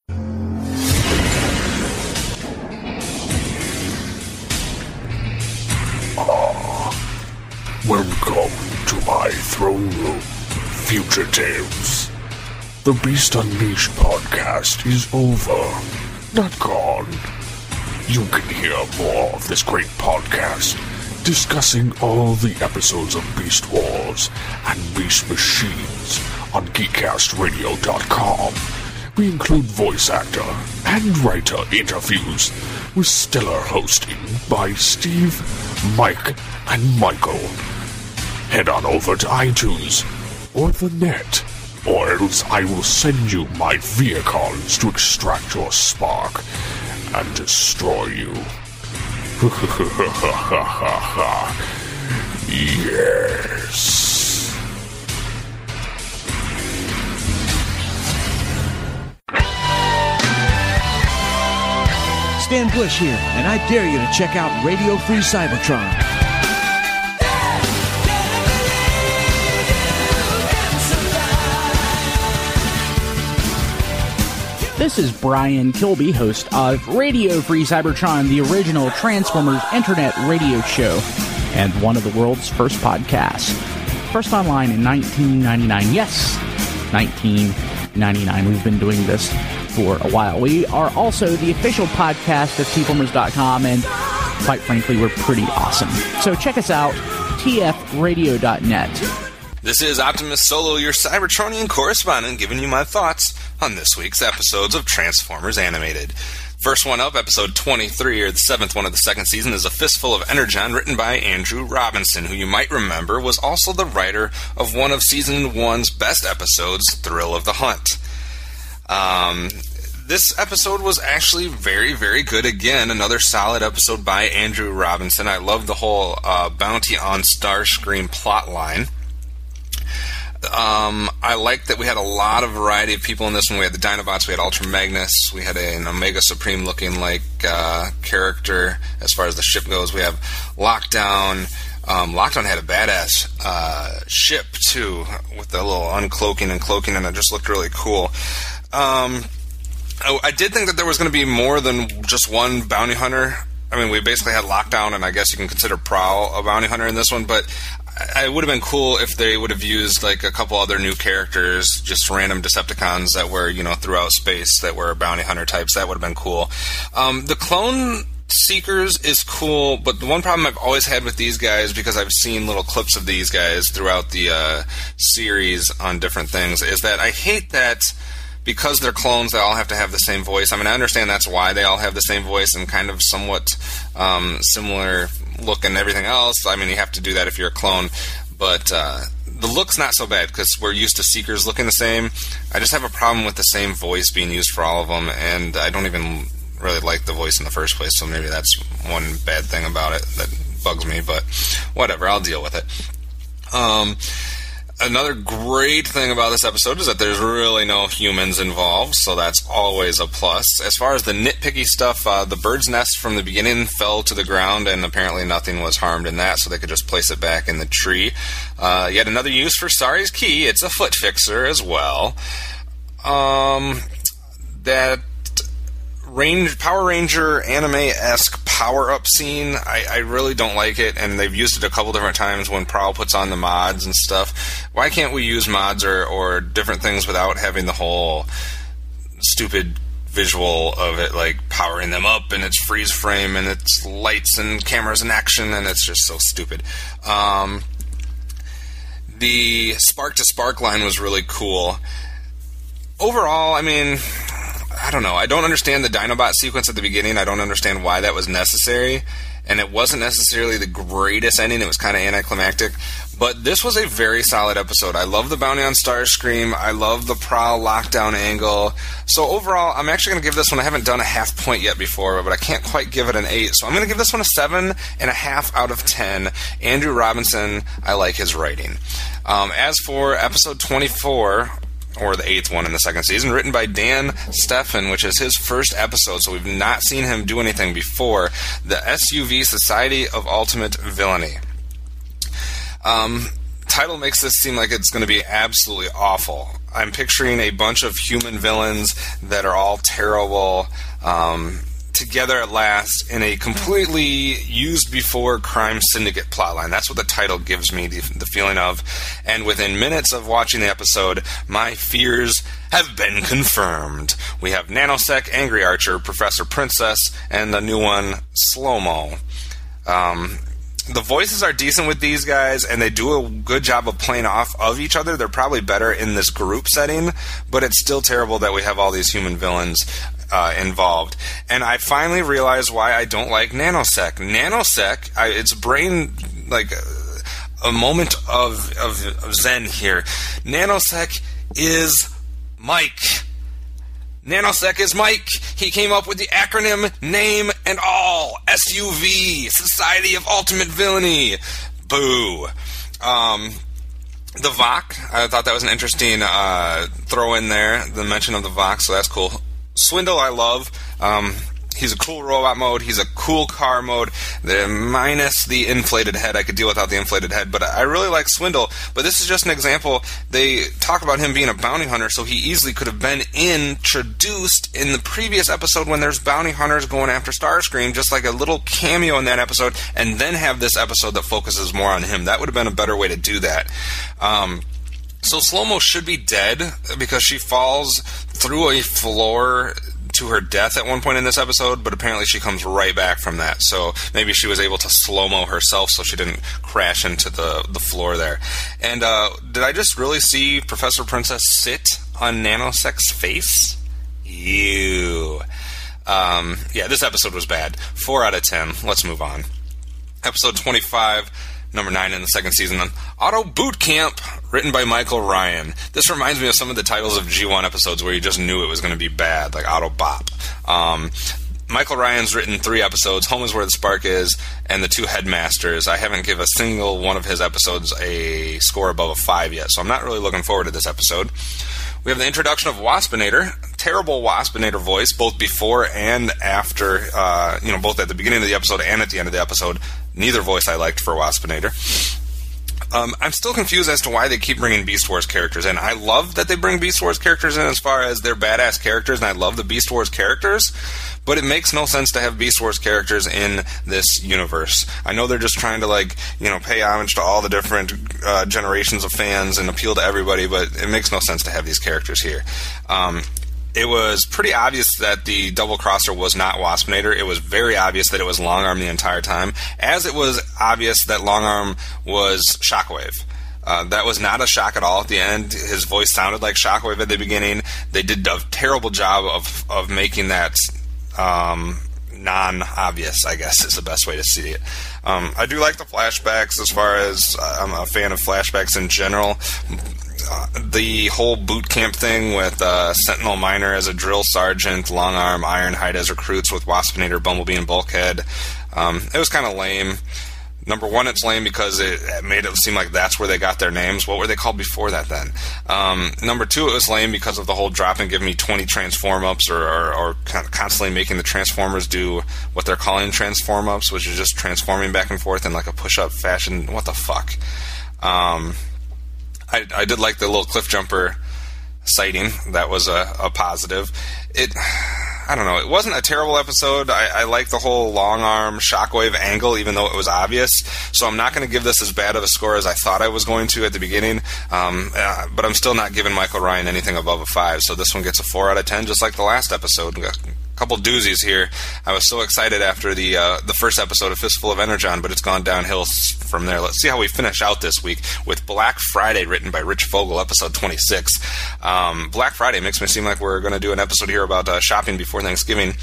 Welcome to my throne room, Future Tales. The Beast Unleashed podcast is over, not gone. You can hear more of this great podcast discussing all the episodes of Beast Wars and Beast Machines on GeekCastRadio.com. We include voice actor and writer interviews with stellar hosting by Steve, Mike, and Michael. Head on over to iTunes or the net or else I will send you my vehicles to extract your spark and destroy you. yes. Stan Bush here, and I dare you to check out Radio Free Cybertron. This is Brian Kilby, host of Radio Free Cybertron, the original Transformers internet radio show, and one of the world's first podcasts. First online in 1999. Yes, 1999. We've been doing this for a while. We are also the official podcast of tformers.com, and quite frankly, we're pretty awesome. So check us out, tfradio.net. This is Optimus Solo, your Cybertronian correspondent, giving you my thoughts on this week's episodes of Transformers Animated. First one up, episode 23, or the seventh one of the second season, is A Fistful of Energon, written by Andrew Robinson, who you might remember was also the writer of one of season one's best episodes, Thrill of the Hunt. Um, this episode was actually very, very good. Again, another solid episode by Andrew Robinson. I love the whole uh, bounty on Starscream plot line. Um, I like that we had a lot of variety of people in this one. We had the Dinobots, we had Ultra Magnus, we had an Omega Supreme looking like uh, character as far as the ship goes. We have Lockdown. Um, Lockdown had a badass uh, ship too, with the little uncloaking and cloaking, and it just looked really cool. Um, I, I did think that there was going to be more than just one bounty hunter. I mean, we basically had Lockdown, and I guess you can consider Prowl a bounty hunter in this one, but it would have been cool if they would have used like a couple other new characters, just random Decepticons that were you know throughout space that were bounty hunter types. That would have been cool. Um, the clone seekers is cool, but the one problem I've always had with these guys because I've seen little clips of these guys throughout the uh, series on different things is that I hate that because they're clones, they all have to have the same voice. I mean, I understand that's why they all have the same voice and kind of somewhat um, similar look and everything else. I mean, you have to do that if you're a clone, but uh, the look's not so bad because we're used to Seekers looking the same. I just have a problem with the same voice being used for all of them, and I don't even really like the voice in the first place. So maybe that's one bad thing about it that bugs me. But whatever, I'll deal with it. Um, another great thing about this episode is that there's really no humans involved, so that's always a plus. As far as the nitpicky stuff, uh, the bird's nest from the beginning fell to the ground, and apparently nothing was harmed in that, so they could just place it back in the tree. Uh, yet another use for Sari's key. It's a foot fixer as well. Um, that Range Power Ranger anime esque power up scene. I, I, really don't like it, and they've used it a couple different times when Prowl puts on the mods and stuff. Why can't we use mods or, or different things without having the whole stupid visual of it like powering them up and it's freeze frame and it's lights and cameras in action and it's just so stupid. Um, the spark to spark line was really cool. Overall, I mean, I don't know. I don't understand the Dinobot sequence at the beginning. I don't understand why that was necessary. And it wasn't necessarily the greatest ending. It was kind of anticlimactic. But this was a very solid episode. I love the bounty on Starscream. I love the Prowl lockdown angle. So overall, I'm actually going to give this one. I haven't done a half point yet before, but I can't quite give it an eight. So I'm going to give this one a seven and a half out of ten. Andrew Robinson, I like his writing. Um, as for episode 24, or the eighth one in the second season, written by Dan Steffen, which is his first episode, so we've not seen him do anything before. The SUV Society of Ultimate Villainy. Um, title makes this seem like it's going to be absolutely awful. I'm picturing a bunch of human villains that are all terrible. Um, together at last in a completely used before crime syndicate plotline. That's what the title gives me the, the, feeling of. And within minutes of watching the episode, my fears have been confirmed. We have Nanosec, Angry Archer, Professor Princess, and the new one, Slow Mo. Um, the voices are decent with these guys and they do a good job of playing off of each other. They're probably better in this group setting, but it's still terrible that we have all these human villains uh, involved. And I finally realized why I don't like Nanosec. Nanosec, I, it's brain like a, moment of, of, of zen here. Nanosec is Mike. Nanosec is Mike. He came up with the acronym name and all SUV Society of Ultimate Villainy. Boo. Um, the Vok. I thought that was an interesting uh, throw in there. The mention of the Vok, so that's cool. Swindle, I love. Um, he's a cool robot mode. He's a cool car mode. The, minus the inflated head, I could deal without the inflated head. But I really like Swindle. But this is just an example. They talk about him being a bounty hunter, so he easily could have been introduced in the previous episode when there's bounty hunters going after Starscream, just like a little cameo in that episode, and then have this episode that focuses more on him. That would have been a better way to do that. Um, so Slow Mo should be dead because she falls through a floor to her death at one point in this episode, but apparently she comes right back from that. So maybe she was able to slow mo herself so she didn't crash into the, the floor there. And uh, did I just really see Professor Princess sit on Nanosec's face? Ew. Um, yeah, this episode was bad. Four out of ten. Let's move on. Episode 25 number nine in the second season. on Auto Boot Camp, written by Michael Ryan. This reminds me of some of the titles of G1 episodes where you just knew it was going to be bad, like Auto Bop. Um, Michael Ryan's written three episodes Home is Where the Spark Is, and The Two Headmasters. I haven't given a single one of his episodes a score above a five yet, so I'm not really looking forward to this episode. We have the introduction of Waspinator, terrible Waspinator voice, both before and after, uh, you know, both at the beginning of the episode and at the end of the episode. Neither voice I liked for Waspinator. Um, I'm still confused as to why they keep bringing Beast Wars characters in. I love that they bring Beast Wars characters in as far as they're badass characters, and I love the Beast Wars characters, but it makes no sense to have Beast Wars characters in this universe. I know they're just trying to, like, you know, pay homage to all the different uh, generations of fans and appeal to everybody, but it makes no sense to have these characters here. Um, it was pretty obvious that the double crosser was not Waspinator. It was very obvious that it was Longarm the entire time, as it was obvious that Longarm was Shockwave. Uh, that was not a shock at all at the end. His voice sounded like Shockwave at the beginning. They did a terrible job of of making that um, non-obvious. I guess is the best way to see it. Um, I do like the flashbacks as far as uh, I'm a fan of flashbacks in general. Uh, the whole boot camp thing with uh, Sentinel Minor as a drill sergeant, Longarm, Ironhide as recruits with Waspinator, Bumblebee, and Bulkhead. Um, it was kind of lame. Number one, it's lame because it, made it seem like that's where they got their names. What were they called before that then? Um, number two, it was lame because of the whole drop and give me 20 transform ups or, or, or constantly making the Transformers do what they're calling transform ups, which is just transforming back and forth in like a push up fashion. What the fuck? Um, I, I did like the little Cliffjumper sighting. That was a, a positive. It, I don't know. It wasn't a terrible episode. I, I like the whole Longarm Shockwave angle, even though it was obvious. So I'm not going to give this as bad of a score as I thought I was going to at the beginning. Um, uh, but I'm still not giving Michael Ryan anything above a five. So this one gets a four out of ten, just like the last episode couple doozies here. I was so excited after the uh, the first episode of Fistful of Energon, but it's gone downhill from there. Let's see how we finish out this week with Black Friday, written by Rich Fogel, episode 26. Um, Black Friday makes me seem like we're going to do an episode here about uh, shopping before Thanksgiving.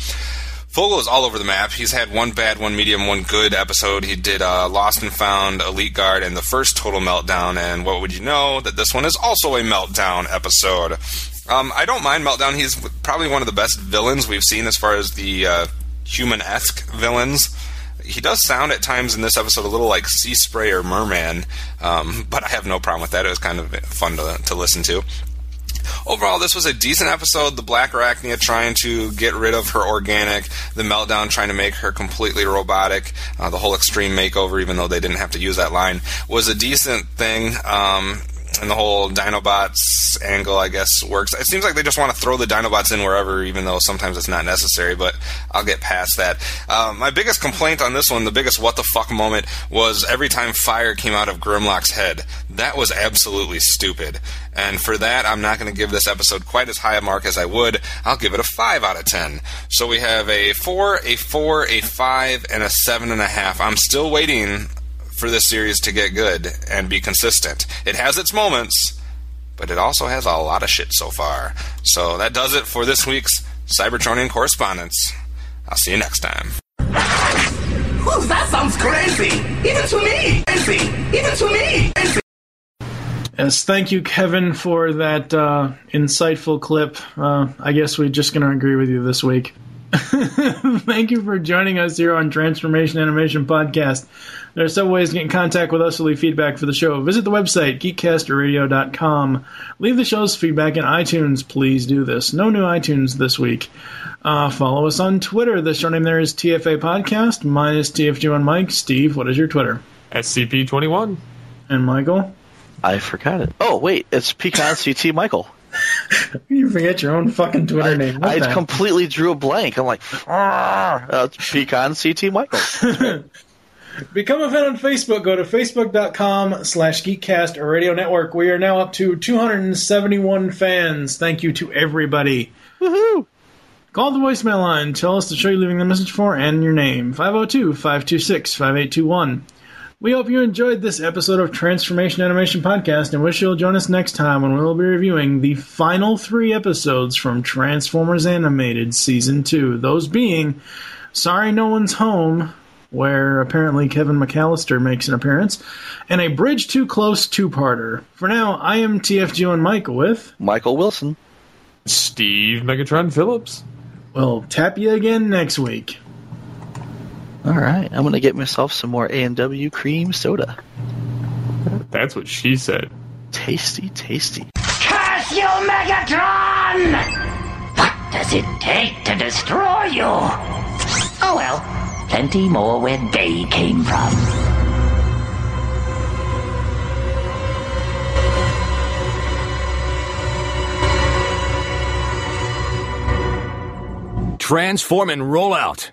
Fogel is all over the map. He's had one bad, one medium, one good episode. He did uh, Lost and Found, Elite Guard, and the first Total Meltdown. And what would you know that this one is also a Meltdown episode? Um, I don't mind Meltdown. He's probably one of the best villains we've seen as far as the uh, human esque villains. He does sound at times in this episode a little like Seaspray or Merman, um, but I have no problem with that. It was kind of fun to, to listen to. Overall, this was a decent episode. The Blackarachnia trying to get rid of her organic, the Meltdown trying to make her completely robotic, uh, the whole extreme makeover, even though they didn't have to use that line, was a decent thing. Um, and the whole Dinobots angle, I guess, works. It seems like they just want to throw the Dinobots in wherever, even though sometimes it's not necessary. But I'll get past that. Uh, my biggest complaint on this one, the biggest what the fuck moment, was every time fire came out of Grimlock's head. That was absolutely stupid. And for that, I'm not going to give this episode quite as high a mark as I would. I'll give it a five out of ten. So we have a four, a four, a five, and a seven and a half. I'm still waiting for this series to get good and be consistent. It has its moments, but it also has a lot of shit so far. So that does it for this week's Cybertronian correspondence. I'll see you next time. that sounds crazy! Even to me! Crazy! Even to me! Crazy. Yes, thank you, Kevin, for that uh, insightful clip. Uh, I guess we're just going to agree with you this week. thank you for joining us here on Transformation Animation Podcast. There are several ways to get in contact with us to leave feedback for the show. Visit the website, geekcasterradio.com. Leave the show's feedback in iTunes. Please do this. No new iTunes this week. Uh, follow us on Twitter. The show name there is TFA Podcast. Mine is TFG1 Mike. Steve, what is your Twitter? SCP-21. And Michael? I forgot it. Oh, wait, it's Pecan CT Michael. You forget your own fucking Twitter name. What I the- completely drew a blank. I'm like, "Ah." uh, Pecan CT Michael. Become a fan on Facebook. Go to facebook.com slash geekcast or radio network. We are now up to 271 fans. Thank you to everybody. Woohoo! Call the voicemail line. Tell us the show you're leaving the message for and your name. 502 526 5821. We hope you enjoyed this episode of Transformation Animation Podcast and wish you'll join us next time when we'll be reviewing the final three episodes from Transformers Animated Season 2. Those being Sorry No One's Home, where apparently Kevin McAllister makes an appearance, and a Bridge Too Close two parter. For now, I am TFG and Michael with Michael Wilson. Steve Megatron Phillips. We'll tap you again next week. All right, I'm going to get myself some more A&W cream soda. That's what she said. Tasty, tasty. Curse you, Megatron! What does it take to destroy you? Oh well, plenty more where they came from. Transform and roll out.